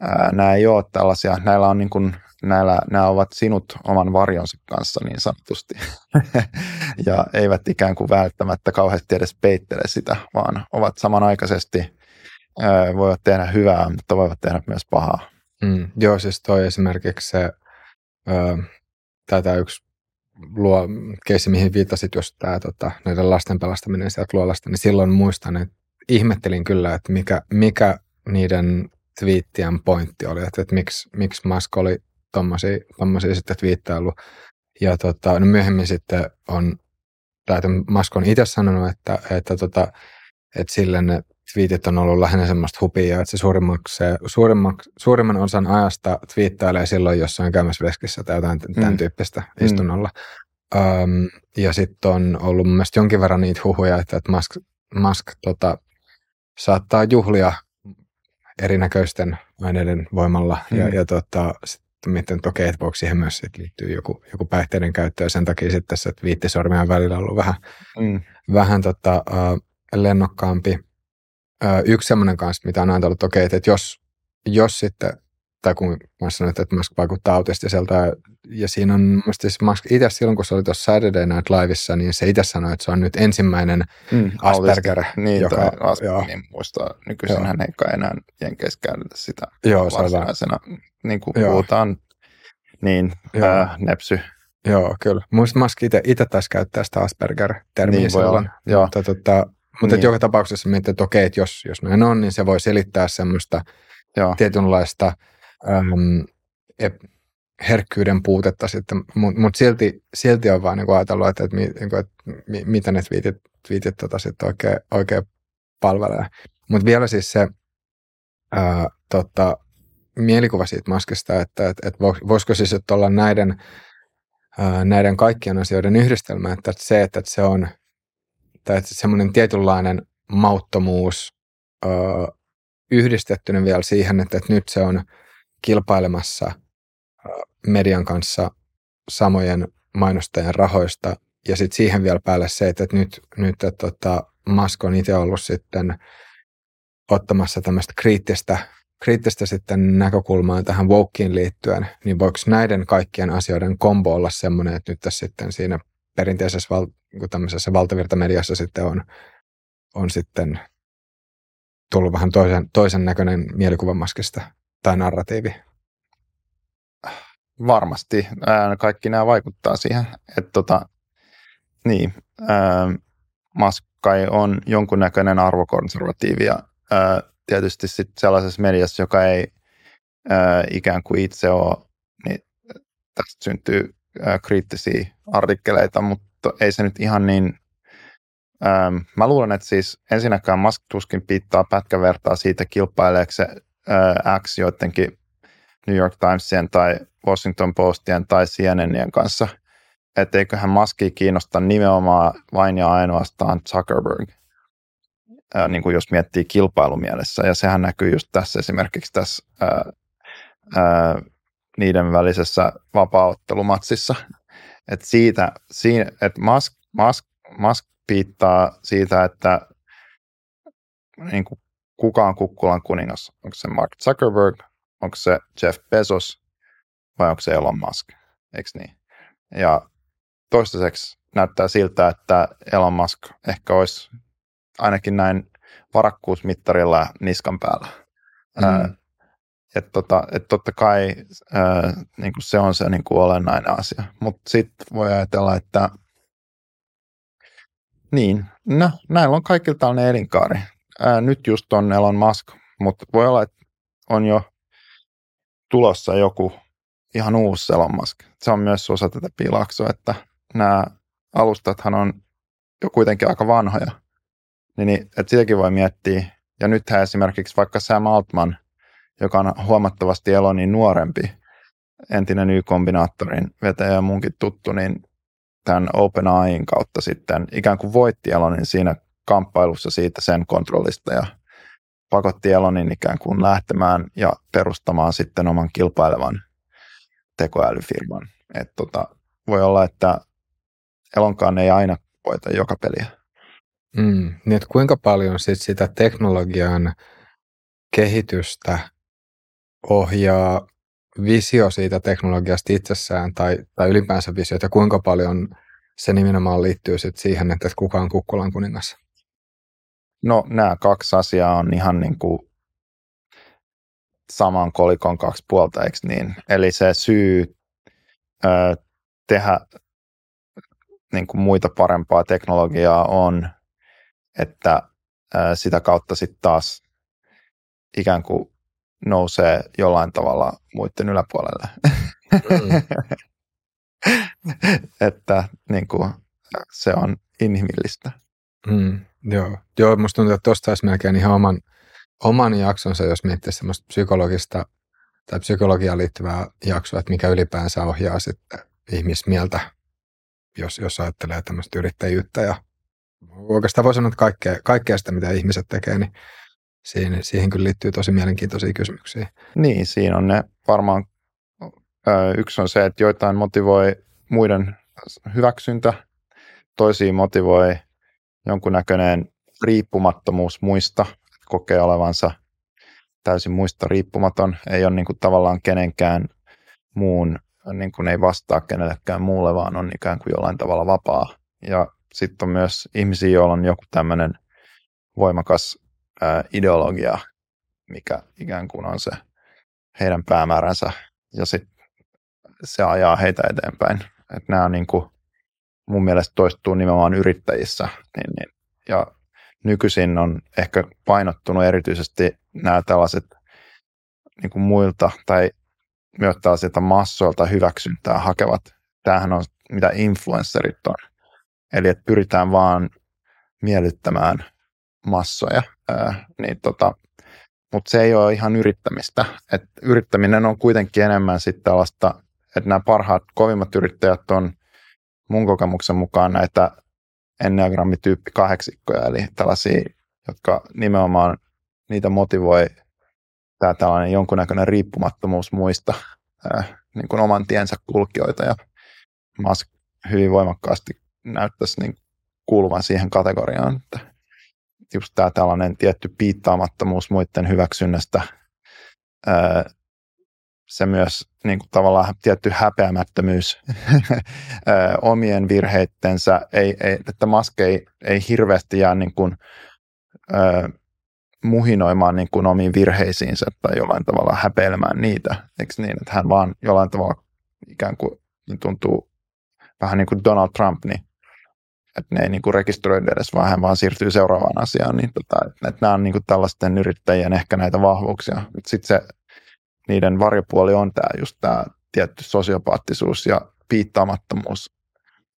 ää, nämä ei ole tällaisia, näillä on niin kuin, näillä, nämä ovat sinut oman varjonsa kanssa niin sanotusti. ja eivät ikään kuin välttämättä kauheasti edes peittele sitä, vaan ovat samanaikaisesti, voivat tehdä hyvää, mutta voivat tehdä myös pahaa. Mm, joo, siis toi esimerkiksi se, ää, tätä yksi luo, keissi, mihin viittasit just tämä tota, näiden lasten pelastaminen sieltä luolasta, niin silloin muistan, että ihmettelin kyllä, että mikä, mikä niiden twiittien pointti oli, että, että miksi, miksi Musk oli tommosia, tommosia sitten twiittaillut. Ja tota, no myöhemmin sitten on, tai Musk on itse sanonut, että, että, tota, että sille ne twiitit on ollut lähinnä semmoista hupia, että se suurimman, suurimman osan ajasta twiittailee silloin jossain käymässä veskissä tai jotain mm. tämän tyyppistä mm. istunnolla. Um, ja sitten on ollut mun mielestä jonkin verran niitä huhuja, että, että Musk, Musk tota, saattaa juhlia erinäköisten aineiden voimalla. Mm. Ja, ja tota, sitten mietin, että okei, että voiko siihen myös sit liittyy joku, joku päihteiden käyttö. Ja sen takia sitten tässä viittisormien välillä on ollut vähän, mm. vähän tota, uh, lennokkaampi yksi semmoinen kanssa, mitä on ajatellut, että okei, että jos, jos sitten, tai kun mä sanoin, että Musk vaikuttaa autistiselta, ja siinä on musta siis Musk itse silloin, kun se oli tuossa Saturday Night Liveissa, niin se itse sanoi, että se on nyt ensimmäinen mm, Asperger. Niin, joka, Asperger, niin muista, nykyisin hän ei kai enää jenkeissä käytetä sitä joo, varsinaisena, niin kuin joo. puhutaan, niin joo. Ää, nepsy. Joo, kyllä. Muista Musk itse taisi käyttää sitä Asperger-termiä niin silloin. Joo. Mutta tota, mutta niin. joka tapauksessa mietin, että okei, että jos, jos näin on, niin se voi selittää semmoista Joo. tietynlaista äm, herkkyyden puutetta sitten, mutta mut silti, silti on vaan niinku ajatellut, että, että, niinku, että mi, mitä ne twiitit, twiitit tota sitten oikein, oikein palvelee. Mutta vielä siis se ää, tota, mielikuva siitä maskista, että et, et voisiko siis olla näiden, näiden kaikkien asioiden yhdistelmä, että se, että, että se on – tai että semmoinen tietynlainen mauttomuus yhdistettynä vielä siihen, että, että nyt se on kilpailemassa median kanssa samojen mainostajien rahoista. Ja sitten siihen vielä päälle se, että, että nyt, nyt että, tota, Musk on itse ollut sitten ottamassa tämmöistä kriittistä, kriittistä sitten näkökulmaa tähän Wokeen liittyen, niin voiko näiden kaikkien asioiden kombo olla semmoinen, että nyt tässä sitten siinä perinteisessä val, tämmöisessä valtavirtamediassa sitten on, on sitten tullut vähän toisen, toisen näköinen mielikuva maskista. tai narratiivi? Varmasti. Kaikki nämä vaikuttaa siihen. Että tota, niin, ää, Musk kai on jonkunnäköinen arvokonservatiivi ja tietysti sit sellaisessa mediassa, joka ei ää, ikään kuin itse ole, niin tästä syntyy ää, kriittisiä artikkeleita, mutta ei se nyt ihan niin Ähm, mä luulen, että siis ensinnäkään Musk tuskin pitää pätkävertaa siitä kilpaileeko se äh, X joidenkin New York Timesien tai Washington Postien tai CNNien kanssa. Että eiköhän Muskia kiinnosta nimenomaan vain ja ainoastaan Zuckerberg, äh, niin kuin jos miettii kilpailumielessä. Ja sehän näkyy just tässä esimerkiksi tässä äh, äh, niiden välisessä vapaaottelumatsissa. Että siitä, siinä, että Musk, Musk, Musk piittaa siitä, että niin kuin, kuka on kukkulan kuningas. Onko se Mark Zuckerberg, onko se Jeff Bezos vai onko se Elon Musk, eikö niin? Ja toistaiseksi näyttää siltä, että Elon Musk ehkä olisi ainakin näin varakkuusmittarilla niskan päällä. Mm. että tota, et totta kai ää, niin kuin se on se niin kuin olennainen asia. Mutta sitten voi ajatella, että niin, no näillä on kaikilla tällainen elinkaari. Ää, nyt just on Elon Musk, mutta voi olla, että on jo tulossa joku ihan uusi Elon Musk. Se on myös osa tätä pilaksoa, että nämä alustathan on jo kuitenkin aika vanhoja. Niin, niin että sitäkin voi miettiä. Ja nythän esimerkiksi vaikka Sam Altman, joka on huomattavasti Elonin nuorempi, entinen Y-kombinaattorin vetäjä ja munkin tuttu, niin tämän OpenAIin kautta sitten ikään kuin voitti Elonin siinä kamppailussa siitä sen kontrollista ja pakotti Elonin ikään kuin lähtemään ja perustamaan sitten oman kilpailevan tekoälyfirman. Et tota, voi olla, että Elonkaan ei aina voita joka peliä. Mm, niin että kuinka paljon sit sitä teknologian kehitystä ohjaa visio siitä teknologiasta itsessään tai, tai ylipäänsä visio, ja kuinka paljon se nimenomaan liittyy sit siihen, että kuka on kukkulan kuningas? No nämä kaksi asiaa on ihan niin kuin saman kolikon kaksi puolta, eikö niin? Eli se syy ö, tehdä niin kuin muita parempaa teknologiaa on, että sitä kautta sitten taas ikään kuin nousee jollain tavalla muiden yläpuolelle. Mm. että niin kuin, se on inhimillistä. Mm, joo. joo, musta tuntuu, että tuosta olisi melkein ihan oman, oman jaksonsa, jos miettii semmoista psykologista tai psykologiaan liittyvää jaksoa, että mikä ylipäänsä ohjaa sitten ihmismieltä, jos, jos ajattelee tämmöistä yrittäjyyttä ja oikeastaan voi sanoa, että kaikkea, kaikkea sitä, mitä ihmiset tekee, niin siihen, siihen kyllä liittyy tosi mielenkiintoisia kysymyksiä. Niin, siinä on ne varmaan, yksi on se, että joitain motivoi muiden hyväksyntä, toisia motivoi jonkunnäköinen riippumattomuus muista, kokee olevansa täysin muista riippumaton, ei ole niin kuin tavallaan kenenkään muun, niin kuin ei vastaa kenellekään muulle, vaan on ikään kuin jollain tavalla vapaa. Ja sitten on myös ihmisiä, joilla on joku tämmöinen voimakas ää, ideologia, mikä ikään kuin on se heidän päämääränsä, ja sitten se ajaa heitä eteenpäin. Et nämä on niin kuin, mun mielestä toistuu nimenomaan yrittäjissä, niin, niin, ja nykyisin on ehkä painottunut erityisesti nämä tällaiset niin kuin muilta tai myös tällaisilta massoilta hyväksyntää hakevat. Tämähän on mitä influencerit on. Eli että pyritään vaan miellyttämään massoja, ää, niin tota, mutta se ei ole ihan yrittämistä. Et yrittäminen on kuitenkin enemmän sitten tällaista, että nämä parhaat, kovimmat yrittäjät on mun kokemuksen mukaan näitä enneagrammityyppi kahdeksikkoja, eli tällaisia, jotka nimenomaan niitä motivoi tämä tällainen jonkunnäköinen riippumattomuus muista ää, niin kuin oman tiensä kulkijoita ja Musk hyvin voimakkaasti näyttäisi niin kuuluvan siihen kategoriaan, että just tämä tällainen tietty piittaamattomuus muiden hyväksynnästä, se myös niin kuin tavallaan tietty häpeämättömyys omien virheittensä, ei, ei, että Musk ei, ei hirveästi jää niin kuin, muhinoimaan niin kuin omiin virheisiinsä tai jollain tavalla häpeilemään niitä. Eikö niin, että hän vaan jollain tavalla ikään kuin niin tuntuu vähän niin kuin Donald Trump, niin että ne ei niin kuin rekisteröidä edes, vaan vaan siirtyy seuraavaan asiaan. Niin tota, että, että nämä on niin kuin tällaisten yrittäjien ehkä näitä vahvuuksia. Sitten se niiden varjopuoli on tämä just tämä tietty sosiopaattisuus ja piittaamattomuus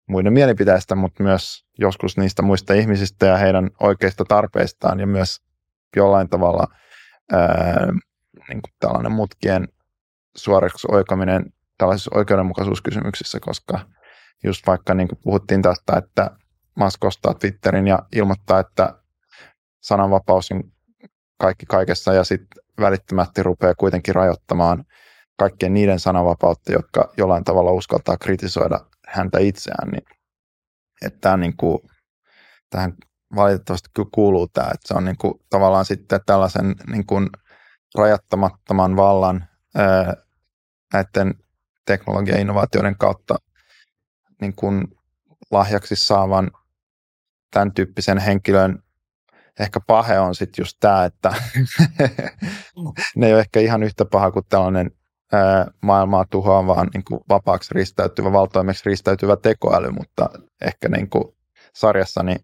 muiden mielipiteistä, mutta myös joskus niistä muista ihmisistä ja heidän oikeista tarpeistaan ja myös jollain tavalla ää, niin kuin tällainen mutkien suoraksi oikaminen tällaisissa oikeudenmukaisuuskysymyksissä, koska just vaikka niin kuin puhuttiin tästä, että Musk ostaa Twitterin ja ilmoittaa, että sananvapaus on kaikki kaikessa ja sitten välittömästi rupeaa kuitenkin rajoittamaan kaikkien niiden sananvapautta, jotka jollain tavalla uskaltaa kritisoida häntä itseään, niin että niin kuin, tähän valitettavasti kuuluu tämä, että se on niin kuin, tavallaan sitten tällaisen niin kuin, rajattamattoman vallan ää, näiden teknologia-innovaatioiden kautta niin kuin, lahjaksi saavan tämän tyyppisen henkilön ehkä pahe on sitten just tämä, että ne ei ole ehkä ihan yhtä paha kuin tällainen ää, maailmaa tuhoavaan niin kuin vapaaksi ristäytyvä, valtoimeksi ristäytyvä tekoäly, mutta ehkä niin kuin sarjassa niin,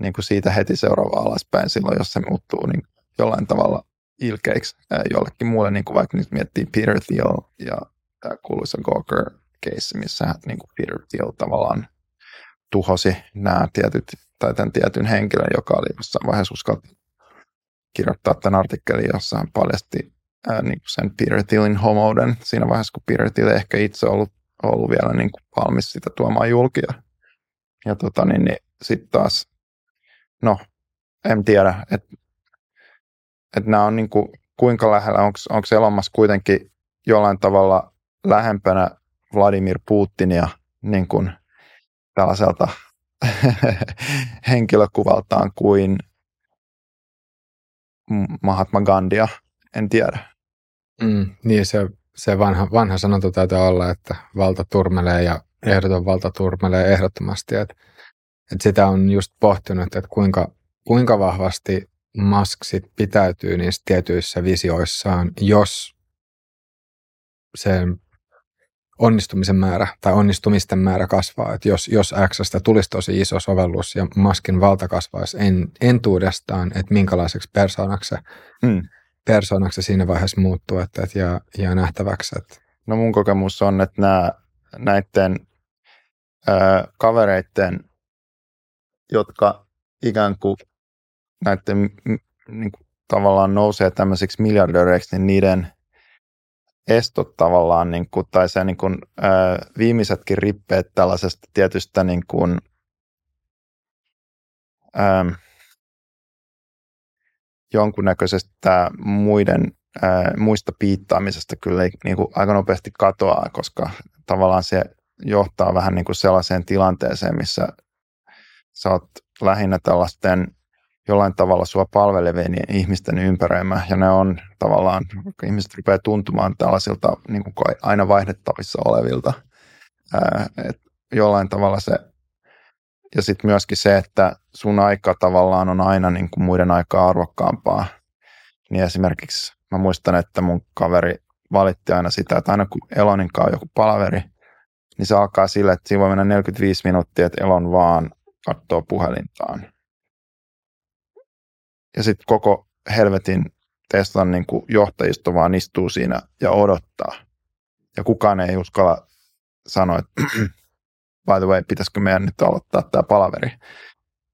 niin kuin siitä heti seuraava alaspäin silloin, jos se muuttuu niin jollain tavalla ilkeiksi ää, jollekin muulle, niin kuin vaikka nyt miettii Peter Thiel ja tämä kuuluisa Gawker case, missä niin kuin Peter Thiel tavallaan tuhosi nämä tietyt, tai tämän tietyn henkilön, joka oli jossain vaiheessa uskalti kirjoittaa tämän artikkelin, jossa hän paljasti ää, niin kuin sen Peter Thielin homouden siinä vaiheessa, kun Peter Thiel ehkä itse ollut, ollut vielä niin kuin valmis sitä tuomaan julkia. Ja tota, niin, niin sitten taas, no, en tiedä, että et nämä on niin kuin, kuinka lähellä, onko Elon kuitenkin jollain tavalla lähempänä Vladimir Putinia niin kuin tällaiselta henkilökuvaltaan kuin Mahatma Gandhia, en tiedä. Mm, niin se, se vanha, vanha sanonta taitaa olla, että valta turmelee ja ehdoton valta turmelee ehdottomasti. Että, että sitä on just pohtinut, että kuinka, kuinka vahvasti Musk sit pitäytyy niissä tietyissä visioissaan, jos sen onnistumisen määrä tai onnistumisten määrä kasvaa. Että jos, jos Xstä tulisi tosi iso sovellus ja Maskin valta kasvaisi en, entuudestaan, että minkälaiseksi persoonaksi, mm. persoonaksi siinä vaiheessa muuttuu, että, että jää, jää nähtäväksi. Että. No mun kokemus on, että nämä, näiden äh, kavereiden, jotka ikään kuin näiden niin kuin, tavallaan nousee tämmöisiksi miljardöreiksi, niin niiden – estot tavallaan, niin kuin, tai se niin kuin, ää, viimeisetkin rippeet tällaisesta tietystä niin kuin, ää, jonkunnäköisestä muiden, ää, muista piittaamisesta kyllä niin kuin aika nopeasti katoaa, koska tavallaan se johtaa vähän niin kuin sellaiseen tilanteeseen, missä sä oot lähinnä tällaisten jollain tavalla sua palvelevien ihmisten ympäröimä, ja ne on tavallaan, ihmiset rupeaa tuntumaan tällaisilta niin kuin aina vaihdettavissa olevilta, ää, et jollain tavalla se, ja sitten myöskin se, että sun aika tavallaan on aina niin kuin muiden aikaa arvokkaampaa, niin esimerkiksi mä muistan, että mun kaveri valitti aina sitä, että aina kun Elonin kanssa on joku palaveri, niin se alkaa sille, että siinä voi mennä 45 minuuttia, että Elon vaan katsoo puhelintaan ja sitten koko helvetin Teslan niin kuin johtajisto vaan istuu siinä ja odottaa. Ja kukaan ei uskalla sanoa, että by the way, pitäisikö meidän nyt aloittaa tämä palaveri.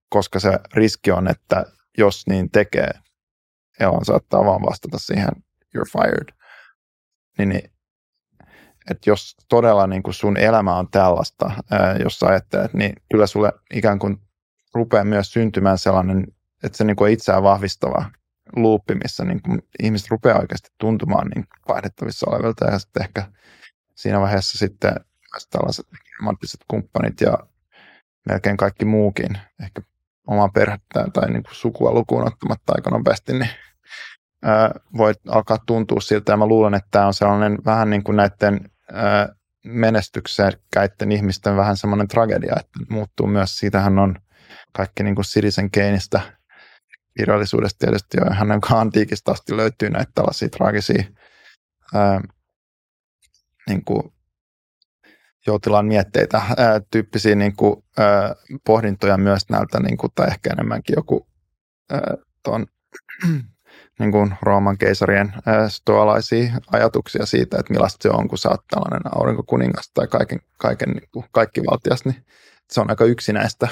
Koska se riski on, että jos niin tekee, Elon saattaa vaan vastata siihen, you're fired. Niin, niin että jos todella niin kuin sun elämä on tällaista, jos sä ajattelet, niin kyllä sulle ikään kuin rupeaa myös syntymään sellainen että se niin kuin itseään vahvistava luuppi, missä niin kuin ihmiset rupeaa oikeasti tuntumaan niin vaihdettavissa olevilta ja sitten ehkä siinä vaiheessa sitten myös tällaiset romanttiset kumppanit ja melkein kaikki muukin, ehkä omaa perhettä tai niin kuin sukua lukuun ottamatta aika nopeasti, niin ää, voi alkaa tuntua siltä. Ja mä luulen, että tämä on sellainen vähän niin kuin näiden ää, menestyksekkäiden ihmisten vähän semmoinen tragedia, että muuttuu myös. Siitähän on kaikki niin kuin Citizen Kaneista kirjallisuudesta tietysti jo hänen antiikista asti löytyy näitä tällaisia traagisia ää, niin kuin joutilaan mietteitä, ää, tyyppisiä niin kuin, ää, pohdintoja myös näiltä, niin kuin, tai ehkä enemmänkin joku ää, ton, niin kuin Rooman keisarien stoalaisia ajatuksia siitä, että millaista se on, kun sä oot tällainen aurinkokuningas tai kaiken, kaiken, niin kuin, kaikki valtias, niin se on aika yksinäistä.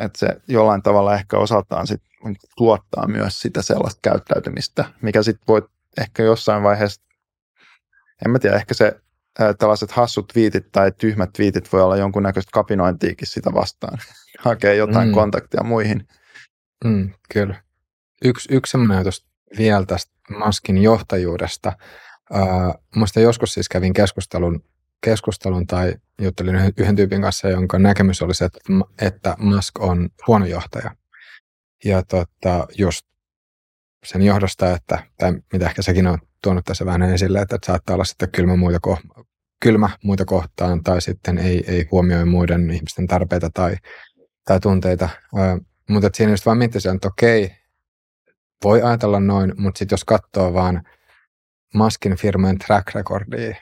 Että se jollain tavalla ehkä osaltaan sit tuottaa myös sitä sellaista käyttäytymistä, mikä sitten voi ehkä jossain vaiheessa, en mä tiedä, ehkä se tällaiset hassut viitit tai tyhmät viitit voi olla jonkunnäköistä kapinointiikin sitä vastaan. Hakee jotain mm. kontaktia muihin. Mm, kyllä. Yksi, yksi semmoinen ajatus vielä tästä Maskin johtajuudesta. Uh, muista joskus siis kävin keskustelun, keskustelun tai juttelin yhden tyypin kanssa, jonka näkemys oli se, että, Musk on huono johtaja. Ja tota, just sen johdosta, että, tai mitä ehkä sekin on tuonut tässä vähän esille, että, että saattaa olla sitten kylmä muita, ko- kylmä muita kohtaan tai sitten ei, ei huomioi muiden ihmisten tarpeita tai, tai tunteita. Ö, mutta siinä just vaan miettisin, että okei, voi ajatella noin, mutta sitten jos katsoo vaan Maskin firmojen track recordia,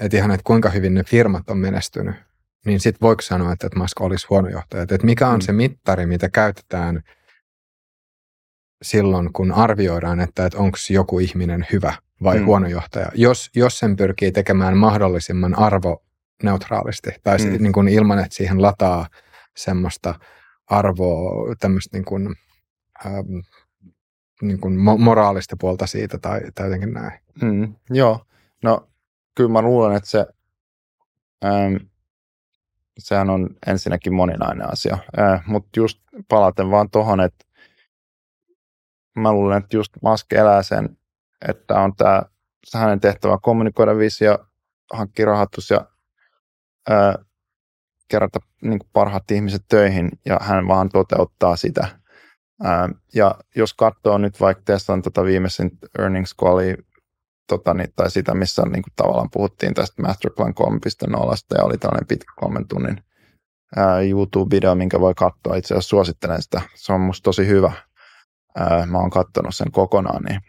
että ihan, että kuinka hyvin ne firmat on menestynyt, niin sitten voiko sanoa, että, että Musk olisi huono johtaja. Että mikä on mm. se mittari, mitä käytetään silloin, kun arvioidaan, että, että onko joku ihminen hyvä vai mm. huono johtaja. Jos, jos sen pyrkii tekemään mahdollisimman arvoneutraalisti tai mm. niin kuin ilman, että siihen lataa semmoista arvoa, tämmöistä niin kuin, ähm, niin kuin moraalista puolta siitä tai, tai jotenkin näin. Mm, joo, no kyllä mä luulen, että se, ähm, sehän on ensinnäkin moninainen asia, äh, mutta just palaten vaan tuohon, että mä luulen, että just Musk elää sen että on tämä hänen tehtävä kommunikoida visio, hankkia rahoitus ja ää, kerätä niin parhaat ihmiset töihin ja hän vaan toteuttaa sitä. Ää, ja jos katsoo nyt vaikka Teslan tota viimeisin earnings calli, tota, niin, tai sitä, missä niin kuin tavallaan puhuttiin tästä Masterplan 3.0 ja oli tällainen pitkä kolmen tunnin YouTube-video, minkä voi katsoa. Itse asiassa suosittelen sitä. Se on musta tosi hyvä. Ää, mä oon katsonut sen kokonaan, niin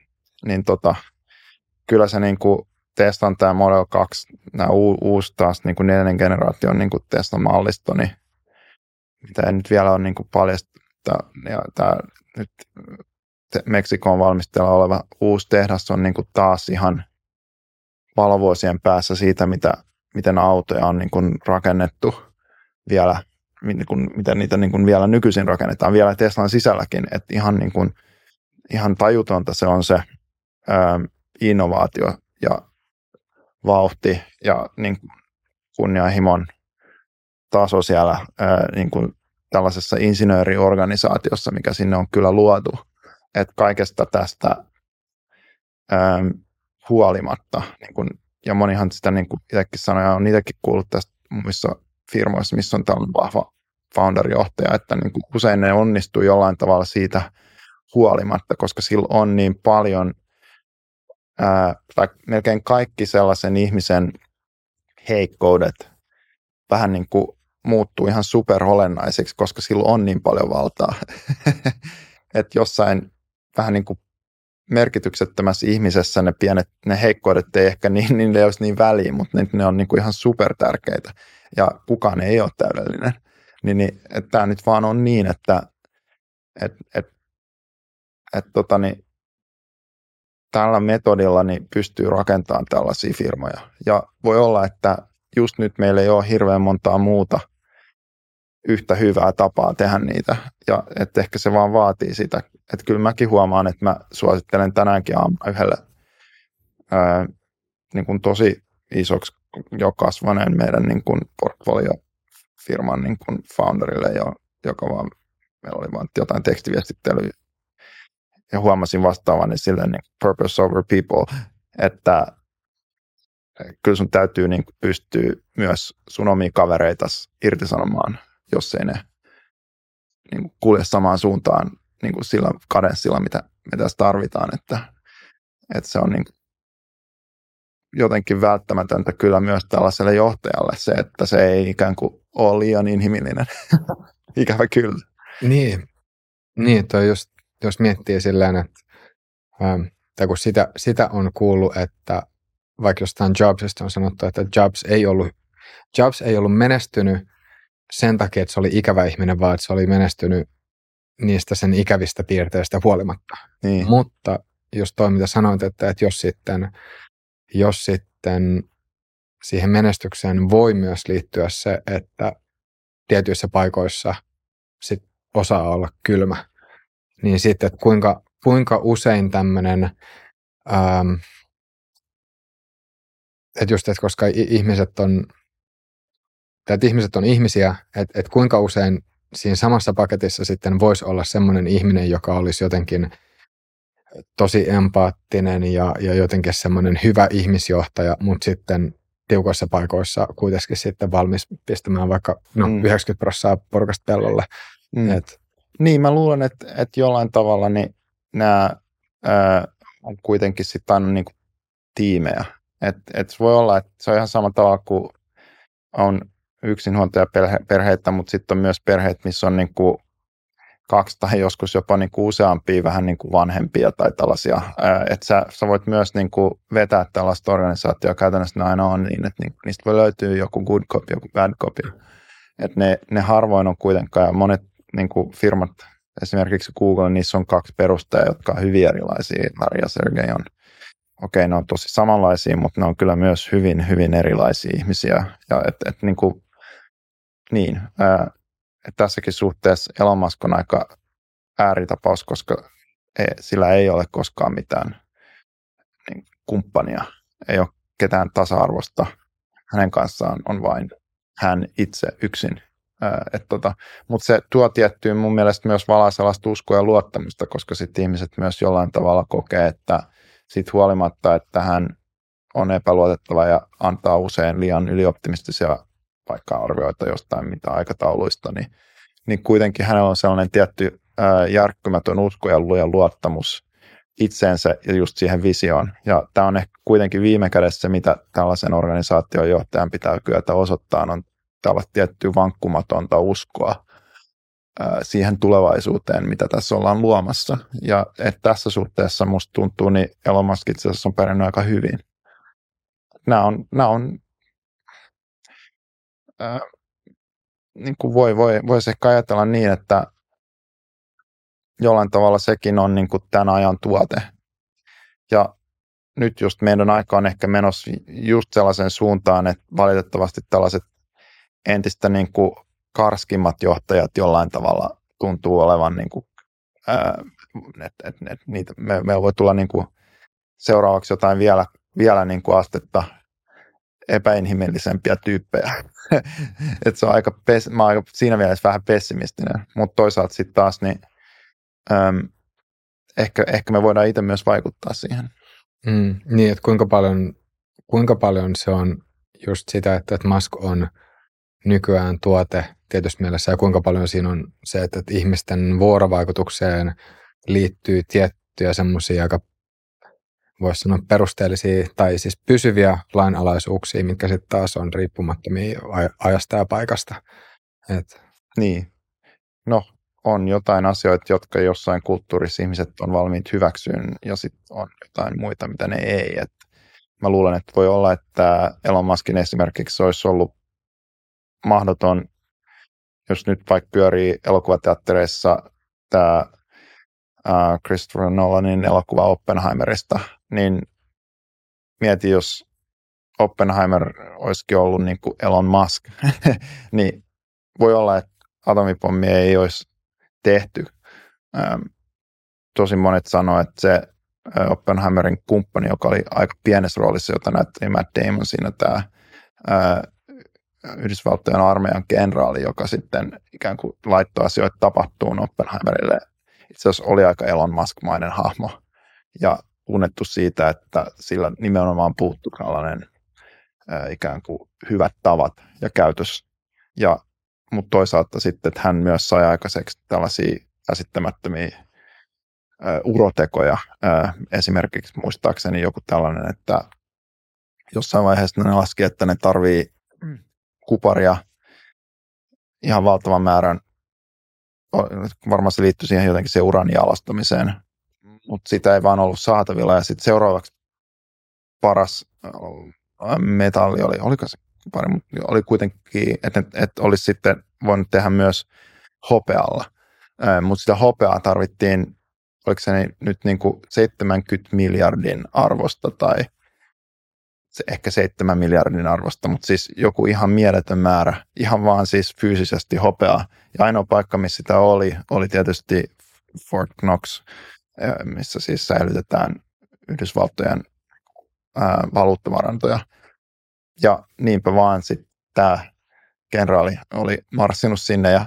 niin tota, kyllä se niin kuin Teslan tämä Model 2, nämä u- uusi taas niin kuin neljännen generaation niin kuin Teslan mallisto, niin mitä ei nyt vielä ole niin kuin ja tämä nyt Meksikoon valmistella oleva uusi tehdas on niin kuin taas ihan valovuosien päässä siitä, mitä, miten autoja on niin kuin rakennettu vielä, niin kuin, miten niitä niin kuin vielä nykyisin rakennetaan, vielä Teslan sisälläkin, että ihan, niin kuin, ihan tajutonta se on se ää, innovaatio ja vauhti ja niin kunnianhimon taso siellä ää, niin kuin tällaisessa insinööriorganisaatiossa, mikä sinne on kyllä luotu. Että kaikesta tästä ää, huolimatta, niin kuin, ja monihan sitä niin kuin itsekin sanoi, on itsekin kuullut tästä muissa firmoissa, missä on tällainen vahva founder-johtaja, että niin kuin usein ne onnistuu jollain tavalla siitä huolimatta, koska sillä on niin paljon ää, melkein kaikki sellaisen ihmisen heikkoudet vähän niin kuin muuttuu ihan superolennaiseksi, koska sillä on niin paljon valtaa. että jossain vähän niin kuin merkityksettömässä ihmisessä ne pienet, ne heikkoudet ei ehkä niin, niin ne olisi niin väliin, mutta ne, ne on niin kuin ihan super tärkeitä ja kukaan ei ole täydellinen. Niin, niin tämä nyt vaan on niin, että et, et, et, tota, niin, tällä metodilla niin pystyy rakentamaan tällaisia firmoja. Ja voi olla, että just nyt meillä ei ole hirveän montaa muuta yhtä hyvää tapaa tehdä niitä. Ja että ehkä se vaan vaatii sitä. Että kyllä mäkin huomaan, että mä suosittelen tänäänkin aamulla yhdelle ää, niin kuin tosi isoksi jo kasvaneen meidän niin kuin portfoliofirman niin kuin founderille, jo, joka vaan, meillä oli vaan jotain tekstiviestittelyä. Ja huomasin vastaavani sille niin purpose over people, että kyllä sun täytyy niin pystyä myös sun omia kavereita irtisanomaan, jos ei ne niin kulje samaan suuntaan niin kuin sillä kadenssilla, mitä me tässä tarvitaan, että, että se on niin jotenkin välttämätöntä kyllä myös tällaiselle johtajalle se, että se ei ikään kuin ole liian inhimillinen. Ikävä kyllä. Niin, niin toi just jos miettii silleen, että ähm, tai kun sitä, sitä on kuullut, että vaikka jostain Jobsista on sanottu, että Jobs ei ollut, Jobs ei ollut menestynyt sen takia, että se oli ikävä ihminen, vaan että se oli menestynyt niistä sen ikävistä piirteistä huolimatta. Niin. Mutta just toi, mitä sanoit, että, että jos sitten, jos sitten siihen menestykseen voi myös liittyä se, että tietyissä paikoissa sit osaa olla kylmä, niin sitten, että kuinka, kuinka usein tämmöinen, ähm, että just, että koska ihmiset on, että ihmiset on ihmisiä, että, että kuinka usein siinä samassa paketissa sitten voisi olla semmoinen ihminen, joka olisi jotenkin tosi empaattinen ja, ja jotenkin semmoinen hyvä ihmisjohtaja, mutta sitten tiukoissa paikoissa kuitenkin sitten valmis pistämään vaikka no, mm. 90 prosenttia porukasta pellolle. Mm. Et. Niin, mä luulen, että, että jollain tavalla niin nämä ää, on kuitenkin sitten aina niin tiimejä. Et, et voi olla, että se on ihan sama tavalla kuin on yksinhuoltajaperheitä, mutta sitten on myös perheet, missä on niin kuin kaksi tai joskus jopa niin kuin useampia vähän niin kuin vanhempia tai tällaisia. Että sä, sä voit myös niin kuin vetää tällaista organisaatioa, käytännössä ne aina on niin, että niistä voi löytyä joku good copy, joku bad copy. Että ne, ne harvoin on kuitenkaan, ja monet niin kuin firmat, esimerkiksi Google, niissä on kaksi perustajaa, jotka on hyvin erilaisia. Larry ja Sergey on, okei, ne on tosi samanlaisia, mutta ne on kyllä myös hyvin, hyvin erilaisia ihmisiä. Ja et, et niin kuin, niin, ää, tässäkin suhteessa Elon Musk on aika ääritapaus, koska ei, sillä ei ole koskaan mitään niin, kumppania. Ei ole ketään tasa-arvosta. Hänen kanssaan on vain hän itse yksin. tota, Mutta se tuo tiettyyn mun mielestä myös valaa sellaista uskoa ja luottamusta, koska sitten ihmiset myös jollain tavalla kokee, että sit huolimatta, että hän on epäluotettava ja antaa usein liian ylioptimistisia vaikka arvioita jostain mitä aikatauluista, niin, niin kuitenkin hänellä on sellainen tietty ää, järkkymätön usko ja luottamus itseensä ja just siihen visioon. Ja tämä on ehkä kuitenkin viime kädessä se, mitä tällaisen organisaation johtajan pitää kyetä osoittaa, on tällaista tiettyä vankkumatonta uskoa siihen tulevaisuuteen, mitä tässä ollaan luomassa. Ja että tässä suhteessa musta tuntuu, niin Elon Musk itse asiassa on pärjännyt aika hyvin. Nämä on, nämä on äh, niin kuin voi, voi, voisi ehkä ajatella niin, että jollain tavalla sekin on niin kuin tämän ajan tuote. Ja nyt just meidän aika on ehkä menossa just sellaisen suuntaan, että valitettavasti tällaiset entistä niin kuin karskimmat johtajat jollain tavalla tuntuu olevan, niin kuin, että et, et, niitä, me, meillä voi tulla niin kuin seuraavaksi jotain vielä, vielä niin kuin astetta epäinhimillisempiä tyyppejä. Et se on aika, pes, mä oon siinä mielessä vähän pessimistinen, mutta toisaalta sitten taas niin äm, ehkä, ehkä me voidaan itse myös vaikuttaa siihen. Mm, niin, että kuinka paljon, kuinka paljon se on just sitä, että, että Musk on nykyään tuote tietysti mielessä ja kuinka paljon siinä on se, että, että ihmisten vuorovaikutukseen liittyy tiettyjä semmoisia aika voisi sanoa perusteellisia tai siis pysyviä lainalaisuuksia, mitkä sitten taas on riippumattomia ajasta ja paikasta. Et. Niin. No, on jotain asioita, jotka jossain kulttuurissa ihmiset on valmiit hyväksyyn ja sitten on jotain muita, mitä ne ei. Et mä luulen, että voi olla, että Elon Muskin esimerkiksi olisi ollut mahdoton, jos nyt vaikka pyörii elokuvateattereissa tämä Christopher Nolanin elokuva Oppenheimerista, niin mieti, jos Oppenheimer olisikin ollut niin kuin Elon Musk, niin voi olla, että atomipommi ei olisi tehty. Tosi monet sanoivat, että se Oppenheimerin kumppani, joka oli aika pienessä roolissa, jota näytti Matt Damon siinä tämä Yhdysvaltojen armeijan kenraali, joka sitten ikään kuin laittoi asioita tapahtuun Oppenheimerille. Itse asiassa oli aika Elon Musk-mainen hahmo. Ja tunnettu siitä, että sillä nimenomaan puuttuu tällainen ää, ikään kuin hyvät tavat ja käytös. Ja, mutta toisaalta sitten, että hän myös sai aikaiseksi tällaisia käsittämättömiä urotekoja. Esimerkiksi muistaakseni joku tällainen, että jossain vaiheessa ne laski, että ne tarvii kuparia ihan valtavan määrän varmaan se liittyy siihen jotenkin se uran jalostamiseen, mutta sitä ei vaan ollut saatavilla. Ja sitten seuraavaksi paras metalli oli, oliko se pari, mutta oli kuitenkin, että, että olisi sitten voinut tehdä myös hopealla. Mutta sitä hopeaa tarvittiin, oliko se nyt niin kuin 70 miljardin arvosta tai se ehkä 7 miljardin arvosta, mutta siis joku ihan mieletön määrä, ihan vaan siis fyysisesti hopeaa. Ja ainoa paikka, missä sitä oli, oli tietysti Fort Knox, missä siis säilytetään Yhdysvaltojen valuuttavarantoja. Ja niinpä vaan sitten tämä kenraali oli marssinut sinne ja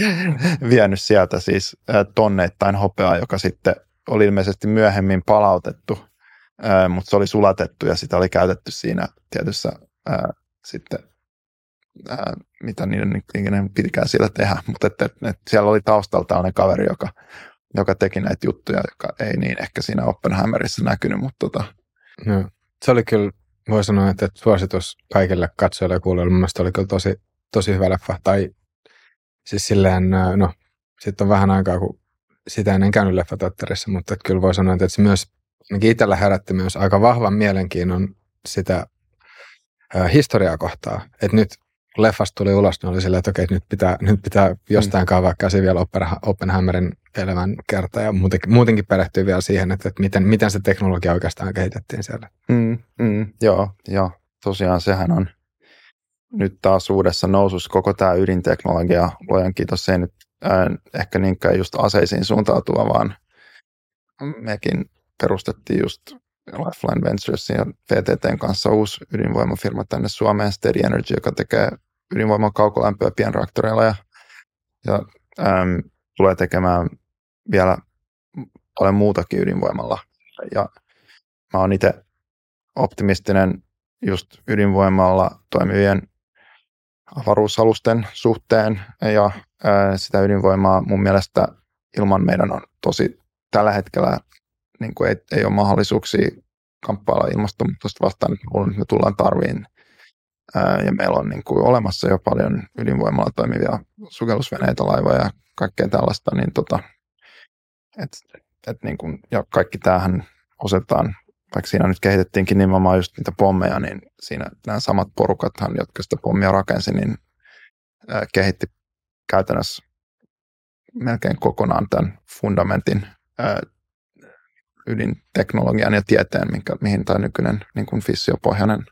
vienyt sieltä siis tonneittain hopeaa, joka sitten oli ilmeisesti myöhemmin palautettu, mutta se oli sulatettu ja sitä oli käytetty siinä tietyssä ää, sitten, ää, mitä niiden ikinä pitikään siellä tehdä, mutta että, siellä oli taustalla tällainen kaveri, joka, joka teki näitä juttuja, joka ei niin ehkä siinä Oppenheimerissa näkynyt, mutta tota. no, se oli kyllä, voi sanoa, että suositus kaikille katsojille ja kuulijoille, mun oli kyllä tosi, tosi hyvä leffa, tai siis silleen, no, sitten on vähän aikaa, kun sitä ennen käynyt leffateatterissa, mutta kyllä voi sanoa, että se myös itsellä herätti myös aika vahvan mielenkiinnon sitä äh, historiaa kohtaa. Että nyt kun leffasta tuli ulos, niin oli silleen, että okei, nyt pitää, nyt pitää jostain mm. kaivaa käsi vielä Oppenheimerin elävän kerta ja muutenkin, muutenkin perehtyä vielä siihen, että, että miten, miten se teknologia oikeastaan kehitettiin siellä. Mm, mm, joo, joo, tosiaan sehän on nyt taas uudessa nousussa koko tämä ydinteknologia. Luojan kiitos, se ei nyt äh, ehkä niinkään just aseisiin suuntautua, vaan mekin perustettiin just Lifeline Venturesin ja VTTn kanssa uusi ydinvoimafirma tänne Suomeen, Steady Energy, joka tekee ydinvoiman kaukolämpöä pienreaktoreilla ja, ja äm, tulee tekemään vielä paljon muutakin ydinvoimalla. Ja mä oon itse optimistinen just ydinvoimalla toimivien avaruusalusten suhteen ja ää, sitä ydinvoimaa mun mielestä ilman meidän on tosi tällä hetkellä niin kuin ei, ei ole mahdollisuuksia kamppailla ilmastonmuutosta vastaan, että me tullaan tarviin. Ja meillä on niin kuin olemassa jo paljon ydinvoimalla toimivia sukellusveneitä, laivoja ja kaikkea tällaista, niin tota, et, et niin kuin, ja kaikki tämähän osetaan, vaikka siinä nyt kehitettiinkin nimenomaan just niitä pommeja, niin siinä nämä samat porukathan, jotka sitä pommia rakensi, niin kehitti käytännössä melkein kokonaan tämän fundamentin ydinteknologian ja tieteen, minkä, mihin tämä nykyinen niin kuin fissiopohjainen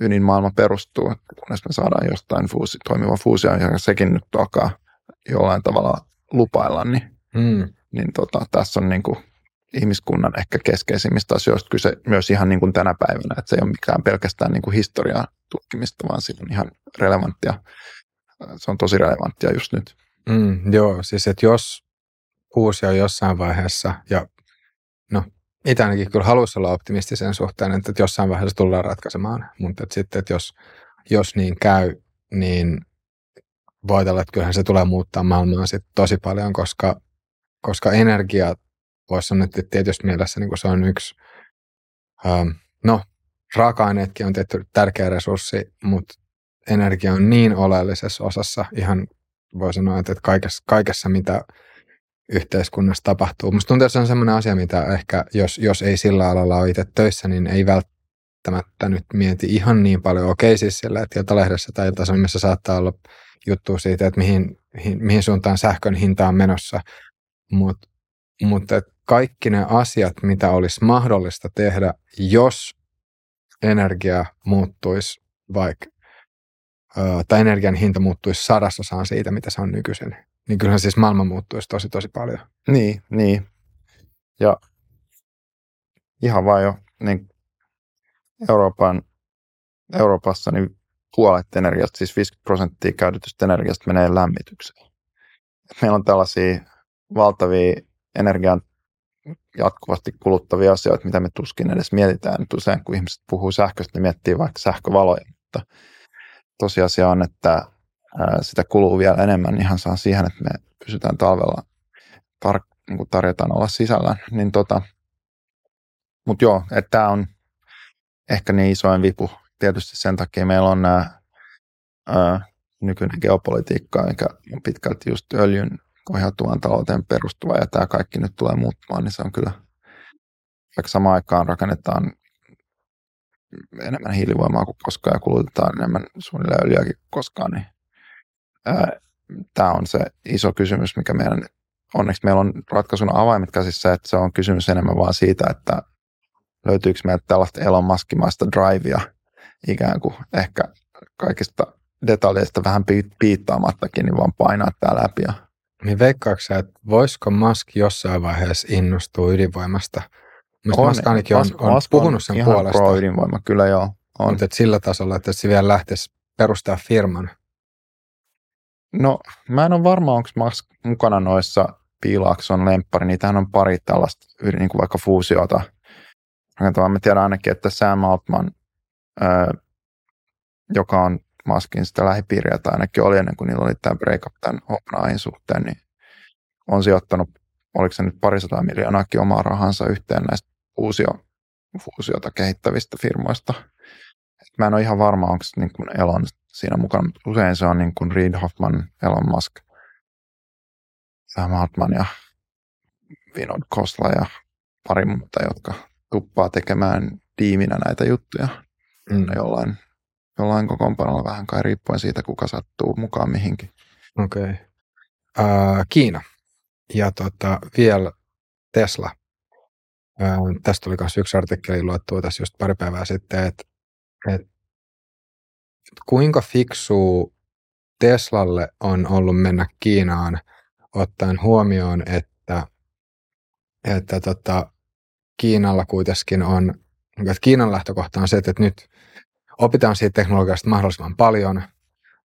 ydinmaailma perustuu, kunnes me saadaan jostain fuusi, toimiva fuusio, ja sekin nyt alkaa jollain tavalla lupailla, niin, mm. niin tota, tässä on niin kuin ihmiskunnan ehkä keskeisimmistä asioista kyse myös ihan niin kuin tänä päivänä, että se ei ole mikään pelkästään niin kuin historiaa tutkimista, vaan se on ihan relevanttia. Se on tosi relevanttia just nyt. Mm, joo, siis että jos fuusio jossain vaiheessa, ja itse ainakin kyllä haluaisi olla optimistisen suhteen, että jossain vaiheessa tullaan ratkaisemaan, mutta että sitten, että jos, jos niin käy, niin voitella, että kyllähän se tulee muuttaa maailmaa sitten tosi paljon, koska, koska energia voisi sanoa, että tietysti mielessä niin se on yksi, ähm, no raaka-aineetkin on tietty tärkeä resurssi, mutta energia on niin oleellisessa osassa ihan voi sanoa, että kaikessa, kaikessa mitä yhteiskunnassa tapahtuu. Musta tuntuu, että se on sellainen asia, mitä ehkä, jos, jos ei sillä alalla ole itse töissä, niin ei välttämättä nyt mieti ihan niin paljon. Okei siis sillä, että Iltalehdessä tai Iltasanomissa saattaa olla juttu siitä, että mihin, mihin, suuntaan sähkön hinta on menossa, Mut, mutta kaikki ne asiat, mitä olisi mahdollista tehdä, jos energia muuttuisi vaikka, tai energian hinta muuttuisi sadasosaan siitä, mitä se on nykyisin, niin kyllähän siis maailma muuttuisi tosi tosi paljon. Niin, niin. Ja ihan vaan jo niin Euroopan, Euroopassa niin puolet energiasta, siis 50 prosenttia käytetystä energiasta menee lämmitykseen. Meillä on tällaisia valtavia energian jatkuvasti kuluttavia asioita, mitä me tuskin edes mietitään. Nyt usein kun ihmiset puhuu sähköstä, ne miettii vaikka sähkövaloja, mutta tosiasia on, että sitä kuluu vielä enemmän ihan saa siihen, että me pysytään talvella, tar- niin kuin tarjotaan olla sisällä. Niin tota, Mutta joo, että tämä on ehkä niin isoin vipu. Tietysti sen takia meillä on nämä nykyinen geopolitiikka, mikä on pitkälti just öljyn ohjautuvan talouteen perustuva ja tämä kaikki nyt tulee muuttumaan, niin se on kyllä, vaikka samaan aikaan rakennetaan enemmän hiilivoimaa kuin koskaan ja kulutetaan enemmän suunnilleen öljyäkin kuin koskaan, niin tämä on se iso kysymys, mikä meidän, onneksi meillä on ratkaisun avaimet käsissä, että se on kysymys enemmän vaan siitä, että löytyykö meiltä tällaista Elon Muskimaista drivea ikään kuin ehkä kaikista detaljeista vähän piittaamattakin, niin vaan painaa tämä läpi. Ja... Niin veikkaatko että voisiko Musk jossain vaiheessa innostua ydinvoimasta? on, Musk ainakin on, on Musk puhunut sen ihan puolesta. pro ydinvoima, kyllä joo. On. Mutta sillä tasolla, että se vielä lähtisi perustaa firman. No, mä en ole varma, onko Musk mukana noissa Piilakson lemppari. Niitähän on pari tällaista, niin kuin vaikka fuusiota rakentavaa. Mä tiedän ainakin, että Sam Altman, joka on Muskin sitä lähipiiriä, tai ainakin oli ennen kuin niillä oli tämä breakup tämän Hopnain suhteen, niin on sijoittanut, oliko se nyt parisataa miljoonaakin omaa rahansa yhteen näistä uusio, fuusiota kehittävistä firmoista. Et mä en ole ihan varma, onko niin kuin Elon siinä mukana, mutta usein se on niin kuin Reid Hoffman, Elon Musk, Sam Altman ja Vinod Kosla ja pari muuta, jotka tuppaa tekemään tiiminä näitä juttuja mm. jollain, jollain kokoonpanolla vähän kai riippuen siitä, kuka sattuu mukaan mihinkin. Okei. Okay. Uh, Kiina ja tota, vielä Tesla. Uh, tästä tuli myös yksi artikkeli luettua tässä just pari päivää sitten, että et, kuinka fiksu Teslalle on ollut mennä Kiinaan ottaen huomioon, että, että tota, Kiinalla kuitenkin on, että Kiinan lähtökohta on se, että nyt opitaan siitä teknologiasta mahdollisimman paljon,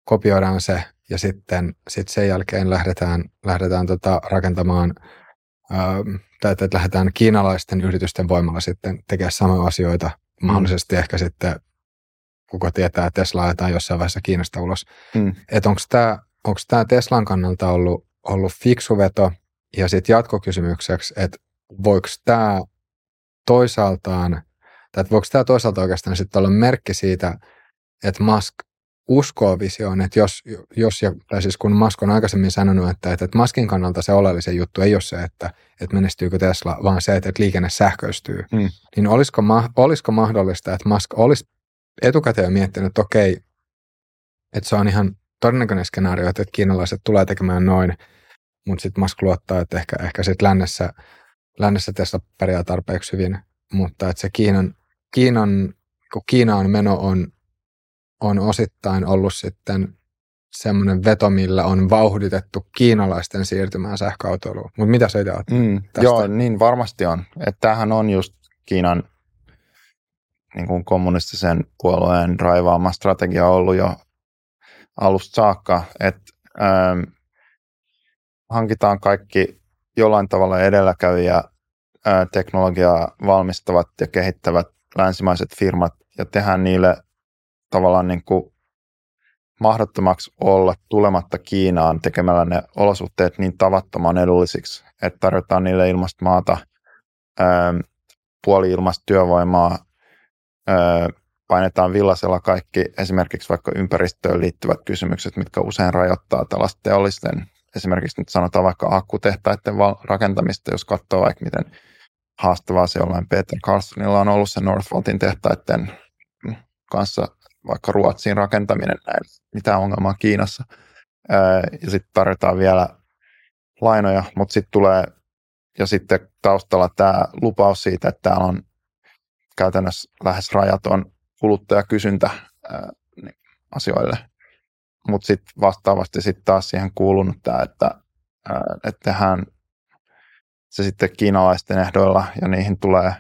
kopioidaan se ja sitten sit sen jälkeen lähdetään, lähdetään tota rakentamaan tai että lähdetään kiinalaisten yritysten voimalla sitten tekemään samoja asioita, mm. mahdollisesti ehkä sitten kuka tietää, Tesla ajetaan jossain vaiheessa Kiinasta ulos. Mm. Että onko tämä onko tämä Teslan kannalta ollut, ollut fiksu veto ja sitten jatkokysymykseksi, että voiko tämä toisaaltaan, tai että voiko tämä toisaalta oikeastaan sitten olla merkki siitä, että Musk uskoo visioon, että jos, jos ja, tai siis kun Musk on aikaisemmin sanonut, että, että, että Muskin kannalta se oleellisen juttu ei ole se, että, että menestyykö Tesla, vaan se, että, että liikenne sähköistyy, mm. niin olisiko, olisiko mahdollista, että Musk olisi etukäteen miettinyt, että okei, että se on ihan todennäköinen skenaario, että kiinalaiset tulee tekemään noin, mutta sitten Musk luottaa, että ehkä, ehkä sitten lännessä lännessä Tesla pärjää tarpeeksi hyvin, mutta että se Kiinan, Kiinan kun Kiinaan meno on, on osittain ollut sitten semmoinen veto, millä on vauhditettu kiinalaisten siirtymään sähköautoiluun. Mutta mitä sä itse mm, Joo, niin varmasti on. Että tämähän on just Kiinan niin kuin kommunistisen puolueen raivaama strategia ollut jo alusta saakka, että ähm, hankitaan kaikki jollain tavalla edelläkävijä ää, teknologiaa valmistavat ja kehittävät länsimaiset firmat ja tehdään niille tavallaan niin kuin mahdottomaksi olla tulematta Kiinaan tekemällä ne olosuhteet niin tavattoman edullisiksi, että tarjotaan niille ilmasta maata, puoli ilmasta työvoimaa, painetaan villasella kaikki esimerkiksi vaikka ympäristöön liittyvät kysymykset, mitkä usein rajoittaa tällaista teollisten esimerkiksi nyt sanotaan vaikka akkutehtaiden rakentamista, jos katsoo vaikka miten haastavaa se jollain Peter Carlsonilla on ollut se Northvoltin tehtaiden kanssa vaikka Ruotsiin rakentaminen, näin, mitä ongelmaa Kiinassa. Ja sitten tarjotaan vielä lainoja, mutta sitten tulee ja sitten taustalla tämä lupaus siitä, että täällä on käytännössä lähes rajaton kuluttajakysyntä ää, niin asioille. Mutta sitten vastaavasti sitten taas siihen kuulunut tämä, että, että tehdään se sitten kiinalaisten ehdoilla ja niihin tulee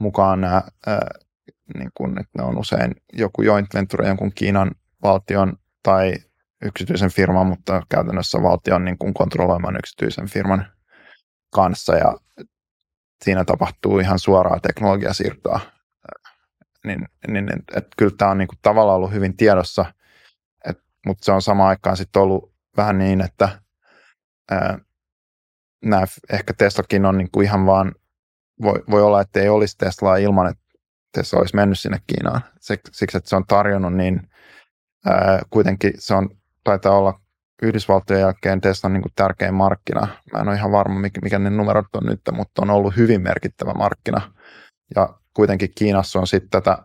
mukaan nämä, niin kun, että ne on usein joku joint venture jonkun Kiinan valtion tai yksityisen firman, mutta käytännössä valtion niin kuin kontrolloiman yksityisen firman kanssa. Ja siinä tapahtuu ihan suoraa teknologiasiirtoa. Niin, niin, että kyllä tämä on niin kuin tavallaan ollut hyvin tiedossa – mutta se on samaan aikaan sitten ollut vähän niin, että ää, nämä, ehkä Teslakin on niin kuin ihan vaan, voi, voi olla, että ei olisi Teslaa ilman, että Tesla olisi mennyt sinne Kiinaan. Siksi, että se on tarjonnut niin ää, kuitenkin se on, taitaa olla Yhdysvaltojen jälkeen Teslan niin kuin tärkein markkina. Mä en ole ihan varma, mikä, mikä ne numerot on nyt, mutta on ollut hyvin merkittävä markkina. Ja kuitenkin Kiinassa on sitten tätä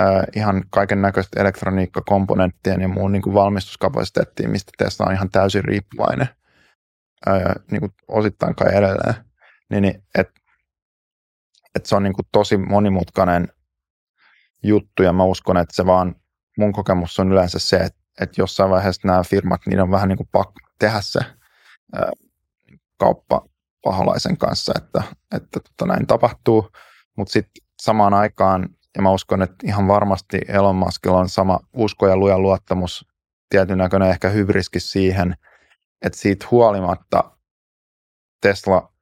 ää, ihan kaiken näköistä elektroniikkakomponenttien ja muun niin kuin valmistuskapasiteettia, mistä Tesla on ihan täysin riippuvainen, ää, niin kuin osittain kai edelleen. Niin, niin et, et se on niin kuin tosi monimutkainen juttu ja mä uskon, että se vaan, mun kokemus on yleensä se, että, että jossain vaiheessa nämä firmat, niiden on vähän niin kuin pakko tehdä se kauppa paholaisen kanssa, että, että tota näin tapahtuu, mutta sitten samaan aikaan, ja mä uskon, että ihan varmasti Elon Muskilla on sama usko ja luja luottamus, tietyn näköinen ehkä hybriski siihen, että siitä huolimatta Tesla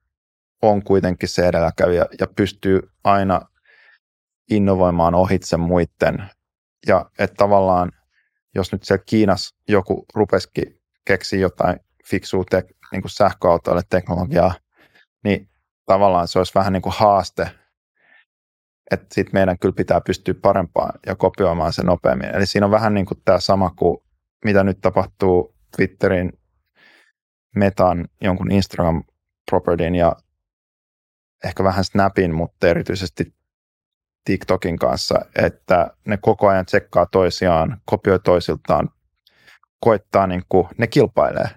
on kuitenkin se edelläkävijä ja pystyy aina innovoimaan ohitse muiden. Ja että tavallaan, jos nyt siellä Kiinassa joku rupesikin keksiä jotain fiksua te, niin kuin sähköautoille teknologiaa, niin tavallaan se olisi vähän niin kuin haaste, että sitten meidän kyllä pitää pystyä parempaan ja kopioimaan se nopeammin. Eli siinä on vähän niin kuin tämä sama kuin mitä nyt tapahtuu Twitterin, Metan, jonkun Instagram propertyn ja ehkä vähän Snapin, mutta erityisesti TikTokin kanssa, että ne koko ajan tsekkaa toisiaan, kopioi toisiltaan, koittaa niin kuin, ne kilpailee.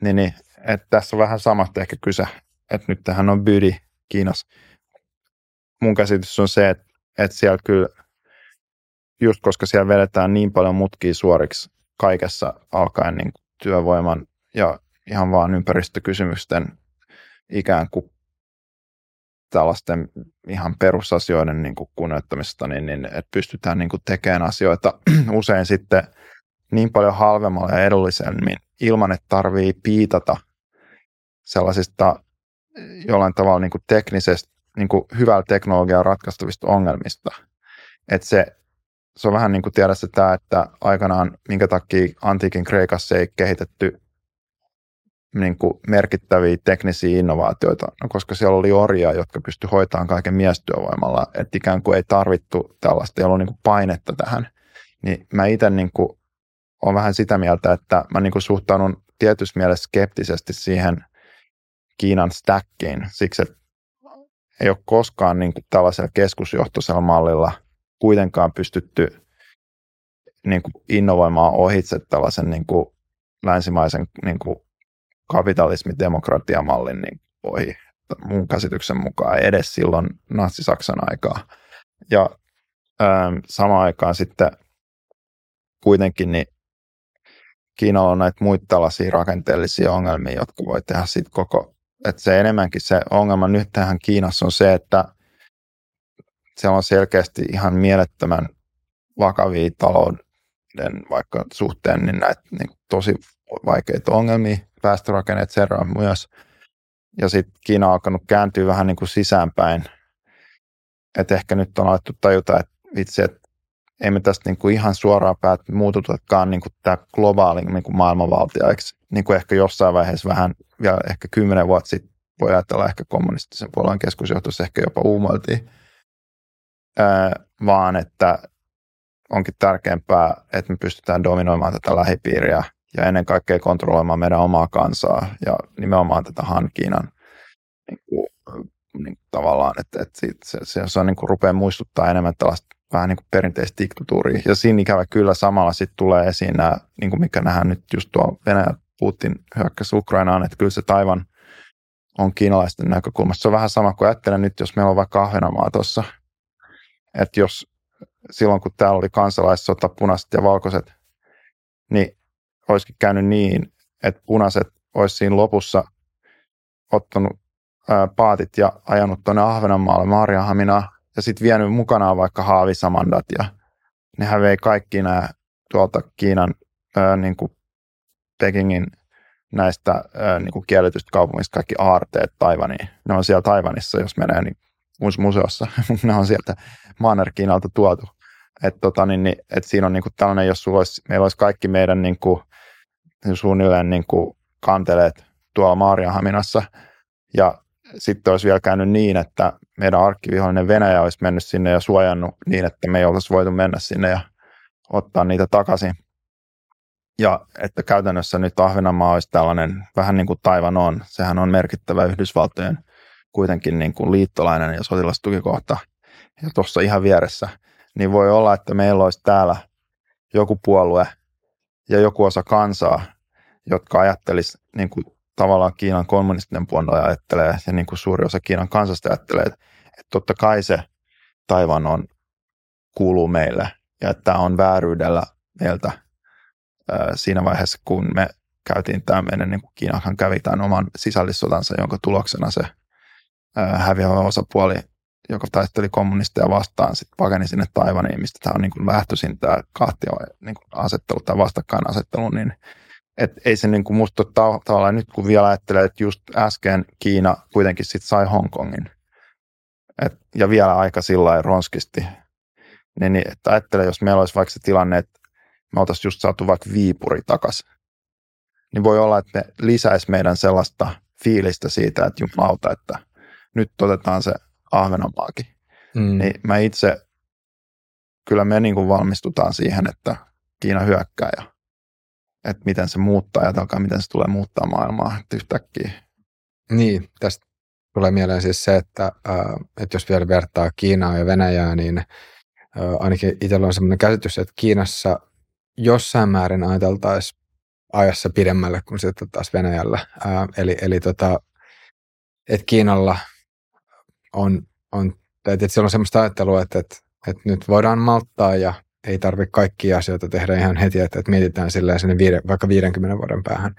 Niin, niin että tässä on vähän samat ehkä kyse, että nyt tähän on Bydi Kiinassa. Mun käsitys on se, että, että siellä kyllä, just koska siellä vedetään niin paljon mutkia suoriksi kaikessa alkaen niin työvoiman ja ihan vaan ympäristökysymysten ikään kuin tällaisten ihan perusasioiden niin kuin kunnioittamista, niin, niin että pystytään niin kuin tekemään asioita usein sitten niin paljon halvemmalla ja edullisemmin ilman, että tarvii piitata sellaisista jollain tavalla niin kuin teknisesti niin kuin hyvällä teknologialla ratkaistavista ongelmista. Että se, se on vähän niin kuin tiedä sitä, että aikanaan minkä takia antiikin Kreikassa ei kehitetty niin kuin merkittäviä teknisiä innovaatioita, no, koska siellä oli orjia, jotka pysty hoitamaan kaiken miestyövoimalla, että ikään kuin ei tarvittu tällaista, ei ollut niin kuin painetta tähän. Niin mä itse niin olen vähän sitä mieltä, että mä niin kuin suhtaudun tietyssä mielessä skeptisesti siihen Kiinan stackiin, siksi että ei ole koskaan niin kuin tällaisella keskusjohtoisella mallilla kuitenkaan pystytty niin kuin innovoimaan ohitse tällaisen niin kuin länsimaisen niin kuin kapitalismi-demokratiamallin niin ohi mun käsityksen mukaan edes silloin Natsi-Saksan aikaa. Ja ähm, samaan aikaan sitten kuitenkin niin Kiinalla on näitä muita tällaisia rakenteellisia ongelmia, jotka voi tehdä sitten koko, että se enemmänkin se ongelma nyt tähän Kiinassa on se, että siellä on selkeästi ihan mielettömän vakavia talouden vaikka suhteen, niin näitä niin tosi vaikeita ongelmia, väestörakenne, et cetera myös. Ja sitten Kiina on alkanut kääntyä vähän niin kuin sisäänpäin. Että ehkä nyt on alettu tajuta, että vitsi, että ei me tästä niin kuin ihan suoraan päät muututakaan niin kuin tämä globaali niin kuin maailmanvaltiaiksi. Niin kuin ehkä jossain vaiheessa vähän, vielä ehkä kymmenen vuotta sitten voi ajatella ehkä kommunistisen puolueen keskusjohtossa ehkä jopa uumoiltiin. Öö, vaan että onkin tärkeämpää, että me pystytään dominoimaan tätä lähipiiriä ja ennen kaikkea kontrolloimaan meidän omaa kansaa ja nimenomaan tätä Han Kiinan niin kuin, niin kuin tavallaan, että, että se, se, se on niin kuin, rupeaa muistuttaa enemmän tällaista vähän niin kuin perinteistä diktatuuria. Ja siinä ikävä kyllä samalla sitten tulee esiin nämä, niin kuin mikä nähdään nyt just tuo Venäjä Putin hyökkäsi Ukrainaan, että kyllä se Taivan on kiinalaisten näkökulmasta. Se on vähän sama kuin ajattelen nyt, jos meillä on vaikka Ahvenanmaa tuossa, että jos silloin kun täällä oli kansalaissota, punaiset ja valkoiset, niin olisikin käynyt niin, että punaiset olisi siinä lopussa ottanut ää, paatit ja ajanut tuonne Ahvenanmaalle Maariahaminaan ja sitten vienyt mukanaan vaikka haavisamandat ja nehän vei kaikki nämä tuolta Kiinan ää, niin kuin Pekingin näistä ää, niin kuin kielletystä kaupungista kaikki aarteet Taivaniin. Ne on siellä Taivanissa, jos menee niin museossa. ne on sieltä Manner-Kiinalta tuotu. Et tota, niin, niin, et siinä on niin kuin tällainen, jos sulla olisi, meillä olisi kaikki meidän niin kuin, suunnilleen niin kuin kanteleet tuolla Maarianhaminassa ja sitten olisi vielä käynyt niin, että meidän arkkivihollinen Venäjä olisi mennyt sinne ja suojannut niin, että me ei oltaisi voitu mennä sinne ja ottaa niitä takaisin. ja että käytännössä nyt Ahvenanmaa olisi tällainen vähän niin kuin Taivan on. Sehän on merkittävä Yhdysvaltojen kuitenkin niin kuin liittolainen ja sotilastukikohta. Ja tuossa ihan vieressä. Niin voi olla, että meillä olisi täällä joku puolue joku osa kansaa, jotka ajattelisi niin kuin tavallaan Kiinan kommunistinen puolue ajattelee ja niin kuin suuri osa Kiinan kansasta ajattelee, että, totta kai se Taivan on, kuuluu meille ja että on vääryydellä meiltä siinä vaiheessa, kun me käytiin meidän niin kuin Kiinahan kävi tämän oman sisällissotansa, jonka tuloksena se häviävä osapuoli, joka taisteli kommunisteja vastaan, sitten pakeni sinne Taivaniin, mistä tämä on niin kuin lähtöisin tämä kahtia niin kuin asettelu tai vastakkainasettelu, niin et ei se niin kuin musta ta- tavallaan nyt kun vielä ajattelee, että just äsken Kiina kuitenkin sitten sai Hongkongin, et, ja vielä aika sillä ronskisti, niin, niin että ajattelee, jos meillä olisi vaikka se tilanne, että me oltaisiin just saatu vaikka Viipuri takaisin, niin voi olla, että ne lisäisi meidän sellaista fiilistä siitä, että jumalauta, että nyt otetaan se Ahvenanmaakin. Mm. Niin mä itse, kyllä me niin kuin valmistutaan siihen, että Kiina hyökkää ja että miten se muuttaa ja alkaa, miten se tulee muuttaa maailmaa että yhtäkkiä. Niin, tästä tulee mieleen siis se, että, äh, että jos vielä vertaa Kiinaa ja Venäjää, niin äh, ainakin itsellä on sellainen käsitys, että Kiinassa jossain määrin ajateltaisiin ajassa pidemmälle kuin sitten taas Venäjällä. Ää, eli eli tota, että Kiinalla on, on että siellä on semmoista ajattelua, että, että, että nyt voidaan malttaa ja ei tarvitse kaikkia asioita tehdä ihan heti, että, että mietitään silleen sinne viide, vaikka 50 vuoden päähän.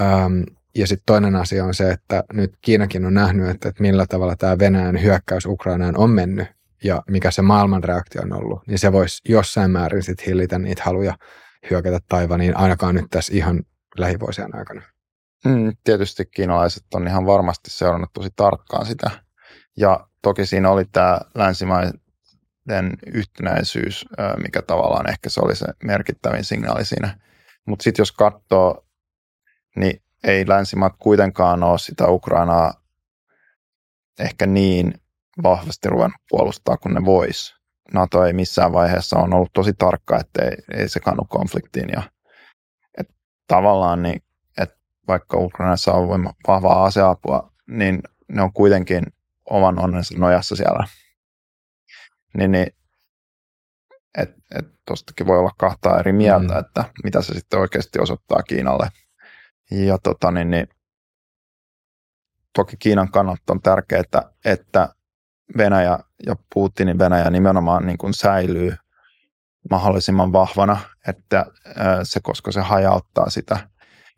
Ähm, ja sitten toinen asia on se, että nyt Kiinakin on nähnyt, että, että millä tavalla tämä Venäjän hyökkäys Ukrainaan on mennyt ja mikä se maailman reaktio on ollut, niin se voisi jossain määrin sitten hillitä niitä haluja hyökätä Taivaniin, ainakaan nyt tässä ihan lähivuosien aikana. Mm, tietysti kiinalaiset on ihan varmasti seurannut tosi tarkkaan sitä. Ja toki siinä oli tämä länsimaiden yhtenäisyys, mikä tavallaan ehkä se oli se merkittävin signaali siinä. Mutta sitten jos katsoo, niin ei länsimaat kuitenkaan ole sitä Ukrainaa ehkä niin vahvasti ruvennut puolustaa kuin ne vois. NATO ei missään vaiheessa on ollut tosi tarkka, että ei, ei se kannu konfliktiin. Ja, et tavallaan, niin, että vaikka Ukrainassa on vahvaa aseapua, niin ne on kuitenkin oman onnensa nojassa siellä. Niin, niin että et tuostakin voi olla kahta eri mieltä, mm. että mitä se sitten oikeasti osoittaa Kiinalle. Ja tota, niin, niin, toki Kiinan kannalta on tärkeää, että Venäjä ja Putinin Venäjä nimenomaan niin kuin säilyy mahdollisimman vahvana, että se, koska se hajauttaa sitä,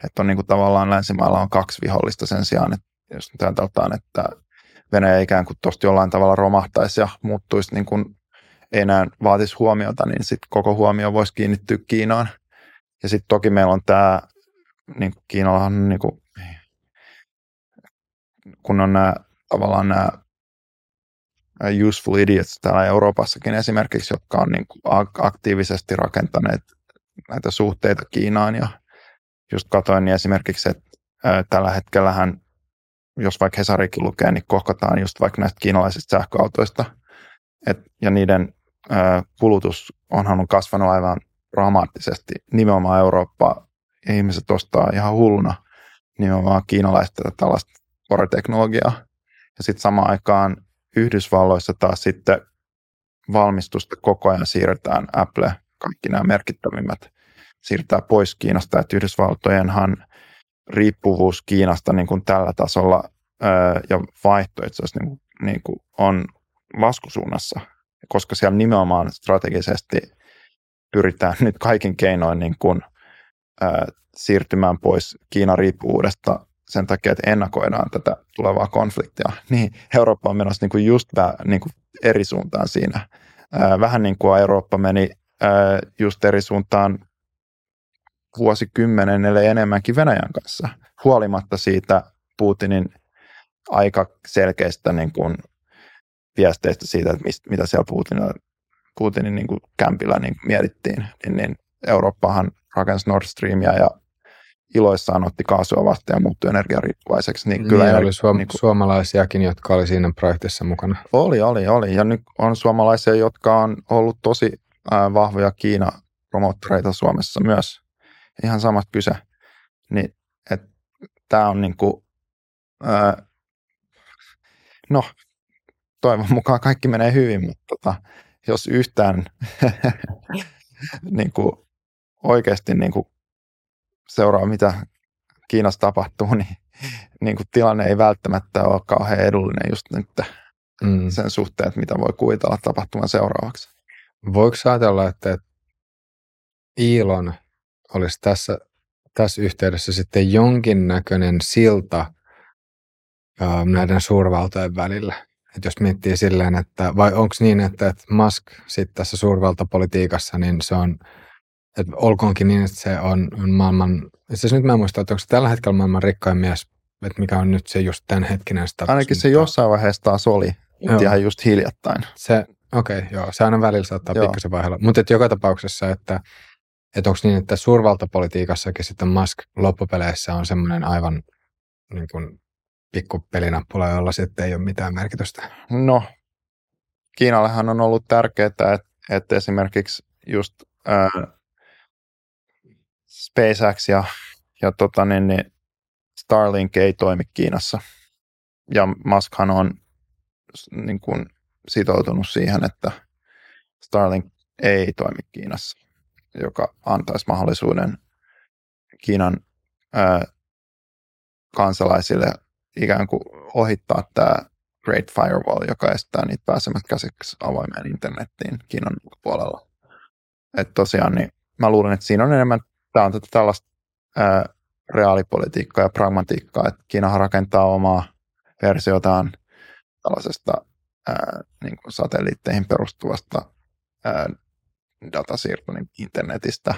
että on niin kuin tavallaan länsimailla on kaksi vihollista sen sijaan, että jos nyt ajatellaan, että Venäjä ikään kuin tuosta jollain tavalla romahtaisi ja muuttuisi niin kuin enää vaatisi huomiota, niin sitten koko huomio voisi kiinnittyä Kiinaan. Ja sitten toki meillä on tämä, niin Kiinallahan niin kuin, kun on nämä tavallaan nämä useful idiots täällä Euroopassakin esimerkiksi, jotka on niin kuin aktiivisesti rakentaneet näitä suhteita Kiinaan. Ja just katsoin niin esimerkiksi, että tällä hetkellähän, jos vaikka Hesarikin lukee, niin kohkataan just vaikka näistä kiinalaisista sähköautoista. Et, ja niiden kulutus onhan on kasvanut aivan dramaattisesti. Nimenomaan Eurooppa ihmiset ostaa ihan hulluna nimenomaan kiinalaista tällaista teknologiaa. Ja sitten samaan aikaan Yhdysvalloissa taas sitten valmistusta koko ajan siirretään Apple, kaikki nämä merkittävimmät siirtää pois Kiinasta, että Yhdysvaltojenhan riippuvuus Kiinasta niin kuin tällä tasolla ää, ja asiassa niin kuin, niin kuin on laskusuunnassa, koska siellä nimenomaan strategisesti pyritään nyt kaikin keinoin niin kuin, ää, siirtymään pois Kiinan riippuvuudesta sen takia, että ennakoidaan tätä tulevaa konfliktia, niin Eurooppa on menossa niin kuin just vähän niin kuin eri suuntaan siinä. Vähän niin kuin Eurooppa meni just eri suuntaan vuosikymmenen, ellei enemmänkin Venäjän kanssa, huolimatta siitä Putinin aika selkeistä niin kuin viesteistä siitä, että mistä, mitä siellä Putinin, Putinin niin kuin kämpillä niin mietittiin, niin, niin Eurooppahan rakensi Nord Streamia ja iloissaan otti kaasua vastaan ja muuttui energiariippuvaiseksi. Niin, kyllä niin, oli suom- niin kuin, suomalaisiakin, jotka oli siinä projektissa mukana. Oli, oli, oli. Ja nyt on suomalaisia, jotka on ollut tosi äh, vahvoja Kiina-promottoreita Suomessa myös. Ihan samat kyse. Niin, tämä on niin kuin, ää, no, toivon mukaan kaikki menee hyvin, mutta tota, jos yhtään niin kuin oikeasti niin kuin seuraa, mitä Kiinassa tapahtuu, niin, niin kuin tilanne ei välttämättä ole kauhean edullinen just nyt mm. sen suhteen, että mitä voi kuvitella tapahtuman seuraavaksi. Voiko ajatella, että Ilon olisi tässä, tässä yhteydessä sitten jonkinnäköinen silta ää, näiden suurvaltojen välillä? Et jos miettii silleen, että vai onko niin, että, että Musk sitten tässä suurvaltapolitiikassa, niin se on, että olkoonkin niin, että se on, on maailman, siis nyt mä en muista, että onko se tällä hetkellä maailman rikkain mies, että mikä on nyt se just tämän hetkinen status. Ainakin se jossain vaiheessa taas oli, ihan just hiljattain. Se, okei, okay, joo, se aina välillä saattaa joo. pikkasen vaihella. Mutta joka tapauksessa, että, että onko niin, että suurvaltapolitiikassakin sitten Musk loppupeleissä on semmoinen aivan niin kuin pikku pelinappula, jolla sitten ei ole mitään merkitystä? No, Kiinallehan on ollut tärkeää, että, että esimerkiksi just ää, SpaceX ja, ja tota niin, niin Starlink ei toimi Kiinassa. Ja Muskhan on niin kuin, sitoutunut siihen, että Starlink ei toimi Kiinassa, joka antaisi mahdollisuuden Kiinan ää, kansalaisille ikään kuin ohittaa tämä Great Firewall, joka estää niitä pääsemät käsiksi avoimeen internettiin Kiinan puolella. Että tosiaan, niin mä luulen, että siinä on enemmän, tämä on tällaista ää, reaalipolitiikkaa ja pragmatiikkaa, että Kiinahan rakentaa omaa versiotaan tällaisesta ää, niin kuin satelliitteihin perustuvasta ää, datasiirto niin internetistä,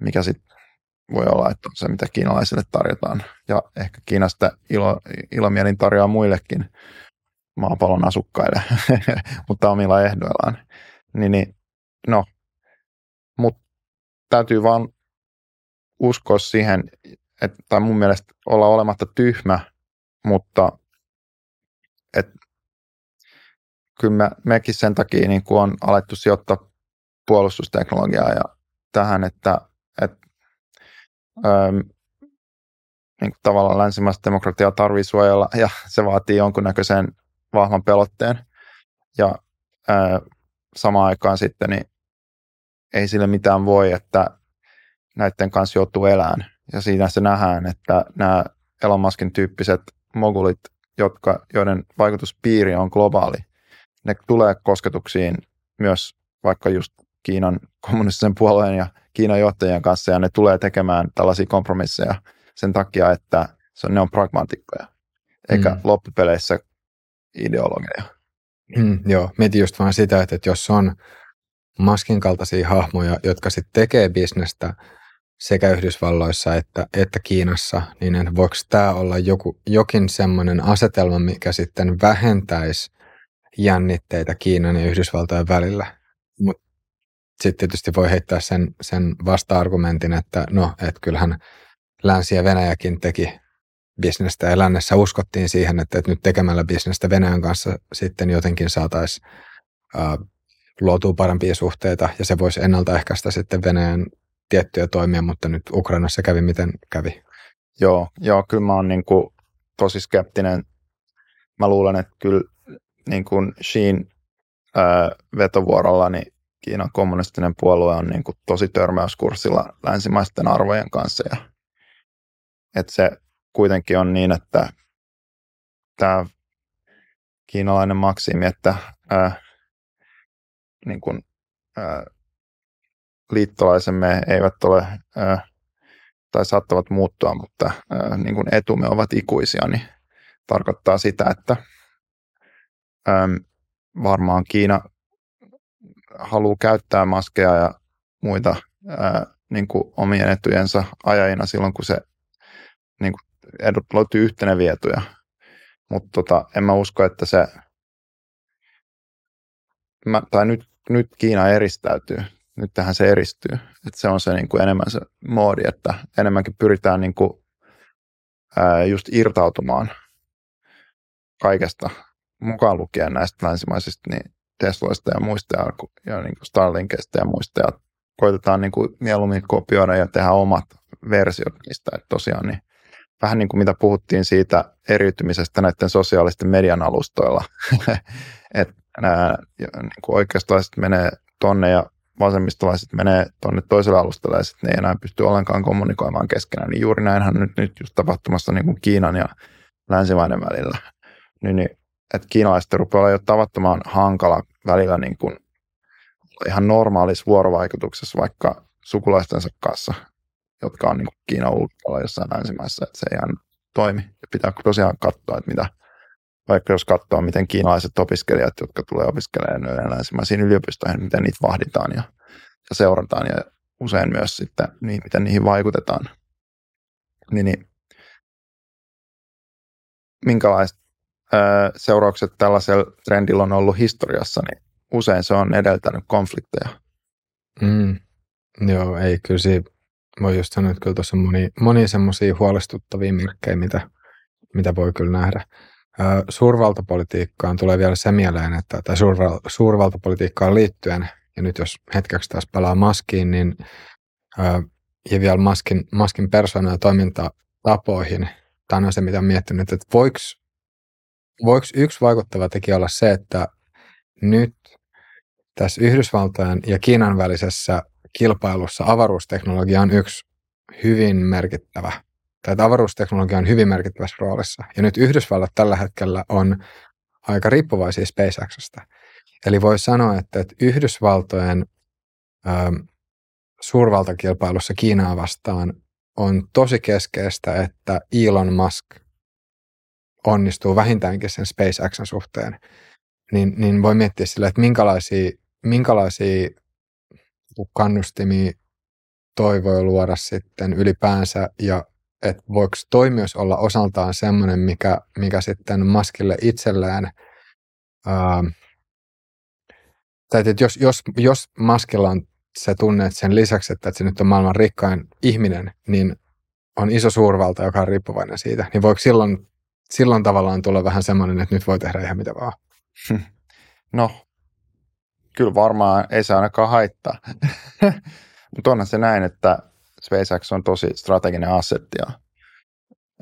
mikä sitten voi olla, että on se, mitä kiinalaisille tarjotaan. Ja ehkä Kiinasta ilo, ilomielin tarjoaa muillekin maapallon asukkaille, mutta omilla ehdoillaan. Niin, niin no, mutta täytyy vaan uskoa siihen, että, tai mun mielestä olla olematta tyhmä, mutta että kyllä me, mekin sen takia niin kun on alettu sijoittaa puolustusteknologiaa ja tähän, että, että öö, niin kuin tavallaan länsimaista demokratiaa tarvii suojella ja se vaatii jonkunnäköisen vahvan pelotteen. Ja öö, samaan aikaan sitten niin ei sille mitään voi, että näiden kanssa joutuu elään. Ja siinä se nähdään, että nämä Elon Muskin tyyppiset mogulit, jotka, joiden vaikutuspiiri on globaali, ne tulee kosketuksiin myös vaikka just Kiinan kommunistisen puolueen ja Kiinan johtajien kanssa ja ne tulee tekemään tällaisia kompromisseja sen takia, että se, ne on pragmaatikkoja, eikä mm. loppupeleissä ideologeja. Mm, joo, mietin just vaan sitä, että, että jos on Maskin kaltaisia hahmoja, jotka sitten tekee bisnestä sekä Yhdysvalloissa että, että Kiinassa, niin voiko tämä olla joku, jokin semmoinen asetelma, mikä sitten vähentäisi jännitteitä Kiinan ja Yhdysvaltojen välillä? Sitten tietysti voi heittää sen, sen vasta-argumentin, että no, että kyllähän Länsi ja Venäjäkin teki bisnestä ja lännessä uskottiin siihen, että, että nyt tekemällä bisnestä Venäjän kanssa sitten jotenkin saataisiin luotua parempia suhteita ja se voisi ennaltaehkäistä sitten Venäjän tiettyjä toimia, mutta nyt Ukrainassa kävi miten kävi. Joo, joo kyllä mä oon niin kuin tosi skeptinen. Mä luulen, että kyllä niin kuin Sheen ää, vetovuorolla, niin Kiinan kommunistinen puolue on niin kuin tosi törmäyskurssilla länsimaisten arvojen kanssa. Ja, että se kuitenkin on niin, että tämä kiinalainen maksimi, että ää, niin kuin, ää, liittolaisemme eivät ole ää, tai saattavat muuttua, mutta ää, niin kuin etumme ovat ikuisia, niin tarkoittaa sitä, että ää, varmaan Kiina haluaa käyttää maskeja ja muita ää, niin kuin omien etujensa ajajina silloin, kun se niin kuin edut löytyy yhteneviä etuja. Mutta tota, en mä usko, että se, mä, tai nyt, nyt Kiina eristäytyy. Nyt tähän se eristyy. Että se on se niin kuin enemmän se moodi, että enemmänkin pyritään niin kuin, ää, just irtautumaan kaikesta mukaan lukien näistä länsimaisista niin Tesloista ja muista ja, ja niin kuin Starlinkista ja muista ja koitetaan niin kuin mieluummin kopioida ja tehdä omat versiot niistä. Että tosiaan niin vähän niin kuin mitä puhuttiin siitä eriytymisestä näiden sosiaalisten median alustoilla. että niin kuin menee tonne ja vasemmistolaiset menee tonne toiselle alustalle ja sitten ne ei enää pysty ollenkaan kommunikoimaan keskenään. Niin juuri näinhän nyt, nyt just tapahtumassa niin kuin Kiinan ja länsimaiden välillä. Niin, niin että kiinalaiset rupeaa olla jo tavattoman hankala välillä niin kuin ihan normaalissa vuorovaikutuksessa vaikka sukulaistensa kanssa, jotka on niin Kiinan ulkopuolella jossain länsimaissa, että se ei ihan toimi. Ja pitää tosiaan katsoa, että mitä, vaikka jos katsoo, miten kiinalaiset opiskelijat, jotka tulee opiskelemaan länsimaisiin yliopistoihin, miten niitä vahditaan ja, ja seurataan ja usein myös sitten, niin, miten niihin vaikutetaan. Niin, niin minkälaiset seuraukset tällaisella trendillä on ollut historiassa, niin usein se on edeltänyt konflikteja. Mm. Joo, ei kyllä siinä, voi just sanoa, että kyllä tuossa on moni, moni semmoisia huolestuttavia merkkejä, mitä, mitä voi kyllä nähdä. suurvaltapolitiikkaan tulee vielä se mieleen, että tai suurval, suurvaltapolitiikkaan liittyen, ja nyt jos hetkeksi taas palaa maskiin, niin ja vielä maskin, maskin persoonan ja toimintatapoihin, tämä on se, mitä olen miettinyt, että voiko voiko yksi vaikuttava tekijä olla se, että nyt tässä Yhdysvaltojen ja Kiinan välisessä kilpailussa avaruusteknologia on yksi hyvin merkittävä, tai että avaruusteknologia on hyvin merkittävässä roolissa. Ja nyt Yhdysvallat tällä hetkellä on aika riippuvaisia SpaceXista. Eli voi sanoa, että, että Yhdysvaltojen ö, suurvaltakilpailussa Kiinaa vastaan on tosi keskeistä, että Elon Musk onnistuu vähintäänkin sen SpaceXn suhteen, niin, niin voi miettiä sillä, että minkälaisia, minkälaisia kannustimia toi voi luoda sitten ylipäänsä ja että voiko toi myös olla osaltaan semmoinen, mikä, mikä sitten maskille itselleen ää, tai että jos, jos, jos maskilla on se tunne, että sen lisäksi, että se nyt on maailman rikkain ihminen, niin on iso suurvalta, joka on riippuvainen siitä, niin voiko silloin silloin tavallaan tulee vähän semmoinen, että nyt voi tehdä ihan mitä vaan. No, kyllä varmaan ei se ainakaan haittaa. Mutta onhan se näin, että SpaceX on tosi strateginen assetti ja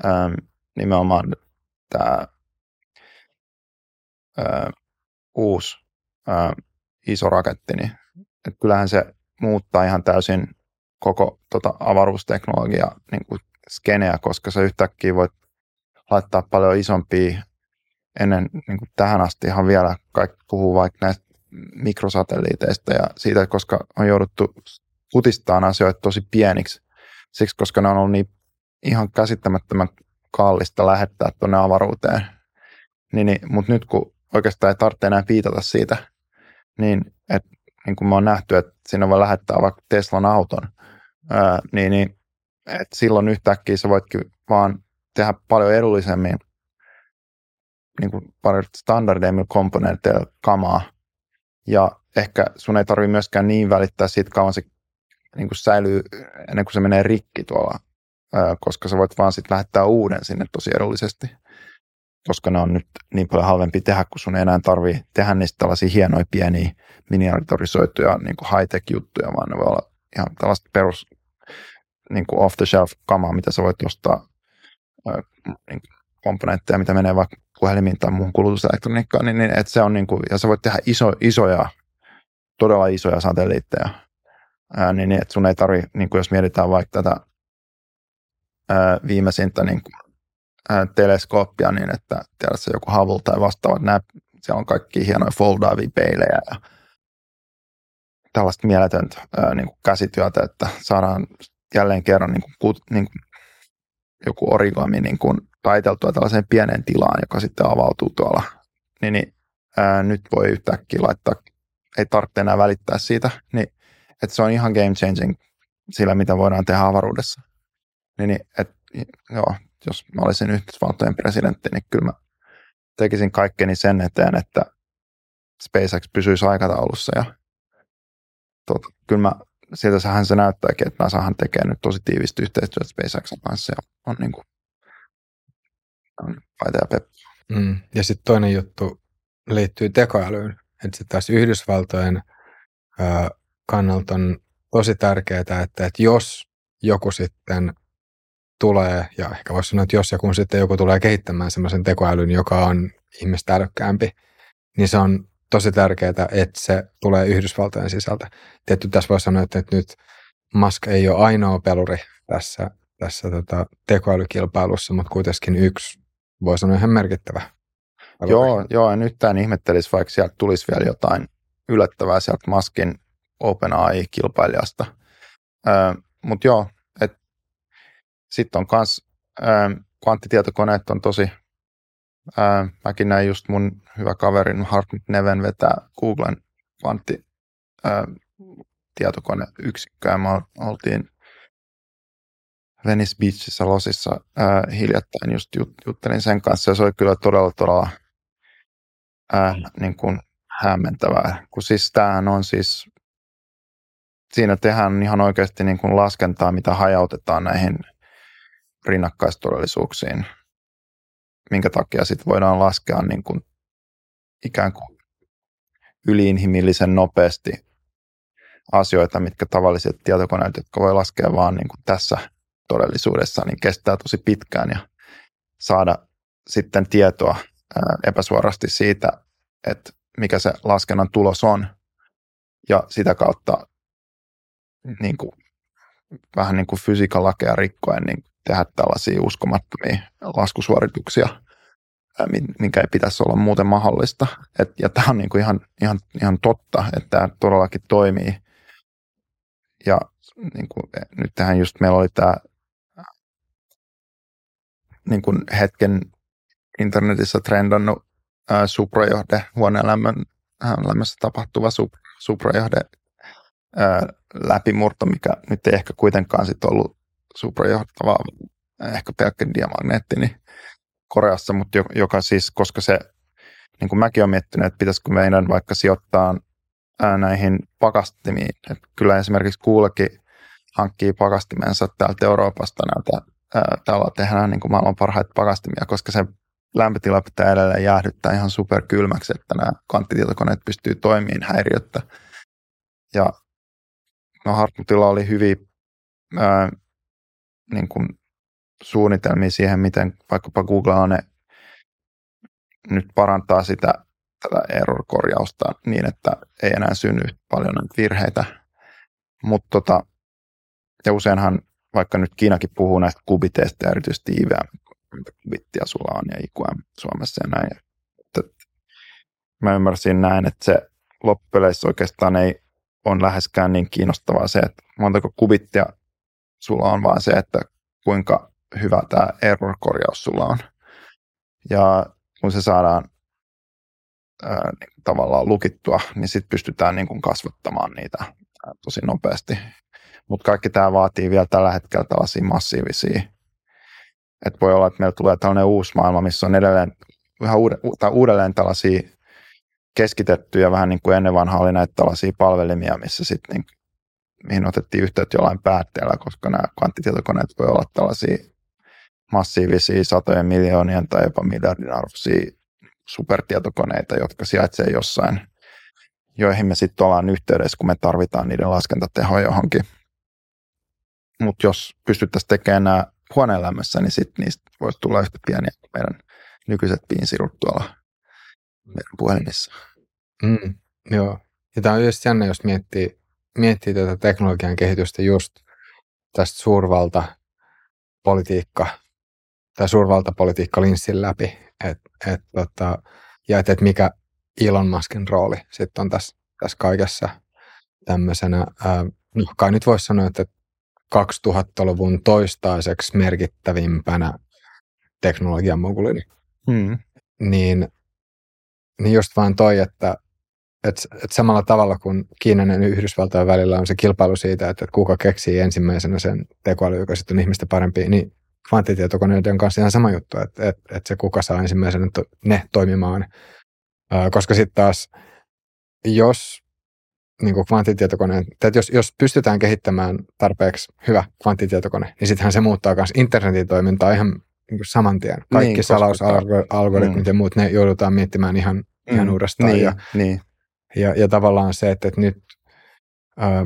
ähm, nimenomaan tämä uusi äh, iso raketti, niin et kyllähän se muuttaa ihan täysin koko tota avaruusteknologia niin kuin skeneä, koska se yhtäkkiä voit laittaa paljon isompia ennen niin kuin tähän asti ihan vielä kaikki puhuu vaikka näistä mikrosatelliiteista ja siitä, koska on jouduttu kutistaan asioita tosi pieniksi. Siksi, koska ne on ollut niin ihan käsittämättömän kallista lähettää tuonne avaruuteen. Niin, niin, Mutta nyt kun oikeastaan ei tarvitse enää viitata siitä, niin, et, niin kuin me on nähty, että sinne voi lähettää vaikka Teslan auton, ää, niin, niin et silloin yhtäkkiä sä voitkin vaan tehdä paljon edullisemmin niin kuin paljon standardeimmilla komponenteilla kamaa. Ja ehkä sun ei tarvi myöskään niin välittää siitä, kauan se niin kuin säilyy ennen kuin se menee rikki tuolla, koska sä voit vaan sitten lähettää uuden sinne tosi edullisesti, koska ne on nyt niin paljon halvempi tehdä, kun sun ei enää tarvi tehdä niistä tällaisia hienoja pieniä miniaturisoituja niin kuin high-tech juttuja, vaan ne voi olla ihan tällaista perus niin kuin off-the-shelf kamaa, mitä sä voit ostaa niin komponentteja, mitä menee vaikka puhelimiin tai muuhun kulutuselektroniikkaan, niin, niin että se on niin kuin, ja sä voit tehdä iso, isoja, todella isoja satelliitteja, ää, niin, niin että sun ei tarvi, niin kuin jos mietitään vaikka tätä ää, viimeisintä niin kuin, ää, teleskooppia, niin että tiedät se joku Hubble tai vastaavat, nämä, siellä on kaikki hienoja foldaavia peilejä ja tällaista mieletöntä ää, niin kuin käsityötä, että saadaan jälleen kerran niin kuin, niin kuin joku origami niin kuin taiteltua tällaiseen pieneen tilaan, joka sitten avautuu tuolla, niin, niin ää, nyt voi yhtäkkiä laittaa, ei tarvitse enää välittää siitä, niin että se on ihan game changing sillä, mitä voidaan tehdä avaruudessa. Niin, niin et, joo, jos mä olisin Yhdysvaltojen presidentti, niin kyllä mä tekisin kaikkeni sen eteen, että SpaceX pysyisi aikataulussa ja tot, kyllä mä siltä se näyttääkin, että NASAhan tekee nyt tosi tiivistä yhteistyötä SpaceXin kanssa ja on niin kuin on ja peppu. Mm. Ja sitten toinen juttu liittyy tekoälyyn. Että sitten taas Yhdysvaltojen ö, kannalta on tosi tärkeää, että, että jos joku sitten tulee, ja ehkä voisi sanoa, että jos ja kun sitten joku tulee kehittämään semmoisen tekoälyn, joka on ihmistä älykkäämpi, niin se on tosi tärkeää, että se tulee Yhdysvaltojen sisältä. Tietty tässä voi sanoa, että nyt Musk ei ole ainoa peluri tässä, tässä tota tekoälykilpailussa, mutta kuitenkin yksi, voi sanoa ihan merkittävä. Peluri. Joo, joo, nyt tämän ihmettelisi, vaikka sieltä tulisi vielä jotain yllättävää sieltä Muskin OpenAI-kilpailijasta. Öö, mutta joo, sitten on myös kvanttitietokoneet on tosi, ää, mäkin näin just mun hyvä kaverin Hartmut Neven vetää Googlen kvantti tietokoneyksikköä. Me oltiin Venice Beachissä Losissa ää, hiljattain just jut, juttelin sen kanssa. Ja se oli kyllä todella todella ää, niin kuin hämmentävää, kun siis tämähän on siis siinä tehdään ihan oikeasti niin kuin laskentaa, mitä hajautetaan näihin rinnakkaistodellisuuksiin, minkä takia sitten voidaan laskea niin kuin ikään kuin yliinhimillisen nopeasti asioita, mitkä tavalliset tietokoneet, jotka voi laskea vaan niin kuin tässä todellisuudessa, niin kestää tosi pitkään ja saada sitten tietoa epäsuorasti siitä, että mikä se laskennan tulos on. Ja sitä kautta niin kuin, vähän niin kuin fysiikan lakeja rikkoen niin tehdä tällaisia uskomattomia laskusuorituksia, minkä ei pitäisi olla muuten mahdollista. Et, ja tämä on niinku ihan, ihan, ihan totta, että tämä todellakin toimii. Ja niinku, nyt tähän just meillä oli tämä niinku hetken internetissä trendannut ää, suprajohde, huoneen lämmössä tapahtuva sup, suprajohde läpimurto, mikä nyt ei ehkä kuitenkaan sit ollut suprajohtava, ehkä pelkkä diamagneetti, niin Koreassa, mutta joka siis, koska se, niin kuin mäkin olen miettinyt, että pitäisikö meidän vaikka sijoittaa näihin pakastimiin. Että kyllä esimerkiksi kuulekin hankkii pakastimensa täältä Euroopasta näiltä, täällä tehdään niin kuin maailman parhaita pakastimia, koska se lämpötila pitää edelleen jäähdyttää ihan superkylmäksi, että nämä kvanttitietokoneet pystyy toimimaan häiriöttä. Ja no Hartmutilla oli hyvin ää, niin kuin suunnitelmia siihen, miten vaikkapa Google ne nyt parantaa sitä tätä error-korjausta niin, että ei enää synny paljon virheitä. Mutta tota, ja useinhan, vaikka nyt Kiinakin puhuu näistä kubiteista ja erityisesti IVM, kubittia sulla on ja IQM Suomessa ja näin. Että mä ymmärsin näin, että se loppupeleissä oikeastaan ei on läheskään niin kiinnostavaa se, että montako kubittia sulla on vaan se, että kuinka hyvä tämä error-korjaus sulla on. Ja kun se saadaan ää, niin tavallaan lukittua, niin sitten pystytään niin kuin kasvattamaan niitä ää, tosi nopeasti. Mutta kaikki tämä vaatii vielä tällä hetkellä tällaisia massiivisia. Että voi olla, että meillä tulee tällainen uusi maailma, missä on edelleen yhä uudelleen tällaisia keskitettyjä, vähän niin kuin ennen vanhaa oli näitä tällaisia palvelimia, missä sitten niin mihin otettiin yhteyttä jollain päätteellä, koska nämä kvanttitietokoneet voi olla tällaisia massiivisia satojen miljoonien tai jopa miljardin arvoisia supertietokoneita, jotka sijaitsee jossain, joihin me sitten ollaan yhteydessä, kun me tarvitaan niiden laskentatehoa johonkin. Mutta jos pystyttäisiin tekemään nämä huoneen lämmössä, niin sitten niistä voisi tulla yhtä pieniä kuin meidän nykyiset piinsirut tuolla meidän puhelimissa. Mm, joo. Ja tämä on just jännä, jos miettii, miettii tätä teknologian kehitystä just tästä suurvalta-politiikka tai suurvaltapolitiikka linssin läpi, et, et, tota, ja että et mikä Elon Muskin rooli sitten on tässä, tässä kaikessa tämmöisenä, ää, no kai nyt voisi sanoa, että 2000-luvun toistaiseksi merkittävimpänä teknologian mogulina. Hmm. Niin, niin just vaan toi, että et, et samalla tavalla kuin Kiinan ja Yhdysvaltojen välillä on se kilpailu siitä, että kuka keksii ensimmäisenä sen tekoäly, joka sitten on ihmistä parempi, niin kvanttitietokoneiden kanssa ihan sama juttu, että, että, että se kuka saa ensimmäisenä to, ne toimimaan. Ää, koska sitten taas, jos niin kuin kvanttitietokoneen, jos, jos pystytään kehittämään tarpeeksi hyvä kvanttitietokone, niin sittenhän se muuttaa myös internetin toimintaa ihan niin kuin saman tien. Kaikki niin, salausalgoritmit mm. ja muut, ne joudutaan miettimään ihan, mm. ihan uudestaan. Niin, ja, niin. Ja, ja tavallaan se, että, että nyt ää,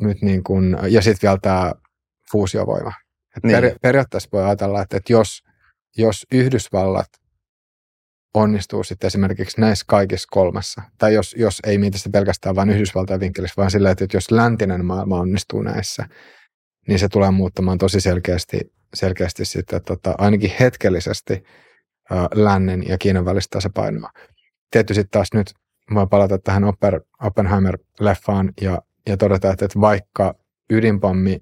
nyt niin kuin, ja sitten vielä tämä fuusiovoima. Et Niin. peri, periaatteessa voi ajatella, että, että jos, jos Yhdysvallat onnistuu sitten esimerkiksi näissä kaikissa kolmessa, tai jos, jos ei miitä sitä pelkästään vain Yhdysvaltain vinkkelissä, vaan sillä, että jos läntinen maailma onnistuu näissä, niin se tulee muuttamaan tosi selkeästi, selkeästi sitten tota, ainakin hetkellisesti ää, lännen ja Kiinan välistä tasapainoa. Tietysti sitten taas nyt voi palata tähän Opper, Oppenheimer-leffaan ja, ja todeta, että, että vaikka ydinpommi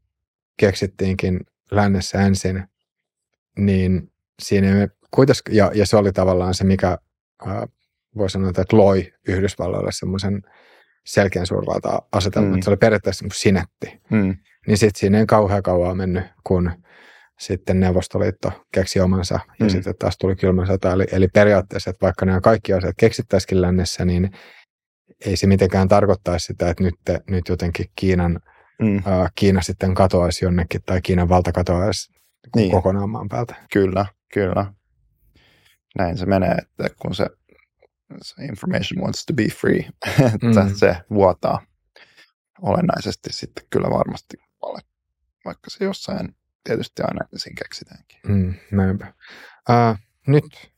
keksittiinkin lännessä ensin, niin siinä ei kuitenkin, ja, ja se oli tavallaan se, mikä ää, voi sanoa, että loi Yhdysvalloille semmoisen selkeän suurvalta-asetelman, Mm. mm. se oli periaatteessa niin kuin sinetti. Mm. Niin sitten siinä ei kauhean kauan mennyt, kun sitten Neuvostoliitto keksi omansa ja Mm. sitten taas tuli kylmä sota. Eli, eli periaatteessa, että vaikka nämä kaikki asiat keksittäisikin lännessä, niin ei se mitenkään tarkoittaisi sitä, että nyt, nyt jotenkin Kiinan, Mm. ää, Kiina sitten katoaisi jonnekin tai Kiinan valta katoaisi Niin. kokonaan maan päältä. Kyllä, kyllä. Näin se menee, että kun se, se information wants to be free, että Mm. se vuotaa olennaisesti sitten kyllä varmasti alle, vaikka se jossain tietysti aina ensin keksitäänkin. Mm, näinpä. Ää, nyt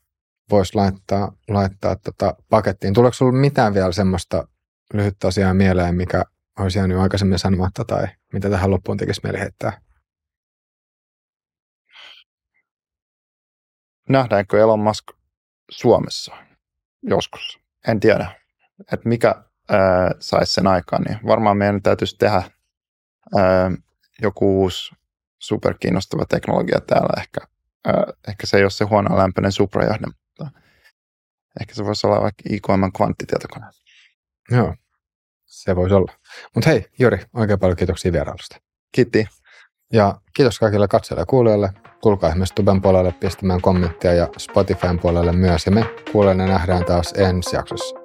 voisi laittaa, laittaa tota pakettiin. Tuleeko sinulla mitään vielä semmoista lyhyttä asiaa mieleen, mikä olisi jäänyt aikaisemmin sanomatta tai mitä tähän loppuun tekisi mieli heittää? Nähdäänkö Elon Musk Suomessa joskus? En tiedä, että mikä ää, saisi sen aikaan, niin varmaan meidän täytyisi tehdä ää, joku uusi superkiinnostava teknologia täällä. Ehkä, ää, ehkä se ei ole se huono lämpöinen suprajahde, mutta ehkä se voisi olla vaikka IKM kvanttitietokone. Joo, se voisi olla. Mutta hei, Jori, oikein paljon kiitoksia vierailusta. Kiitti. Ja kiitos kaikille katsojille ja kuulijoille. Tulkaa esimerkiksi Tuben puolelle pistämään kommenttia ja Spotifyn puolelle myös. Ja me kuulemme ja nähdään taas ensi jaksossa.